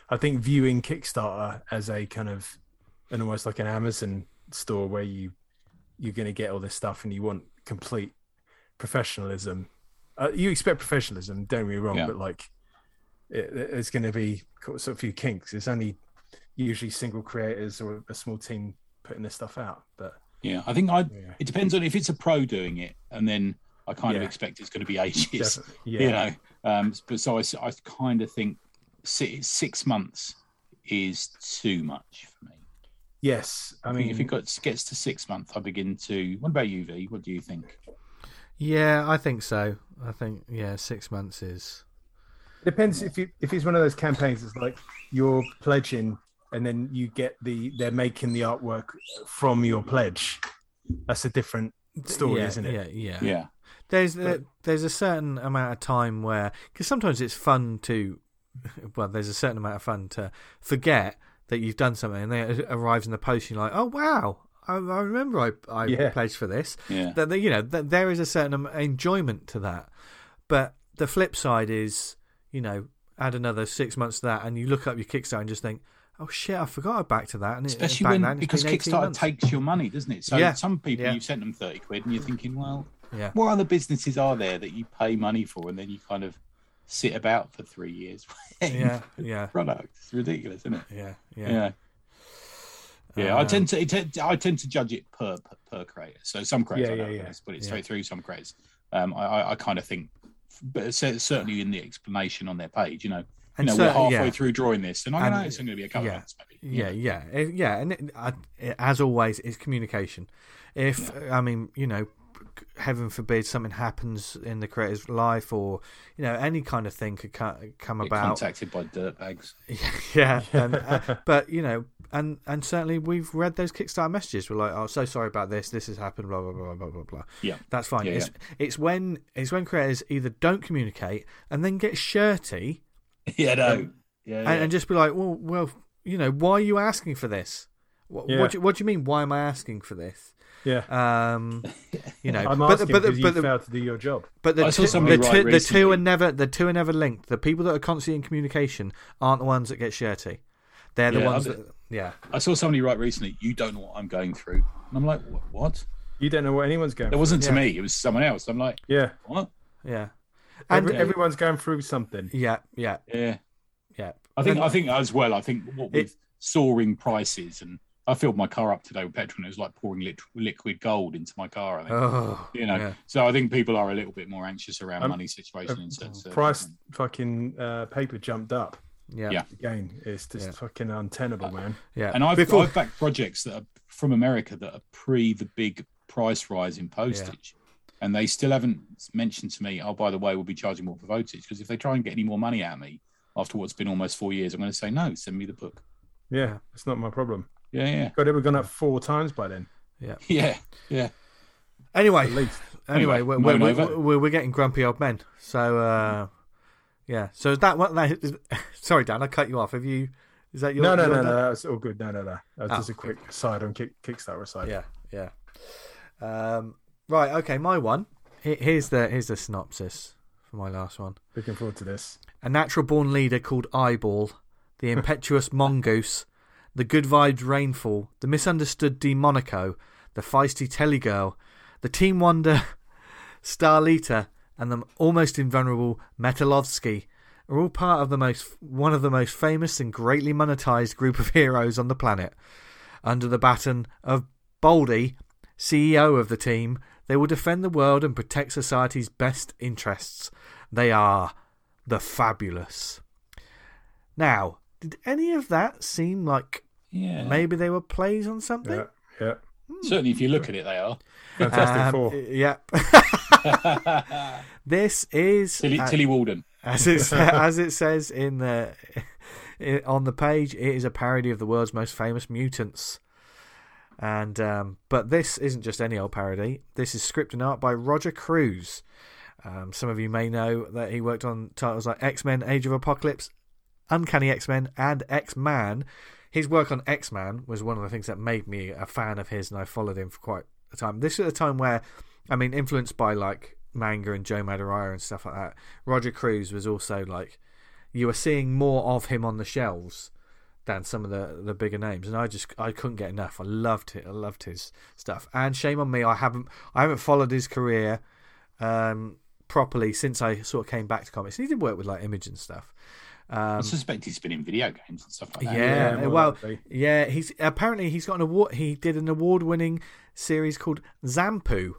I think viewing Kickstarter as a kind of and almost like an Amazon store where you you're going to get all this stuff and you want complete professionalism. Uh, you expect professionalism, don't get me wrong, Yeah. but like it, it's going to be sort of a few kinks. It's only usually single creators or a small team putting this stuff out, but Yeah, I think I. yeah, It depends on if it's a pro doing it, and then I kind of expect it's going to be ages. definitely. yeah, You know, um, but so I, I kind of think six, six months is too much for me. Yes. I I mean, mean, if it got, gets to six months, I begin to. What about you, V? What do you think? Yeah, I think so. I think yeah, six months is. Depends if you if it's one of those campaigns. It's like you're pledging, and then you get the they're making the artwork from your pledge. That's a different story, yeah, isn't it? Yeah, yeah. Yeah, There's a, there's a certain amount of time where because sometimes it's fun to, well, there's a certain amount of fun to forget that you've done something, and then it arrives in the post, and you're like, oh wow, I, I remember I I Yeah. pledged for this. yeah, That you know that there is a certain enjoyment to that, but the flip side is you know add another six months to that, and you look up your Kickstarter and just think. Oh shit! I forgot I backed to that, and especially when then because Kickstarter months. takes your money, doesn't it? So Yeah, some people yeah. you've sent them thirty quid, and you're thinking, well, yeah, what other businesses are there that you pay money for, and then you kind of sit about for three years yeah, yeah, product? It's ridiculous, isn't it? yeah, Yeah. yeah. Yeah, I Um, tend to it, I tend to judge it per per, per creator. So some creators, Yeah, I yeah, yeah. let's put it Yeah. straight through. Some creators, um, I, I, I kind of think, but certainly in the explanation on their page, you know, you And know, so- we're halfway yeah. through drawing this, and I And- know it's going to be a couple yeah. of months, maybe. Yeah, yeah, It- yeah, and it, I, it, as always, it's communication. If I mean, you know, heaven forbid something happens in the creator's life, or you know, any kind of thing could co- come Get about. contacted by dirtbags. yeah, and, uh, but you know, and and certainly we've read those Kickstarter messages. We're like, oh, so sorry about this. This has happened. Blah blah blah blah blah blah. Yeah. that's fine. Yeah, it's it's when it's when creators either don't communicate and then get shirty yeah, no, yeah, and, and just be like, well, well, you know, why are you asking for this? What, Yeah. what, do, what do you mean? Why am I asking for this? Yeah. Um, you know, I'm but asking the, but the, because you but the, failed to do your job. but the, I two, the, write two, the two are never the two are never linked. The people that are constantly in communication aren't the ones that get shirty. They're the Yeah, ones that yeah I saw somebody write recently, "You don't know what I'm going through," and I'm like, "What?" what? You don't know what anyone's going. It wasn't to Yeah. me; it was someone else. I'm like, Yeah. "What?" yeah and Every, everyone's going through something. yeah yeah Yeah, yeah. I think And- I think as well. I think what with soaring prices and I filled my car up today with petrol and it was like pouring lit- liquid gold into my car. I think. Oh, you know, yeah. so I think people are a little bit more anxious around Um, money situation in certain Price circumstances. fucking uh, paper jumped up yeah Yeah. again. It's just Yeah. fucking untenable, man. yeah. And I've, Before- I've backed projects that are from America that are pre the big price rise in postage. And they still haven't mentioned to me, oh, by the way, we'll be charging more for postage. Because if they try and get any more money out of me after what's been almost four years, I'm going to say, no, send me the book. Yeah, it's not my problem. Yeah, yeah, God, it would gone up four times by then, yeah, yeah. anyway, at least. anyway, Anyway, we're, moan we're, we're, we're getting grumpy old men. So uh, yeah. So is that what? That is, sorry, Dan, I cut you off. Have you? Is that your? No, no, your no, done? no. That's all good. No, no, no. That was Oh, just a quick side on kick, Kickstarter aside. Yeah, yeah. Um, right. Okay. My one. Here's the here's the synopsis for my last one. Looking forward to this. A natural born leader called Eyeball, the impetuous Mongoose, the good vibes Rainfall, the misunderstood Demonico, the feisty Telegirl, the Team Wonder Starlita, and the almost invulnerable Metalovsky are all part of the most one of the most famous and greatly monetized group of heroes on the planet. Under the baton of Baldy, CEO of the team, they will defend the world and protect society's best interests. They are the fabulous. Now, did any of that seem like Yeah. maybe they were plays on something? Yeah, yeah. Certainly, if you look at it, they are. Fantastic Um, Four. Yep. this is Tilly, uh, Tilly Walden. as it as it says in the i- on the page. It is a parody of the world's most famous mutants. And um, but this isn't just any old parody. This is script and art by Roger Cruz. Um, some of you may know that he worked on titles like X Men: Age of Apocalypse, Uncanny X Men, and X Man. His work on X Man was one of the things that made me a fan of his, and I followed him for quite a time. This is a time where, I mean, influenced by like manga and Joe Madureira and stuff like that. Roger Cruz was also like, you were seeing more of him on the shelves than some of the the bigger names, and I just I couldn't get enough. I loved it. I loved his stuff. And shame on me, I haven't I haven't followed his career um, properly since I sort of came back to comics. He did work with like Image and stuff. I Um, suspect he's been in video games and stuff like that. yeah, more well, likely. yeah, he's apparently he's got an award. He did an award-winning series called Xampu.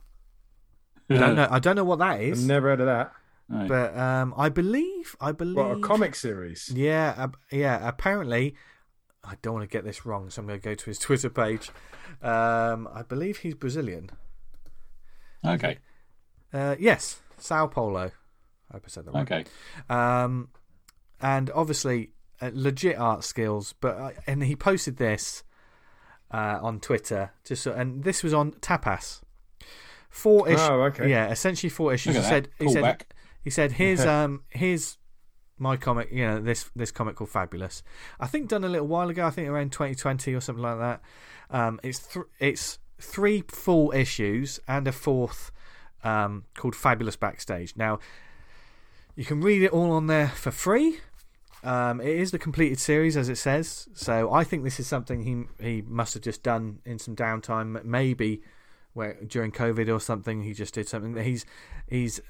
I don't know. I don't know what that is. I've never heard of that. No. but um, I believe I believe What a comic series. Yeah, uh, yeah. Apparently, I don't want to get this wrong, so I'm going to go to his Twitter page. Um, I believe he's Brazilian. Okay. Uh, yes, Sao Paulo. I hope I said that right. Okay. Um, and obviously, uh, legit art skills. But uh, and he posted this uh, on Twitter. Just so, and this was on Tapas. Four issues. Oh, okay. Yeah, essentially four issues. He said. He said. Callback. He said, "Here's um, here's my comic. You know, this this comic called Fabulous. I think done a little while ago. I think around 2020 or something like that. Um, it's th- it's three full issues and a fourth um called Fabulous Backstage. Now, you can read it all on there for free. Um, it is the completed series, as it says. So I think this is something he he must have just done in some downtime, maybe where during COVID or something. He just did something. He's he's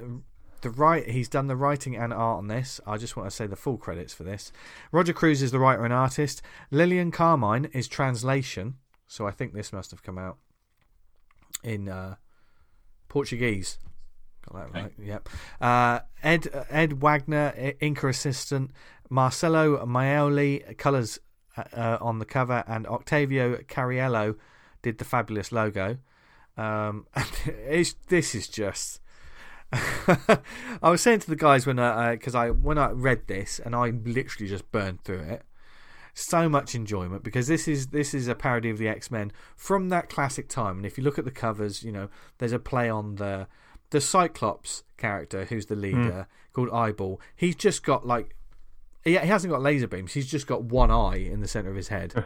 the right. He's done the writing and art on this. I just want to say the full credits for this. Roger Cruz is the writer and artist. Lillian Carmine is translation. So I think this must have come out in uh, Portuguese. Got that Okay. right. Yep. Uh, Ed Ed Wagner, inker assistant. Marcelo Maioli, colours uh, uh, on the cover, and Octavio Cariello did the fabulous logo. Um, and it's, this is just. I was saying to the guys when I because I when I read this and I literally just burned through it. So much enjoyment because this is this is a parody of the X Men from that classic time. And if you look at the covers, you know there's a play on the the Cyclops character who's the leader called Eyeball. He's just got like he, he hasn't got laser beams. He's just got one eye in the center of his head.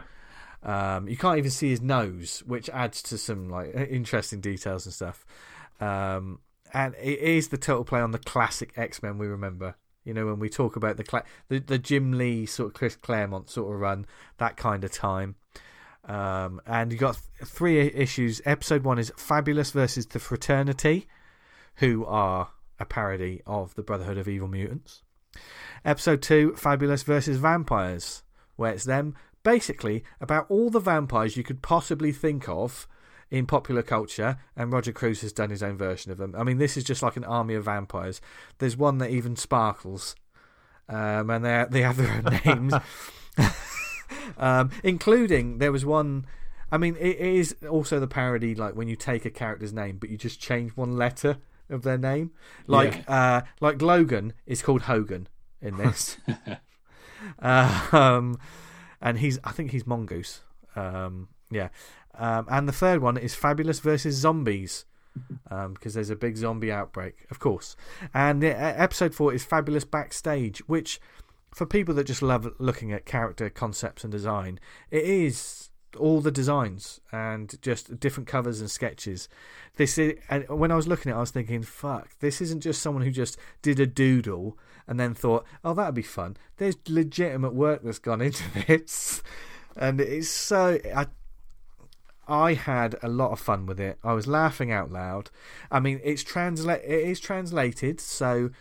Um, you can't even see his nose, which adds to some like interesting details and stuff. Um, and it is the total play on the classic X Men we remember. You know, when we talk about the the, the Jim Lee sort of Chris Claremont sort of run, that kind of time. Um, and you got th- three issues. Episode one is Fabulous versus the Fraternity, who are a parody of the Brotherhood of Evil Mutants. Episode two, Fabulous versus Vampires, where it's them basically about all the vampires you could possibly think of in popular culture, and Roger Cruz has done his own version of them. I mean, this is just like an army of vampires. There's one that even sparkles, um, and they they have their own names, um, including there was one. I mean, it is also the parody, like when you take a character's name, but you just change one letter of their name. Like, uh, like Logan is called Hogan in this, uh, um, and he's I think he's Mongoose. Um, yeah, um, and the third one is Fabulous versus Zombies. Um, because there's a big zombie outbreak, of course. And the, uh, episode four is Fabulous Backstage, which, for people that just love looking at character concepts and design, it is all the designs and just different covers and sketches. This is, and when I was looking at, it, I was thinking, "Fuck, this isn't just someone who just did a doodle and then thought, oh, that'd be fun." There's legitimate work that's gone into this, and it's so. I, I had a lot of fun with it. I was laughing out loud. I mean, it's translate. It is translated, so.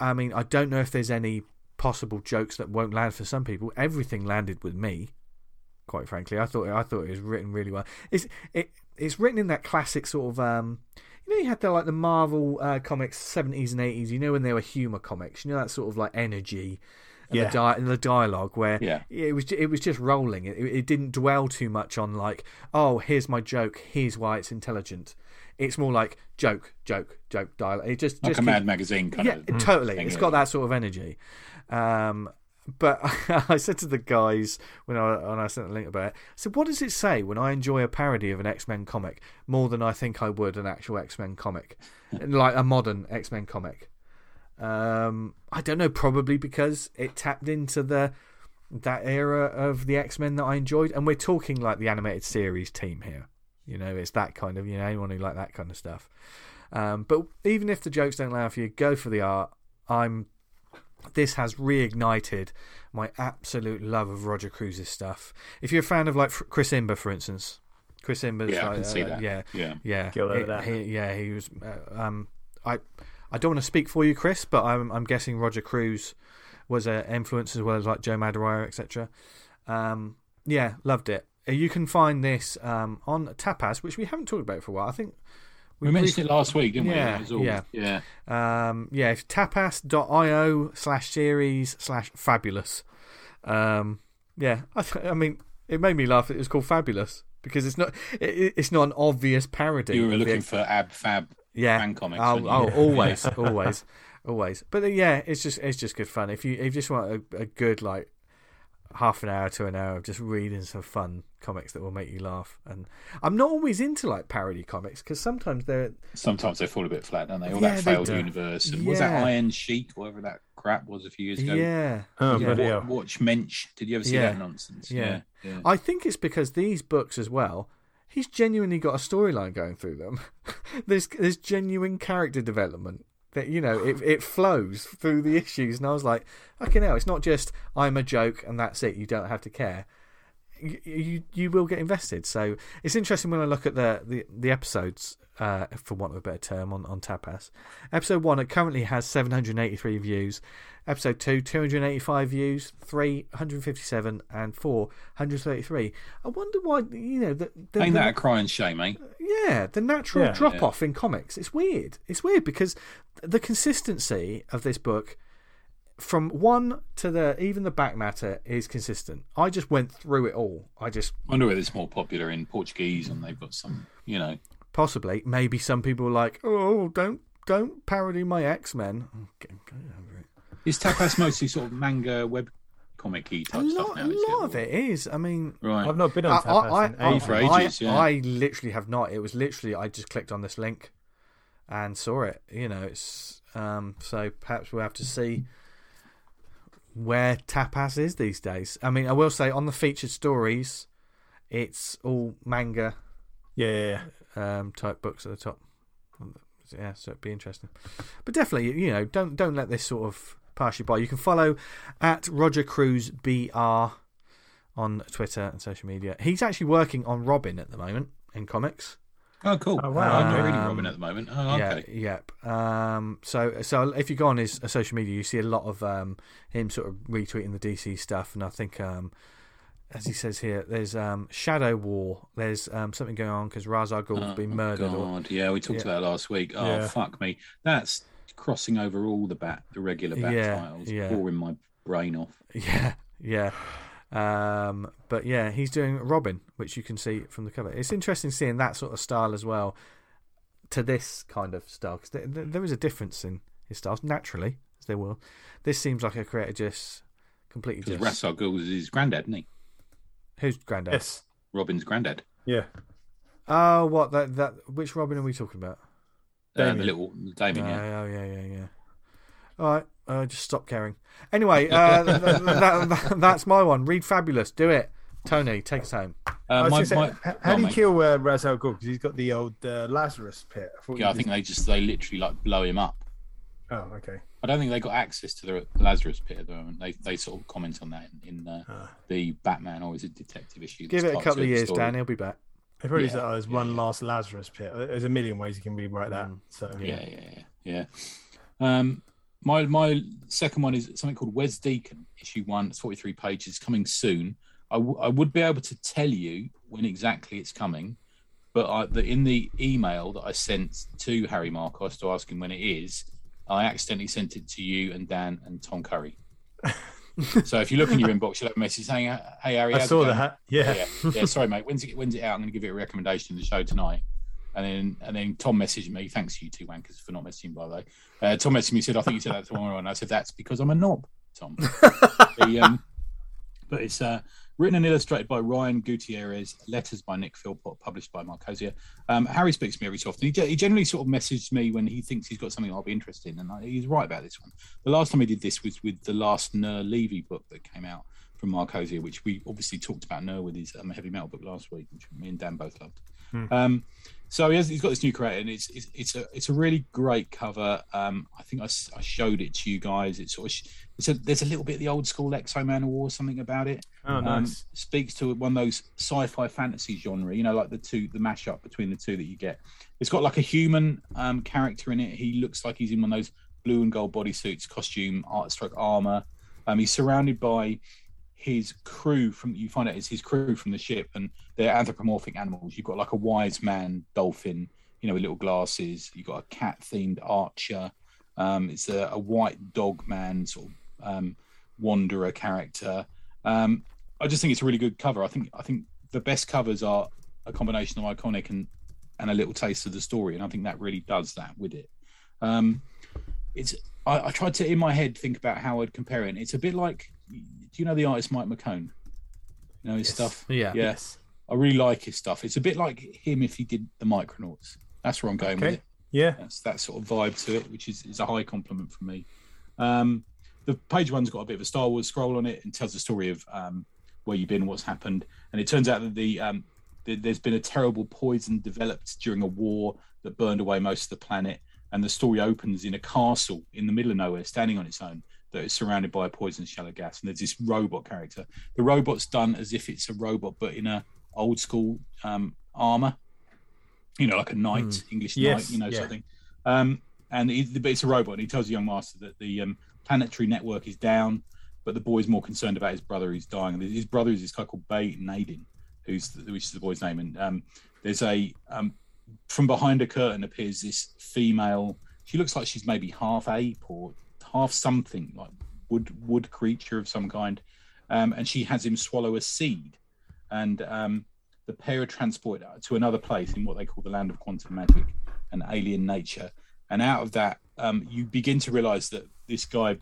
I mean, I don't know if there's any possible jokes that won't land for some people. Everything landed with me, quite frankly. I thought I thought it was written really well. It's it it's written in that classic sort of um, you know you had the like the Marvel uh, comics seventies and eighties. You know when they were humor comics. You know that sort of like energy. And, Yeah. the, di- and the dialogue where Yeah. it was it was just rolling. It, it didn't dwell too much on like, oh, here's my joke. Here's why it's intelligent. It's more like joke, joke, joke dialogue. It just Like just a keeps- Mad Magazine kind yeah, of. totally. It's got that sort of energy. Um, but I said to the guys when I when I sent the link about it, I said, "What does it say when I enjoy a parody of an X Men comic more than I think I would an actual X Men comic, like a modern X Men comic?" Um, I don't know. Probably because it tapped into the that era of the X Men that I enjoyed, and we're talking like the animated series team here. You know, it's that kind of you know anyone who like that kind of stuff. Um, but even if the jokes don't for you, go for the art. I'm. This has reignited my absolute love of Roger Cruz's stuff. If you're a fan of like Chris Imber, for instance, Chris Imber's Yeah, I like, can see uh, that. yeah, Yeah. yeah, Get all over He- that. he- yeah, he was. Uh, um, I, I don't want to speak for you, Chris, but I'm, I'm guessing Roger Cruz was an influence as well as like Joe Madureira, etc. Um, yeah, loved it. You can find this um, on Tapas, which we haven't talked about for a while. I think We mentioned it last week, didn't Yeah, we? All- yeah. yeah. um, yeah, it's tapas.io slash series slash fabulous. Um, yeah, I, th- I mean, it made me laugh. that It was called fabulous because it's not it, it's not an obvious parody. You were looking for ab fab yeah. fan comics. Oh, oh always, always, always. But uh, yeah, it's just it's just good fun. If you if you just want a, a good like half an hour to an hour of just reading some fun comics that will make you laugh, and I'm not always into like parody comics because sometimes they're Sometimes they fall a bit flat, don't they? All Yeah, that they failed do. universe. And was that Yeah. Iron Sheik, whatever that crap was a few years ago? yeah. Oh, yeah. bloody Watchmensch. Did you ever see Yeah. that nonsense? Yeah. Yeah. yeah. I think it's because these books as well. He's genuinely got a storyline going through them. there's there's genuine character development that you know it it flows through the issues, and I was like, okay, now it's not just I'm a joke and that's it. You don't have to care. You you, you will get invested. So it's interesting when I look at the the, the episodes. Uh, for want of a better term, on, on Tapas. Episode 1 it currently has 783 views. Episode 2, 285 views. 3, 157. And 4, 133. I wonder why, you know, the, the, Ain't the- that a crying shame, eh? yeah, the natural Yeah. drop off in comics. It's weird. It's weird because the consistency of this book from one to the even the back matter is consistent. I just went through it all. I just I wonder whether it's more popular in Portuguese and they've got some, you know. possibly maybe some people are like, "Oh, don't don't parody my X-Men." Get, get over it. Is Tapas mostly sort of manga web comic y A type stuff lot, now? a is it? lot of it is. I mean, Right. I've not been I, on Tapas I, in I, ages. For I- ages, yeah. I literally have not. It was literally I just clicked on this link and saw it. You know, it's um. So perhaps we'll have to see where Tapas is these days. I mean, I will say on the featured stories, it's all manga Yeah, um type books at the top. Yeah, so it'd be interesting. But definitely, you know, don't don't let this sort of pass you by. You can follow at Roger Cruz BR on Twitter and social media. He's actually working on Robin at the moment in comics. Oh, cool. Oh, wow, I'm not reading Um, Robin at the moment. Oh, okay. Yeah, yep. Um, so so if you go on his uh, social media, you see a lot of um, him sort of retweeting the DC stuff, and I think. Um, as he says here, there's um, Shadow War. There's um, something going on because Ra's al Ghul's Oh, been murdered. Or, God, yeah, we talked Yeah. about it last week. Oh, Yeah. fuck me. That's crossing over all the bat, the regular bat Yeah, titles, yeah. boring my brain off. Yeah, yeah. Um, but yeah, he's doing Robin, which you can see from the cover. It's interesting seeing that sort of style as well to this kind of style because there, there- there is a difference in his styles naturally, as there will. This seems like a creator just completely Because just. Ra's al is his granddad, isn't he? Who's granddad? Yes. Robin's granddad. Yeah. Oh, what that that? Which Robin are we talking about? Uh, the little Damian, yeah. Oh, yeah, yeah, yeah. All right, uh, just stop caring. Anyway, uh, th- th- that, that, that's my one. Read Fabulous. Do it. Tony, take us home. Uh, my, say, my, how on, do you mate. kill uh, Ra's al Ghul? Because he's got the old uh, Lazarus pit. thought Yeah, I think just- they just they literally like blow him up. Oh, okay. I don't think they got access to the Lazarus pit at the moment. They they sort of comment on that in, in uh, Ah. the Batman or is it detective issue? Give it a couple of years, story. Dan. He'll be back. They probably Yeah, said, oh, there's yeah, one yeah. last Lazarus pit. There's a million ways you can rewrite that. Mm. So Yeah, yeah, yeah, yeah. Um, my my second one is something called Wes Deacon, issue one. It's forty three pages, coming soon. I, w- I would be able to tell you when exactly it's coming, but I, the, in the email that I sent to Harry Markos to ask him when it is, I accidentally sent it to you and Dan and Tom Curry. so if you look in your inbox, you'll have a message saying, "Hey Harry, I saw going?" that. Yeah. yeah, yeah. Sorry, mate. When's it? When's it out? I'm going to give it a recommendation in the show tonight. And then, and then Tom messaged me. Thanks you two wankers for not messaging, by the way. Uh, Tom messaged me. Said, "I think you said that tomorrow," and I said, "That's because I'm a knob, Tom." The, um, but it's uh, written and illustrated by Ryan Gutierrez. Letters by Nick Philpott, published by Markosia. Um, Harry speaks to me every so often. He, he generally sort of messages me when he thinks he's got something I'll be interested in, and I, he's right about this one. The last time he did this was with the last Ner Levy book that came out from Markosia, which we obviously talked about Ner with his um, heavy metal book last week, which me and Dan both loved. Um, so he has, he's got this new creator, and it's, it's it's a it's a really great cover. Um, I think I showed it to you guys. It's sort of sh- it's a, there's a little bit of the old school Exo Man War something about it. Oh, Um, nice. speaks to one of those sci-fi fantasy genre, you know, like the two, the mashup between the two that you get. It's got like a human um, character in it. He looks like he's in one of those blue and gold bodysuits, costume, art stroke armor. Um, he's surrounded by his crew from you find out it's his crew from the ship and they're anthropomorphic animals. You've got like a wise man dolphin you know with little glasses. You've got a cat themed archer. Um it's a, a white dog man sort of um wanderer character. Um i just think it's a really good cover. I think i think the best covers are a combination of iconic and and a little taste of the story and i think that really does that with it. Um it's I, I tried to in my head think about how I'd compare it. And it's a bit like, do you know the artist Mike McKone? You know his Yes. stuff. Yeah. Yes, I really like his stuff. It's a bit like him if he did the Micronauts. That's where I'm going with it. Yeah. That's that sort of vibe to it, which is, is a high compliment from me. Um, the page one's got a bit of a Star Wars scroll on it and tells the story of um, where you've been, what's happened, and it turns out that the um, th- there's been a terrible poison developed during a war that burned away most of the planet, and the story opens in a castle in the middle of nowhere, standing on its own, that is surrounded by a poison shallow gas, and there's this robot character. The robot's done as if it's a robot, but in a old school um, armor, you know, like a knight, English Yes, knight, you know, yeah. something. Um, and but it's a robot. And he tells the young master that the um, planetary network is down, but the boy's more concerned about his brother who's dying. And his brother is this guy called Bay Nadin, who's the, which is the boy's name. And um, there's a um, from behind a curtain appears this female. She looks like she's maybe half ape or half something like wood wood creature of some kind, um, and she has him swallow a seed, and um, the pair are transported to another place in what they call the land of quantum magic and alien nature. And out of that, um, you begin to realize that this guy,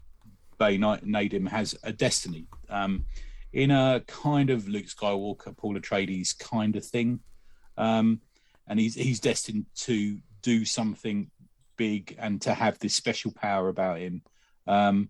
Bay Nadim, has a destiny um, in a kind of Luke Skywalker, Paul Atreides kind of thing. Um, and he's, he's destined to do something big and to have this special power about him. Um,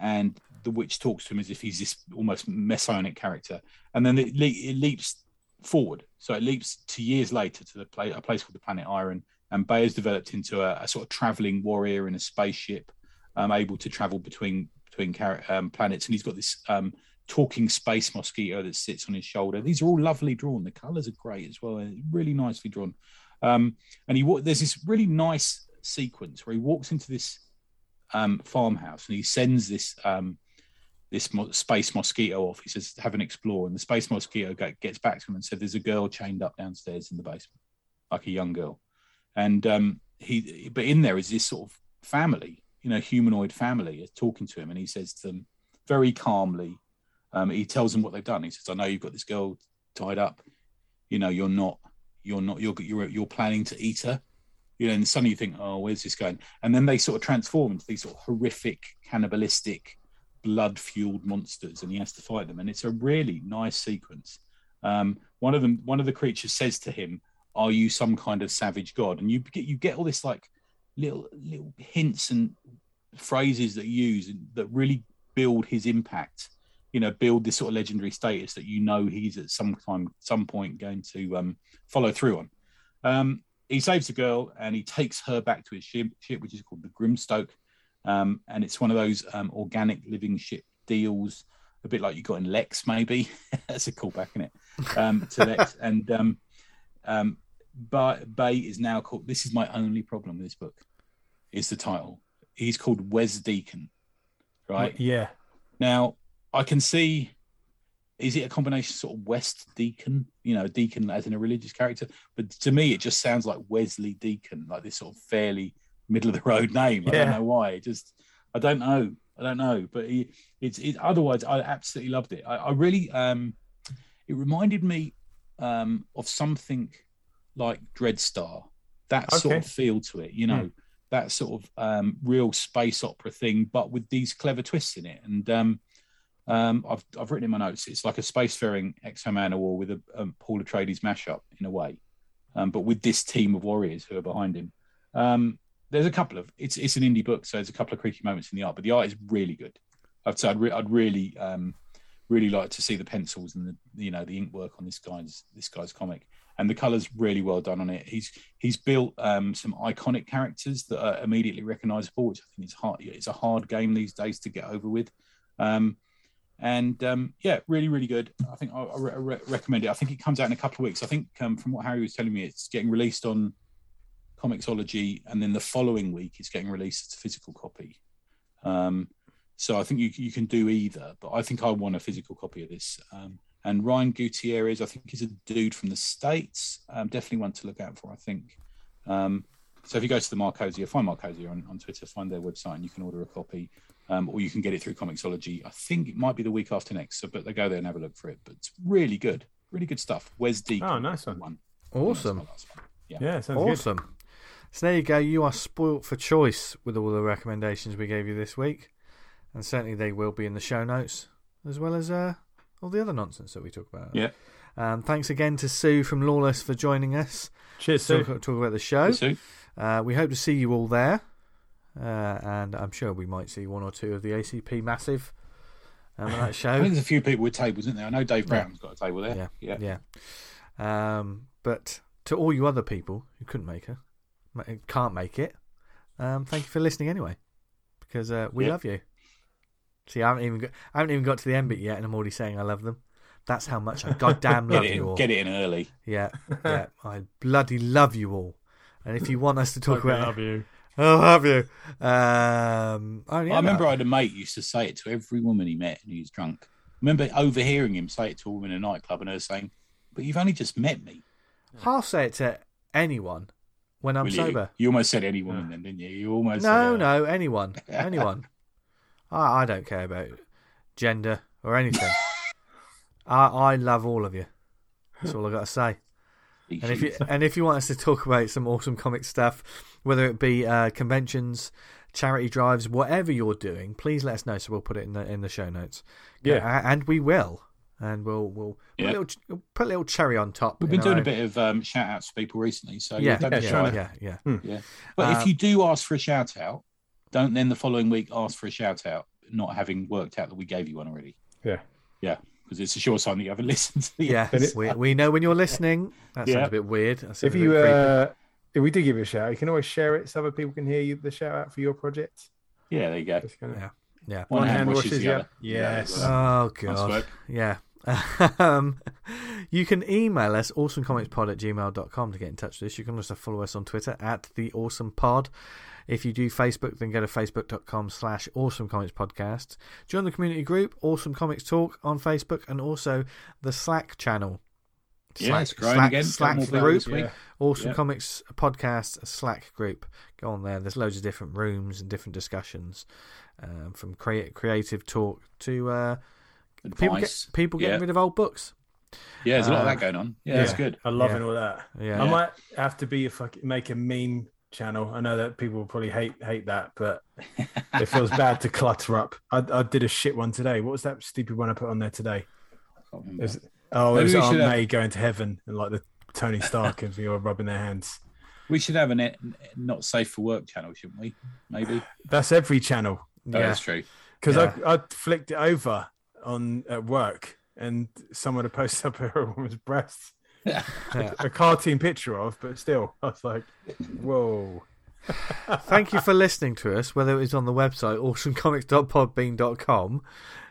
and the witch talks to him as if he's this almost messianic character. And then it, le- it leaps forward. So it leaps to years later to the play, a place called the planet Iron. And Bay has developed into a, a sort of traveling warrior in a spaceship, um, able to travel between between char- um, planets. And he's got this um, talking space mosquito that sits on his shoulder. These are all lovely drawn. The colours are great as well, really nicely drawn. Um, and he there's this really nice sequence where he walks into this um, farmhouse and he sends this um, this mo- space mosquito off. He says, "Have an explore," and the space mosquito gets back to him and said, "There's a girl chained up downstairs in the basement, like a young girl." And um, he, but in there is this sort of family, you know, humanoid family, is talking to him, and he says to them very calmly, um, he tells them what they've done. He says, "I know you've got this girl tied up. You know, you're not, you're not, you're you're you're planning to eat her." You know, and suddenly you think, "Oh, where's this going?" And then they sort of transform into these sort of horrific, cannibalistic, blood-fueled monsters, and he has to fight them. And it's a really nice sequence. Um, one of them, one of the creatures says to him, "Are you some kind of savage god?" And you get you get all this like little little hints and phrases that you use that really build his impact you know, build this sort of legendary status that you know he's at some time, some point going to um, follow through on. Um, he saves the girl and he takes her back to his ship, ship which is called the Grimstoke, um, and it's one of those um, organic living ship deals, a bit like you got in Lexx, maybe. That's a callback, isn't it? Um, to Lexx, and um, um, Bay is now called. This is my only problem with this book. Is the title? He's called Wes Deacon, right? Yeah. Now I can see. Is it a combination sort of West Deacon, you know, Deacon as in a religious character? But to me, it just sounds like Wesley Deacon, like this sort of fairly middle of the road name. I don't know why. It just, I don't know. I don't know. But he, it's it, otherwise, I absolutely loved it. I, I really, um, it reminded me um, of something like Dreadstar, that sort of feel to it. You know, that sort of um, real space opera thing, but with these clever twists in it. And um, um, I've I've written in my notes. It's like a spacefaring Exo Man War with a um, Paul Atreides mashup in a way, um, but with this team of warriors who are behind him. Um, there's a couple of it's it's an indie book, so there's a couple of creaky moments in the art, but the art is really good. I'd say I'd, re- I'd really um, really like to see the pencils and the you know the ink work on this guy's this guy's comic, and the colours really well done on it. He's he's built um, some iconic characters that are immediately recognisable, which I think is hard. It's a hard game these days to get over with. Um, and um, yeah, really, really good. I think I, I re- re- recommend it. I think it comes out in a couple of weeks. I think um, from what Harry was telling me, it's getting released on Comixology, and then the following week it's getting released as a physical copy. Um, so I think you you can do either, but I think I want a physical copy of this. Um, and Ryan Gutierrez, I think, is a dude from the states. Um, definitely one to look out for. I think. Um, so if you go to the Markosia, find Markosia on, on Twitter, find their website, and you can order a copy, um, or you can get it through Comixology. I think it might be the week after next, so but they go there and have a look for it. But it's really good, really good stuff. Wes Deacon. Oh, nice one. one. Awesome. That's my last one. Yeah. Yeah, sounds good. Awesome. So there you go. You are spoilt for choice with all the recommendations we gave you this week, and certainly they will be in the show notes as well as uh, all the other nonsense that we talk about. Yeah. Um, thanks again to Su from Lawless for joining us Cheers, Su. talk, talk about the show. So, Uh, we hope to see you all there, uh, and I'm sure we might see one or two of the ACP Massive um, at that I think show. there's a few people with tables, isn't there? I know Dave Yeah. Brown's got a table there. Yeah. yeah. Yeah. Um, but to all you other people who couldn't make her, ma- can't make it, um, thank you for listening anyway, because uh, we Yeah. love you. See, I haven't even got, I haven't even got to the end bit yet, and I'm already saying I love them. That's how much I goddamn Get love it, you in, all. get it in early. Yeah, yeah, I bloody love you all. And if you want us to talk Fucking about, love you. I'll have you. Um, oh, yeah, I remember no. I had a mate used to say it to every woman he met and he was drunk. I remember overhearing him say it to a woman in a nightclub and her saying, But you've only just met me. I'll say it to anyone when I'm Will you? sober. You almost said any woman then, didn't you? You almost No, said, uh, no, anyone, anyone. I, I don't care about gender or anything. I, I love all of you. That's all I got to say. And if you and if you want us to talk about some awesome comic stuff, whether it be uh, conventions, charity drives, whatever you're doing, please let us know. So we'll put it in the in the show notes. Yeah. A- and we will, and we'll we'll put, Yeah. a, little, ch- put a little cherry on top. We've in been doing our a bit of um, shout outs to people recently. So Yeah, don't yeah, be yeah, yeah, yeah. Yeah. But Um, if you do ask for a shout out, don't then the following week ask for a shout out, not having worked out that we gave you one already. Yeah. Yeah. Because it's a sure sign that you haven't listened to the Yeah, we, we know when you're listening. That sounds a bit weird. If a you bit creepy. uh, if we do give you a shout, out, you can always share it so other people can hear you the shout out for your project. Yeah, there you go. Kinda- Yeah. yeah. One, hand, washes, the yeah. other. Yes. Yeah, Oh god. work. Yeah. um, you can email us awesomecomicspod at gmail.com to get in touch with us. You can also follow us on Twitter at the awesome pod. If you do Facebook, then go to facebook.com slash awesome comics podcast. Join the community group, Awesome Comics Talk on Facebook, and also the Slack channel. Yeah, it's growing Slack, again. Slack group. this. Yeah. Awesome Yeah. Comics Podcast Slack group. Go on there. There's loads of different rooms and different discussions, um, from crea- creative talk to uh, people get, people getting Yeah. rid of old books. Yeah, there's a lot of Uh, that going on. Yeah, it's good. I'm loving Yeah. all that. Yeah. I might have to be a fucking make a meme channel. I know that people will probably hate hate that, but it feels bad to clutter up. I, I did a shit one today. What was that stupid one I put on there today? I can't. It was, oh, Maybe it was we Aunt should have- May going to heaven and like the Tony Stark and you're rubbing their hands. We should have a net, not safe for work channel, shouldn't we? Maybe. That's every channel Oh, Yeah. that's true. because Yeah. I I flicked it over on at work, and someone had posted up a woman's breasts, Yeah. a cartoon picture of, but still, I was like, whoa. Thank you for listening to us, whether it was on the website awesomecomics.podbean.com.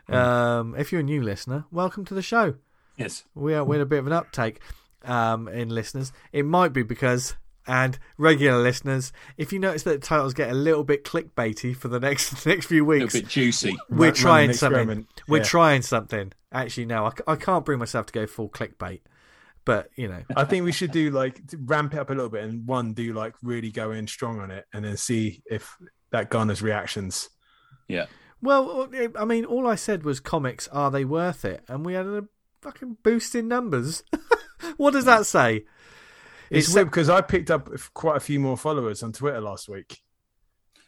Um, if you're a new listener, welcome to the show. Yes. We are we're in a bit of an uptake um, in listeners. It might be because and regular listeners, if you notice that the titles get a little bit clickbaity for the next next few weeks, A bit juicy. we're Run- trying run something. experiment. We're trying something. Actually, no, I can't bring myself to go full clickbait, but you know, I think we should do like ramp it up a little bit and one do like really go in strong on it and then see if that garners reactions. Yeah. well, I mean, all I said was comics. Are they worth it? And we had a fucking boost in numbers. what does that say? It's It's- weird because I picked up quite a few more followers on Twitter last week.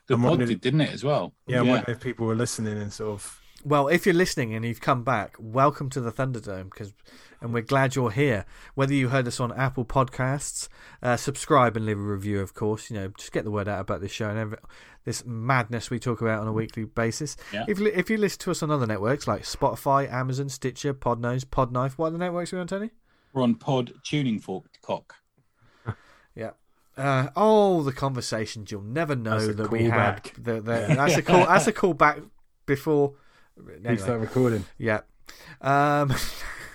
The I'm pod did, didn't it, as well? Yeah, I'm wondering if people were listening and sort of Well, if you're listening and you've come back, welcome to the Thunderdome, because and we're glad you're here. Whether you heard us on Apple Podcasts, uh, subscribe and leave a review, of course. You know, just get the word out about this show and every, this madness we talk about on a weekly basis. Yeah. If if you listen to us on other networks like Spotify, Amazon, Stitcher, Podnose, Podknife, what are the networks we're we on, Tony? We're on pod tuning fork cock. Yeah. Uh, oh, the conversations you'll never know that we had. The, the, that's a call. That's a call back before. We Anyway. start recording. Yeah. Um,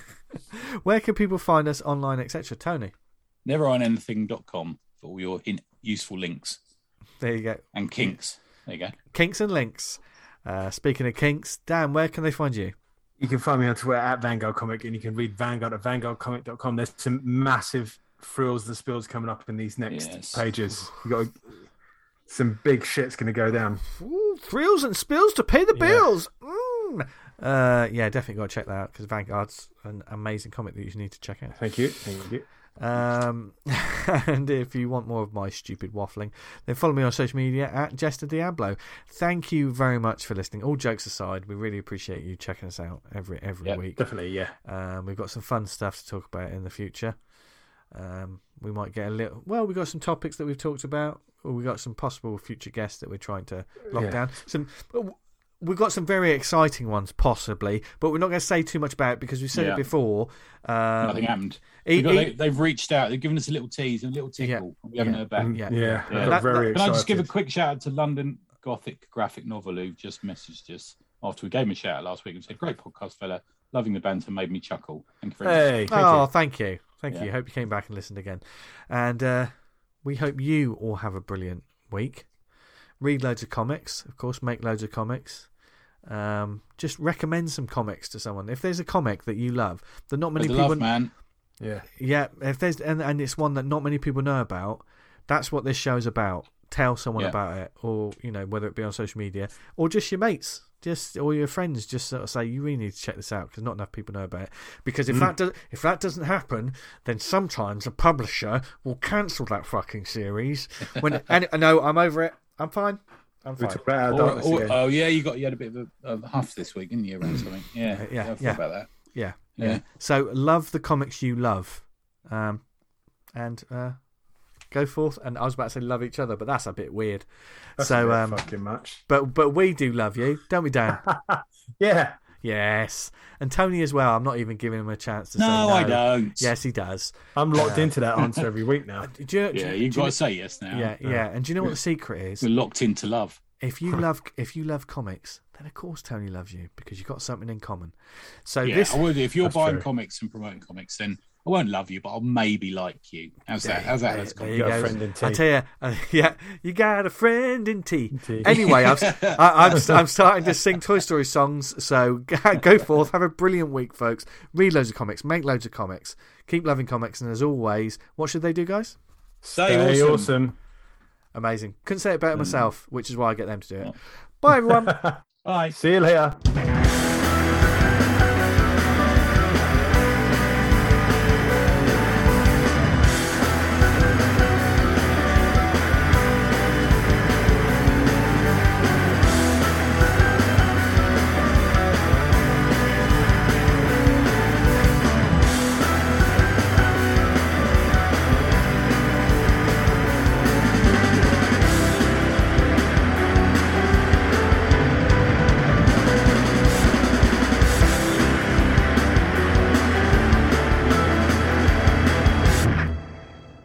where can people find us online, etc.? Tony, Neveronanything.com for all your in- useful links there you go. and kinks. There you go. Kinks and links. Uh, speaking of kinks, Dan, where can they find you? You can find me on Twitter at Vanguard Comic and you can read Vanguard at vanguardcomic.com. There's some massive frills and spills coming up in these next Yes. pages. You got some big shit's going to go down. Ooh, thrills and spills to pay the Yeah. bills. Uh, yeah, definitely got to check that out because Vanguard's an amazing comic that you need to check out. Thank you. Thank you. Um, and if you want more of my stupid waffling, then follow me on social media at Jester Diablo. Thank you very much for listening. All jokes aside, we really appreciate you checking us out every every Yep, week. Definitely, yeah. Um, we've got some fun stuff to talk about in the future. Um, we might get a little. Well, we've got some topics that we've talked about. Or we've got some possible future guests that we're trying to lock Yeah. down. Some. We've got some very exciting ones, possibly, but we're not going to say too much about it because we said Yeah. it before. Um, Nothing happened. e- got, e- they, have reached out. They've given us a little tease and a little tickle. We haven't Yeah. heard back. Yeah. Yeah. Yeah. I got That- very Can I just give a quick shout out to London Gothic graphic novel who just messaged us after we gave him a shout out last week and said, "Great podcast, fella. Loving the banter, made me chuckle. Thank you very much." Hey, thank oh, you. thank you, thank Yeah. you. Hope you came back and listened again, and uh, we hope you all have a brilliant week. Read loads of comics, of course. Make loads of comics. Um, just recommend some comics to someone. If there's a comic that you love, that not many Spread people, love, man. Yeah. yeah, if there's and, and it's one that not many people know about, that's what this show's about. Tell someone Yeah. about it, or you know, whether it be on social media or just your mates, just or your friends. Just sort of say you really need to check this out because not enough people know about it. Because if that does, if that doesn't happen, then sometimes a publisher will cancel that fucking series. When and no, I'm over it. I'm fine. I'm fine. talk about our Oh, darkness oh, again. oh, yeah, you got you had a bit of a, a huff this week, didn't you, around something? Yeah, Yeah, I forgot yeah. about that. Yeah, yeah, Yeah. So love the comics you love, um, and uh, go forth. And I was about to say love each other, but that's a bit weird. That's so, a bit um, fucking much. but but we do love you, don't we, Dan? Yeah. Yes, and Tony as well. I'm not even giving him a chance to say No, no. I don't. Yes, he does. I'm locked uh, into that answer every week now. Uh, do you, do Yeah, you- you've do you got to say yes now. yeah, yeah. And do you know what the secret is? We're locked into love. If you love if you love comics, then of course Tony loves you because you've got something in common. So Yeah, this I would. If you're buying true. comics and promoting comics, then I won't love you, but I'll maybe like you. How's that? How's that? There- As a there you got a friend in tea. I tell you, uh, yeah, you got a friend in tea. Tea. Anyway, I've, I, I'm I'm starting to sing Toy Story songs. So go forth, have a brilliant week, folks. Read loads of comics, make loads of comics, keep loving comics, and as always, what should they do, guys? Stay Stay awesome. awesome. Amazing. Couldn't say it better myself, which is why I get them to do it. Bye, everyone. Bye. See you later.